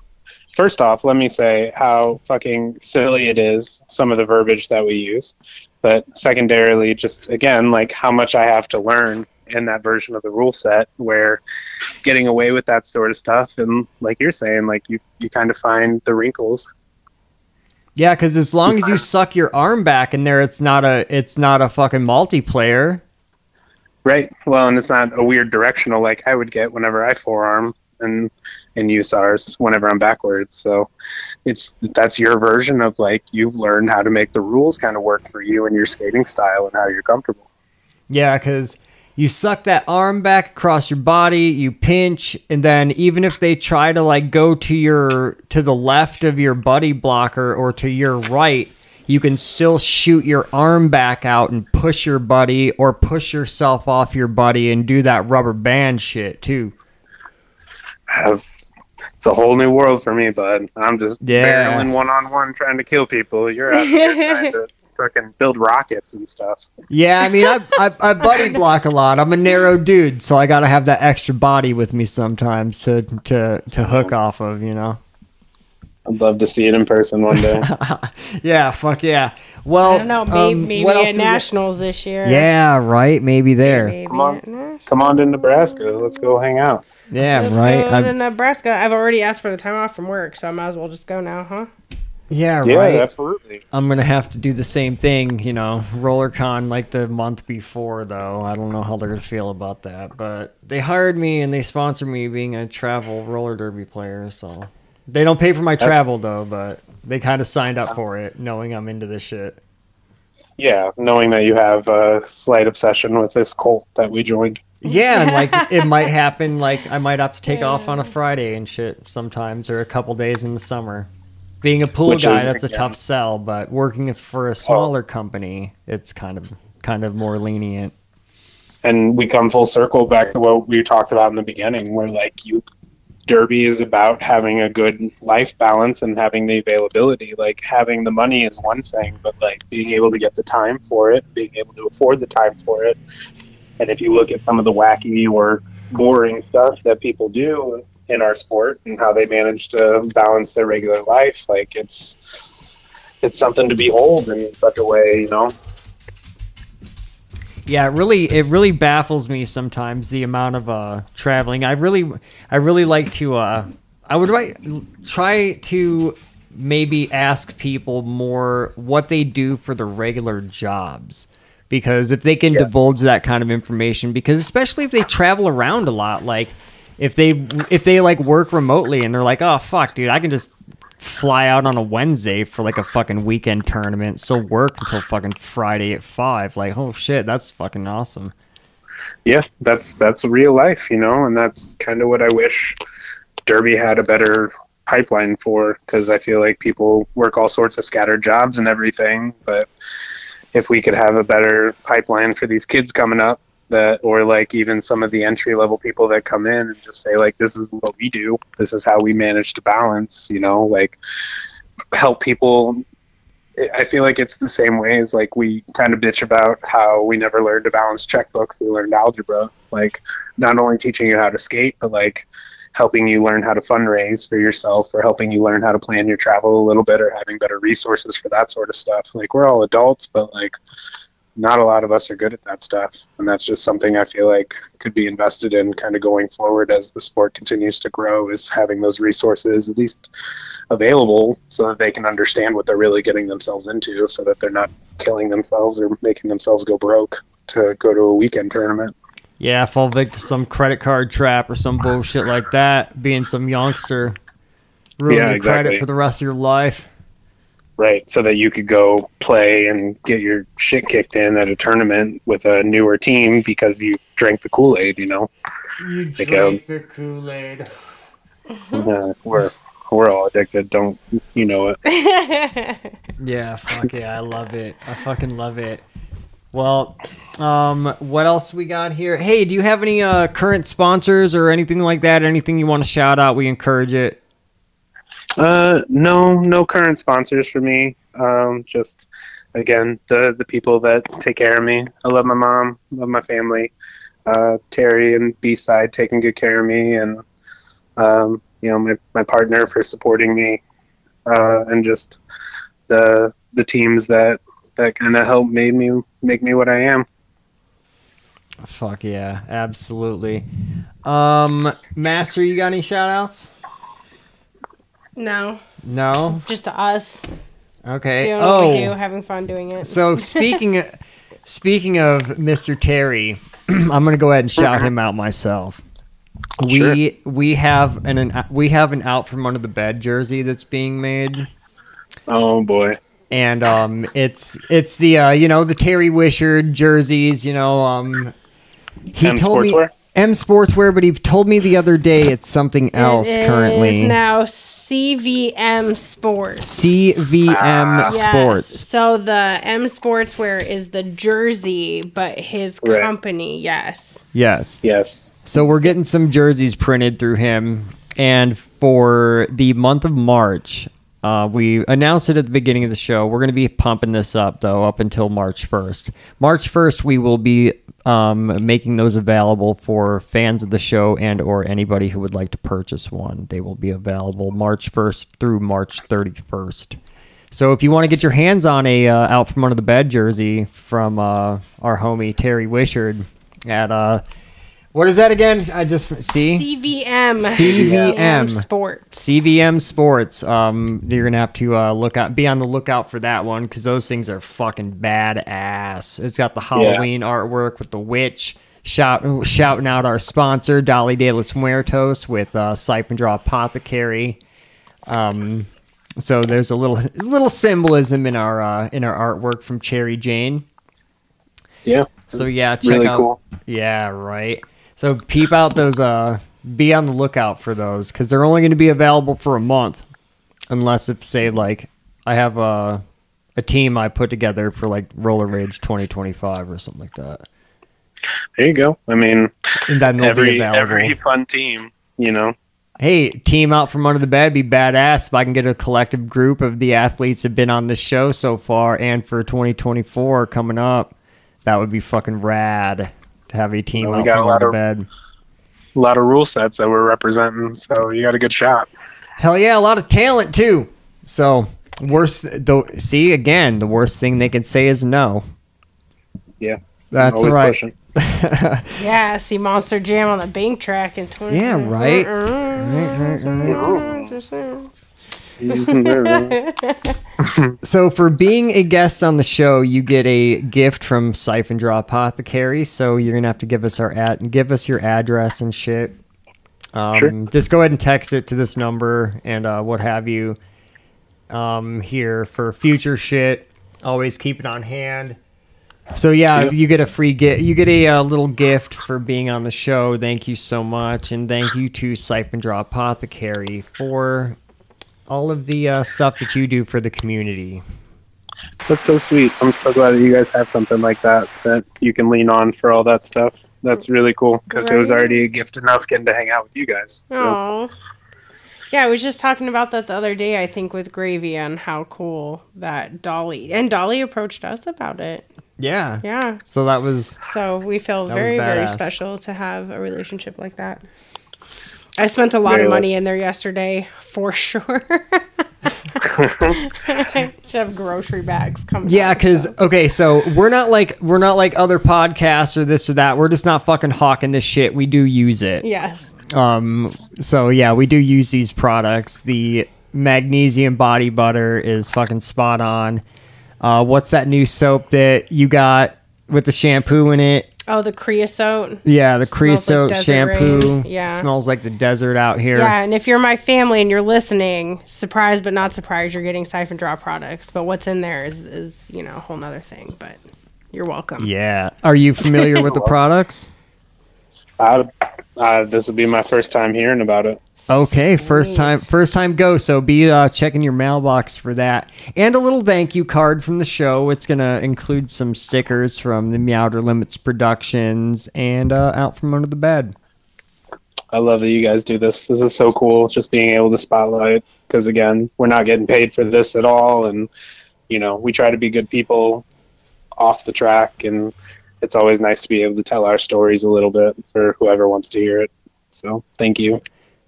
First off, let me say how fucking silly it is some of the verbiage that we use, but secondarily, just again, like how much I have to learn in that version of the rule set, where getting away with that sort of stuff, and like you're saying, like you you kind of find the wrinkles. Yeah, because as long as you [LAUGHS] suck your arm back in there, it's not a it's not a fucking multiplayer. Right. Well, and it's not a weird directional like I would get whenever I forearm and and use ours whenever I'm backwards. So it's that's your version of like you've learned how to make the rules kind of work for you and your skating style and how you're comfortable. Yeah, because you suck that arm back across your body, you pinch, and then even if they try to like go to your to the left of your buddy blocker or to your right, you can still shoot your arm back out and push your buddy or push yourself off your buddy and do that rubber band shit too. That's it's a whole new world for me, bud. I'm just Yeah. barreling one on one trying to kill people. You're out [LAUGHS] there trying to fucking build rockets and stuff. Yeah, I mean, I, [LAUGHS] I, I buddy block a lot. I'm a narrow dude, so I got to have that extra body with me sometimes to to to hook off of, you know. I'd love to see it in person one day. [LAUGHS] Yeah, fuck yeah. Well, I don't know, maybe, um, maybe what else at we nationals this year. Yeah, right. Maybe there. Maybe Come on. Come on to Nebraska. Let's go hang out. Yeah, Let's right. go to I, Nebraska. I've already asked for the time off from work, so I might as well just go now, huh? Yeah, Yeah, right. absolutely. I'm gonna have to do the same thing, you know, RollerCon like the month before, though. I don't know how they're gonna feel about that, but they hired me and they sponsor me being a travel roller derby player, so they don't pay for my travel though, but they kind of signed up for it, knowing I'm into this shit. Yeah, knowing that you have a slight obsession with this cult that we joined. Yeah, and like [LAUGHS] it might happen, like I might have to take off on a Friday and shit sometimes, or a couple days in the summer. Being a pool guy, is, that's a tough sell, but working for a smaller oh. company, it's kind of kind of more lenient. and we come full circle back to what we talked about in the beginning where like you derby is about having a good life balance and having the availability. Like having the money is one thing but like being able to get the time for it being able to afford the time for it. And if you look at some of the wacky or boring stuff that people do in our sport and how they manage to balance their regular life like it's it's something to behold in such a way you know Yeah, it really it really baffles me sometimes the amount of uh traveling. I really I really like to uh I would like try to maybe ask people more what they do for their regular jobs. Because if they can Yeah. divulge that kind of information because especially if they travel around a lot like if they if they like work remotely and they're like, "Oh fuck, dude, I can just fly out on a Wednesday for like a fucking weekend tournament, still work until fucking Friday at five. Like, oh shit, that's fucking awesome. yeah that's that's real life you know and that's kind of what i wish derby had a better pipeline for because i feel like people work all sorts of scattered jobs and everything but if we could have a better pipeline for these kids coming up that or like even some of the entry level people that come in and just say like this is what we do this is how we manage to balance you know like help people I feel like it's the same way as like we kind of bitch about how we never learned to balance checkbooks. We learned algebra, like not only teaching you how to skate, but like helping you learn how to fundraise for yourself or helping you learn how to plan your travel a little bit or having better resources for that sort of stuff. Like we're all adults, but like not a lot of us are good at that stuff. And that's just something I feel like could be invested in kind of going forward as the sport continues to grow is having those resources at least available so that they can understand what they're really getting themselves into so that they're not killing themselves or making themselves go broke to go to a weekend tournament. Yeah, fall victim to some credit card trap or some bullshit like that, being some youngster, ruin Yeah, your credit for the rest of your life. Right, so that you could go play and get your shit kicked in at a tournament with a newer team because you drank the Kool Aid. You know, You Like, um, the Kool Aid. uh, [LAUGHS] we're we're all addicted. Don't you know it? [LAUGHS] Yeah, fuck yeah, I love it. I fucking love it. Well, um, what else we got here? Hey, do you have any uh, current sponsors or anything like that? Anything you want to shout out? We encourage it. Uh, no, no current sponsors for me. Um, just again the the people that take care of me. I love my mom, love my family. Uh, Terry and Beastside taking good care of me, and um, you know my my partner for supporting me, uh, and just the the teams that that kind of helped made me make me what I am. Fuck yeah, absolutely. Um, Master, you got any shout outs? No, No? just to us Okay. doing oh, what we do, having fun doing it. so speaking [LAUGHS] speaking of Mr. Terry, [CLEARS THROAT] I'm gonna go ahead and shout him out myself. We we have an, an we have an out from under the bed jersey that's being made. Oh boy, and um, it's it's the uh, you know the Terry Wishard jerseys. You know, um, he M told Sportswear? me M Sportswear, but he told me the other day it's something else It currently. is now CVM Sports. CVM Ah. Yes, Sports. So the M Sportswear is the jersey, but his Right. company, yes. Yes. yes, So we're getting some jerseys printed through him, and for the month of March, uh, we announced it at the beginning of the show. We're going to be pumping this up though up until March first. March first, we will be um, making those available for fans of the show and or anybody who would like to purchase one. They will be available March first through March thirty first. So if you want to get your hands on a uh, out from under the bed jersey from uh, our homie Terry Wishard at uh, what is that again? I just see CVM. CVM. Sports. CVM Sports. Um, you're gonna have to uh, look out, be on the lookout for that one because those things are fucking badass. It's got the Halloween artwork with the witch. Shout, shouting out our sponsor, Dolly de los Muertos, with uh, Siphon Draw Apothecary. Um, so there's a little [LAUGHS] little symbolism in our uh, in our artwork from Cherry Jayne. yeah. So yeah, check really out. cool. Yeah, right. So peep out those. Uh, be on the lookout for those because they're only going to be available for a month, unless if say like I have a a team I put together for like Roller Rage 2025 or something like that, There you go. I mean, and then they'll be every available. every fun team, you know. hey, team out from under the bed be badass if I can get a collective group of the athletes that have been on the show so far and for 2024 coming up. That would be fucking rad have a team Well, we out got a lot of- bed. A lot of rule sets that we're representing, so you got a good shot. Hell yeah, a lot of talent too. So worst though see again, the worst thing they can say is no. Yeah, That's right. pushing. [LAUGHS] Yeah, see Monster Jam on the bank track in 20. Yeah, right. Mm-hmm. Mm-hmm. Just saying. [LAUGHS] So for being a guest on the show, you get a gift from Siphon Draw Apothecary. So you're gonna have to give us our ad, and give us your address and shit. Um, Sure. Just go ahead and text it to this number and uh, what have you. Um, here for future shit. Always keep it on hand. So yeah, Yep. you get a free gift. You get a uh, little gift for being on the show. Thank you so much, and thank you to Siphon Draw Apothecary for all of the uh, stuff that you do for the community. That's so sweet. I'm so glad that you guys have something like that that you can lean on for all that stuff. That's really cool because it was already a gift enough getting to hang out with you guys. So Oh. Yeah, I was just talking about that the other day, I think, with Gravy and how cool that Dolly and Dolly approached us about it. Yeah. Yeah. So that was So we feel very, very special to have a relationship like that. I spent a lot Very of money in there yesterday, for sure. [LAUGHS] Should have grocery bags coming. yeah, because okay, so we're not like we're not like other podcasts or this or that. We're just not fucking hawking this shit. We do use it. yes, Um. So yeah, we do use these products. The magnesium body butter is fucking spot on. Uh, what's that new soap that you got with the shampoo in it? Oh the creosote. Yeah, the Smells like creosote shampoo. rain. Yeah. smells like the desert out here. Yeah, and if you're my family and you're listening, surprised but not surprised, you're getting Siphon Draw products. But what's in there is, is you know, a whole nother thing. But you're welcome. Yeah. Are you familiar [LAUGHS] with the products? I, uh, this will be my first time hearing about it. Okay, first time first time go. So be uh, checking your mailbox for that. And a little thank you card from the show. It's gonna include some stickers from the Meowter Limits Productions and uh, Out from Under the Bed. I love that you guys do this. This is so cool. Just being able to spotlight because again, we're not getting paid for this at all, and you know, we try to be good people off the track, and it's always nice to be able to tell our stories a little bit for whoever wants to hear it. So, thank you.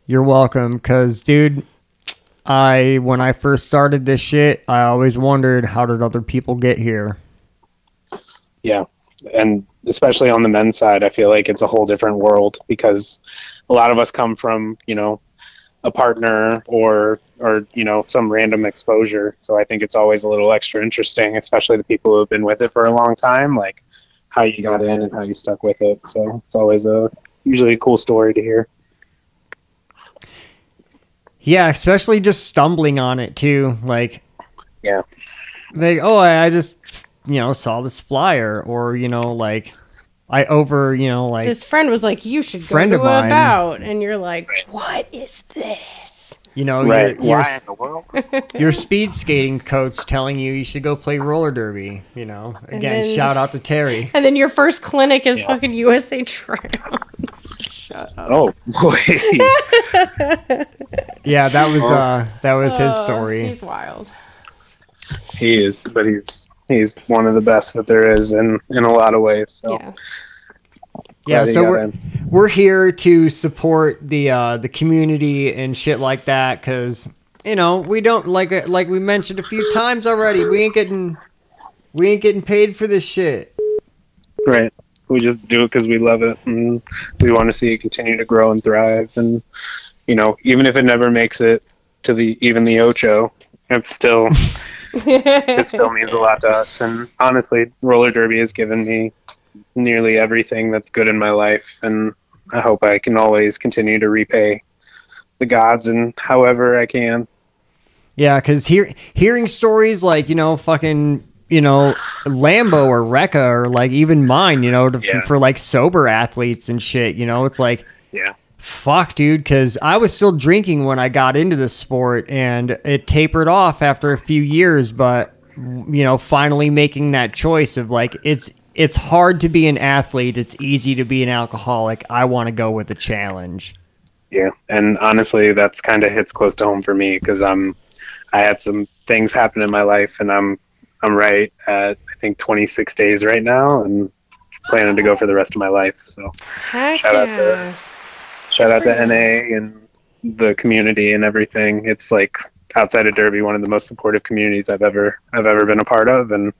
You're welcome, cause dude, I when I first started this shit, I always wondered how did other people get here. Yeah, and especially on the men's side, I feel like it's a whole different world because a lot of us come from you know a partner or or you know some random exposure. So I think it's always a little extra interesting, especially the people who have been with it for a long time, like how you got in and how you stuck with it. So it's always a usually a cool story to hear. Yeah, especially just stumbling on it too. Like, Yeah. Like, oh, I, I just, you know, saw this flyer, or you know, like, I over, you know, like, This friend was like, "You should go Friend to of mine- about," and you're like, "What is this?" You know, right? your, your, Why in the world? [LAUGHS] your speed skating coach telling you you should go play roller derby. You know, again, then- shout out to Terry. [LAUGHS] And then your first clinic is Yeah. fucking USA Trial. Shut [LAUGHS] up. Oh boy. Yeah, that was uh, that was his Oh, story. He's wild. he is, but he's he's one of the best that there is in in a lot of ways. So Yeah. Yeah, so we're in. we're here to support the uh, the community and shit like that because you know we don't like like we mentioned a few times already. We ain't getting we ain't getting paid for this shit. Right. We just do it because we love it, and we want to see it continue to grow and thrive. And you know, even if it never makes it to the even the Ocho, it's still [LAUGHS] it still means a lot to us. And honestly, roller derby has given me nearly everything that's good in my life, and I hope I can always continue to repay the gods and however I can. Yeah, because hear, hearing stories like you know fucking you know Lambo or Rekka or like even mine, you know, to, Yeah. for like sober athletes and shit. You know, it's like Yeah. fuck, dude, because I was still drinking when I got into the sport, and it tapered off after a few years. But you know, finally making that choice of like it's it's hard to be an athlete, it's easy to be an alcoholic. I want to go with the challenge. Yeah, and honestly, that's kind of hits close to home for me because I'm, um, I had some things happen in my life, and I'm, I'm right at I think 26 days right now, and planning to go for the rest of my life. So Heck Shout out to- yes. shout out to. NA and the community and everything. It's like outside of Derby, one of the most supportive communities I've ever I've ever been a part of, and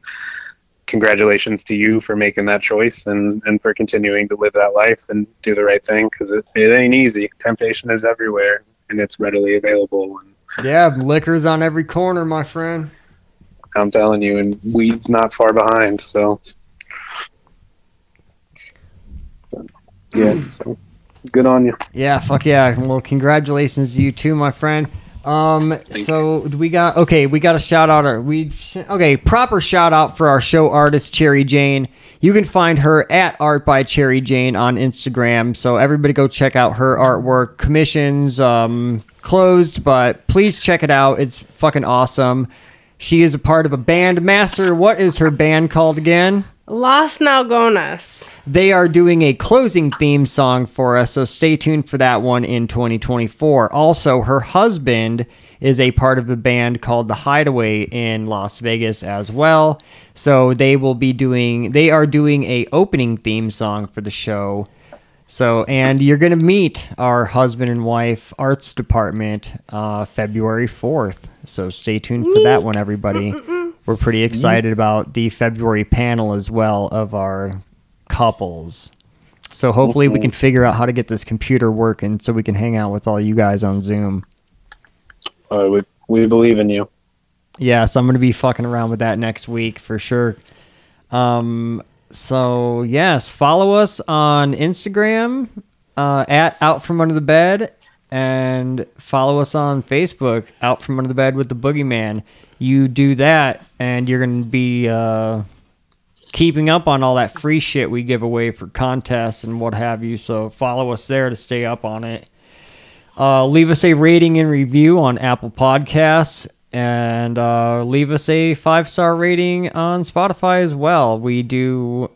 congratulations to you for making that choice and and for continuing to live that life and do the right thing because it, it ain't easy. Temptation is everywhere and it's readily available. And Yeah, liquor's on every corner, my friend. I'm telling you, and weed's not far behind. So yeah, so good on you. Yeah, fuck yeah. Well, congratulations to you too, my friend. Um, so we got okay. We got a shout out. Our, we okay. Proper shout out for our show artist Cherry Jayne. You can find her at Art by Cherry Jayne on Instagram. So everybody go check out her artwork. Commissions um closed, but please check it out. It's fucking awesome. She is a part of a band. Master, what is her band called again? Las Nalgonas. They are doing a closing theme song for us, so stay tuned for that one in 2024. Also, her husband is a part of a band called The Hideaway in Las Vegas as well. So they will be doing they are doing a opening theme song for the show. So and you're gonna meet our husband and wife arts department uh, February 4th. So stay tuned for that one, everybody. We're pretty excited about the February panel as well of our couples. So hopefully we can figure out how to get this computer working so we can hang out with all you guys on Zoom. Uh, we we believe in you. Yes, I'm gonna be fucking around with that next week for sure. Um, so yes, follow us on Instagram uh, at Out from Under the Bed, and follow us on Facebook, Out from Under the Bed with the Boogieman. You do that, and you're gonna be uh, keeping up on all that free shit we give away for contests and what have you. So follow us there to stay up on it. Uh, leave us a rating and review on Apple Podcasts and uh, leave us a five star rating on Spotify as well. We do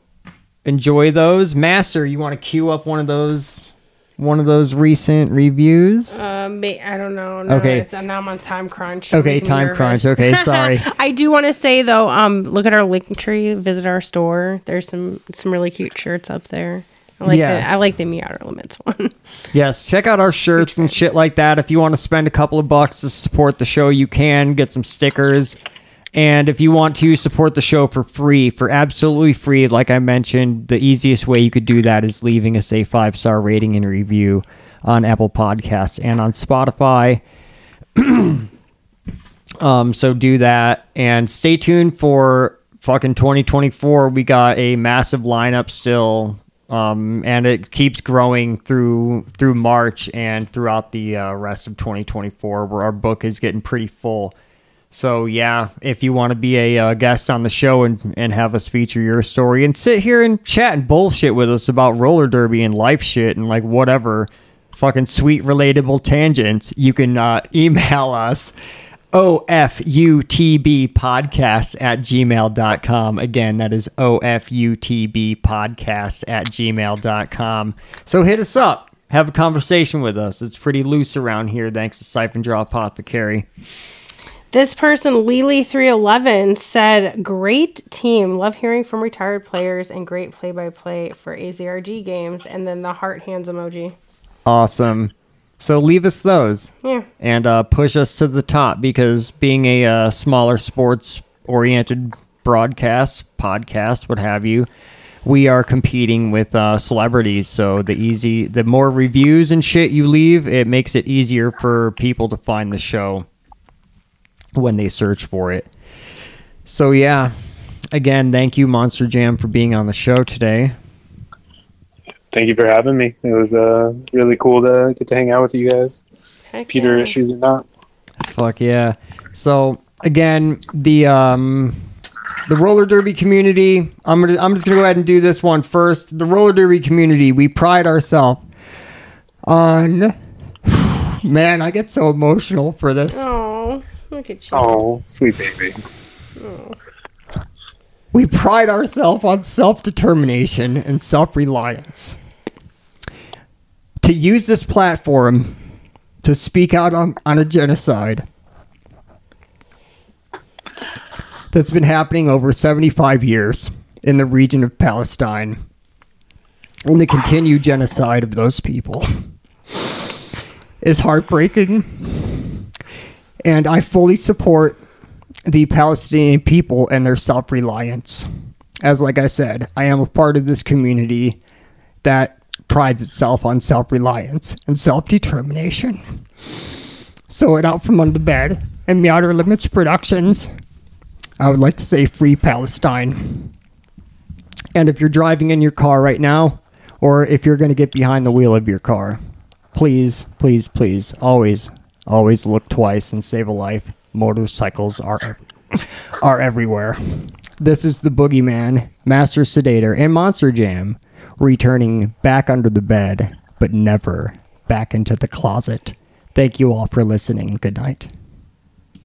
enjoy those. Master, you want to queue up one of those one of those recent reviews? Um, ma- I don't know. No, Okay. it's- now I'm on time crunch. Okay, time nervous. crunch. Okay, [LAUGHS] sorry. I do want to say though, um, look at our link tree. Visit our store. There's some some really cute shirts up there. I like Yes. the I like the Meowter Limits one. [LAUGHS] Yes, check out our shirts and shit like that. If you want to spend a couple of bucks to support the show, you can get some stickers. And if you want to support the show for free, for absolutely free, like I mentioned, the easiest way you could do that is leaving us a five star rating and review on Apple Podcasts and on Spotify. [CLEARS THROAT] um, so do that and stay tuned for fucking 2024. We got a massive lineup still um, and it keeps growing through through March and throughout the uh, rest of 2024, where our book is getting pretty full. So yeah, if you want to be a uh, guest on the show and and have us feature your story and sit here and chat and bullshit with us about roller derby and life shit and like whatever fucking sweet relatable tangents, you can uh, [LAUGHS] email us OFUTB podcast at gmail.com. Again, that is OFUTB podcast at gmail.com. So hit us up. Have a conversation with us. It's pretty loose around here thanks to Siphon Draw Apothecary. This person, Lily311, said, Great team. Love hearing from retired players and great play by play for AZRG games. And then the heart hands emoji. Awesome. So leave us those Yeah. and uh, push us to the top because being a uh, smaller sports oriented broadcast, podcast, what have you, we are competing with uh, celebrities. So the easy, the more reviews and shit you leave, it makes it easier for people to find the show when they search for it. So yeah, again, thank you, Monster Jam, for being on the show today. Thank you for having me. It was uh, really cool to get to hang out with you guys. Heck Peter yeah. issues or not. Fuck yeah. So again, the um the roller derby community, I'm gonna I'm just gonna go ahead and do this one first. The roller derby community, we pride ourselves on [SIGHS] man, I get so emotional for this. Oh, look at you. Oh, sweet baby. We pride ourselves on self determination and self reliance. to use this platform to speak out on, on a genocide that's been happening over 75 years in the region of Palestine and the continued genocide of those people is heartbreaking. And I fully support the Palestinian people and their self reliance. As, like I said, I am a part of this community that prides itself on self reliance and self determination. So, it out from under the bed and the Outer Limits Productions, I would like to say free Palestine. And if you're driving in your car right now, or if you're going to get behind the wheel of your car, please, please, please, always, always look twice and save a life. Motorcycles are are everywhere. This is the Boogieman, Master Sedator, and Monster Jam returning back under the bed, but never back into the closet. Thank you all for listening. Good night.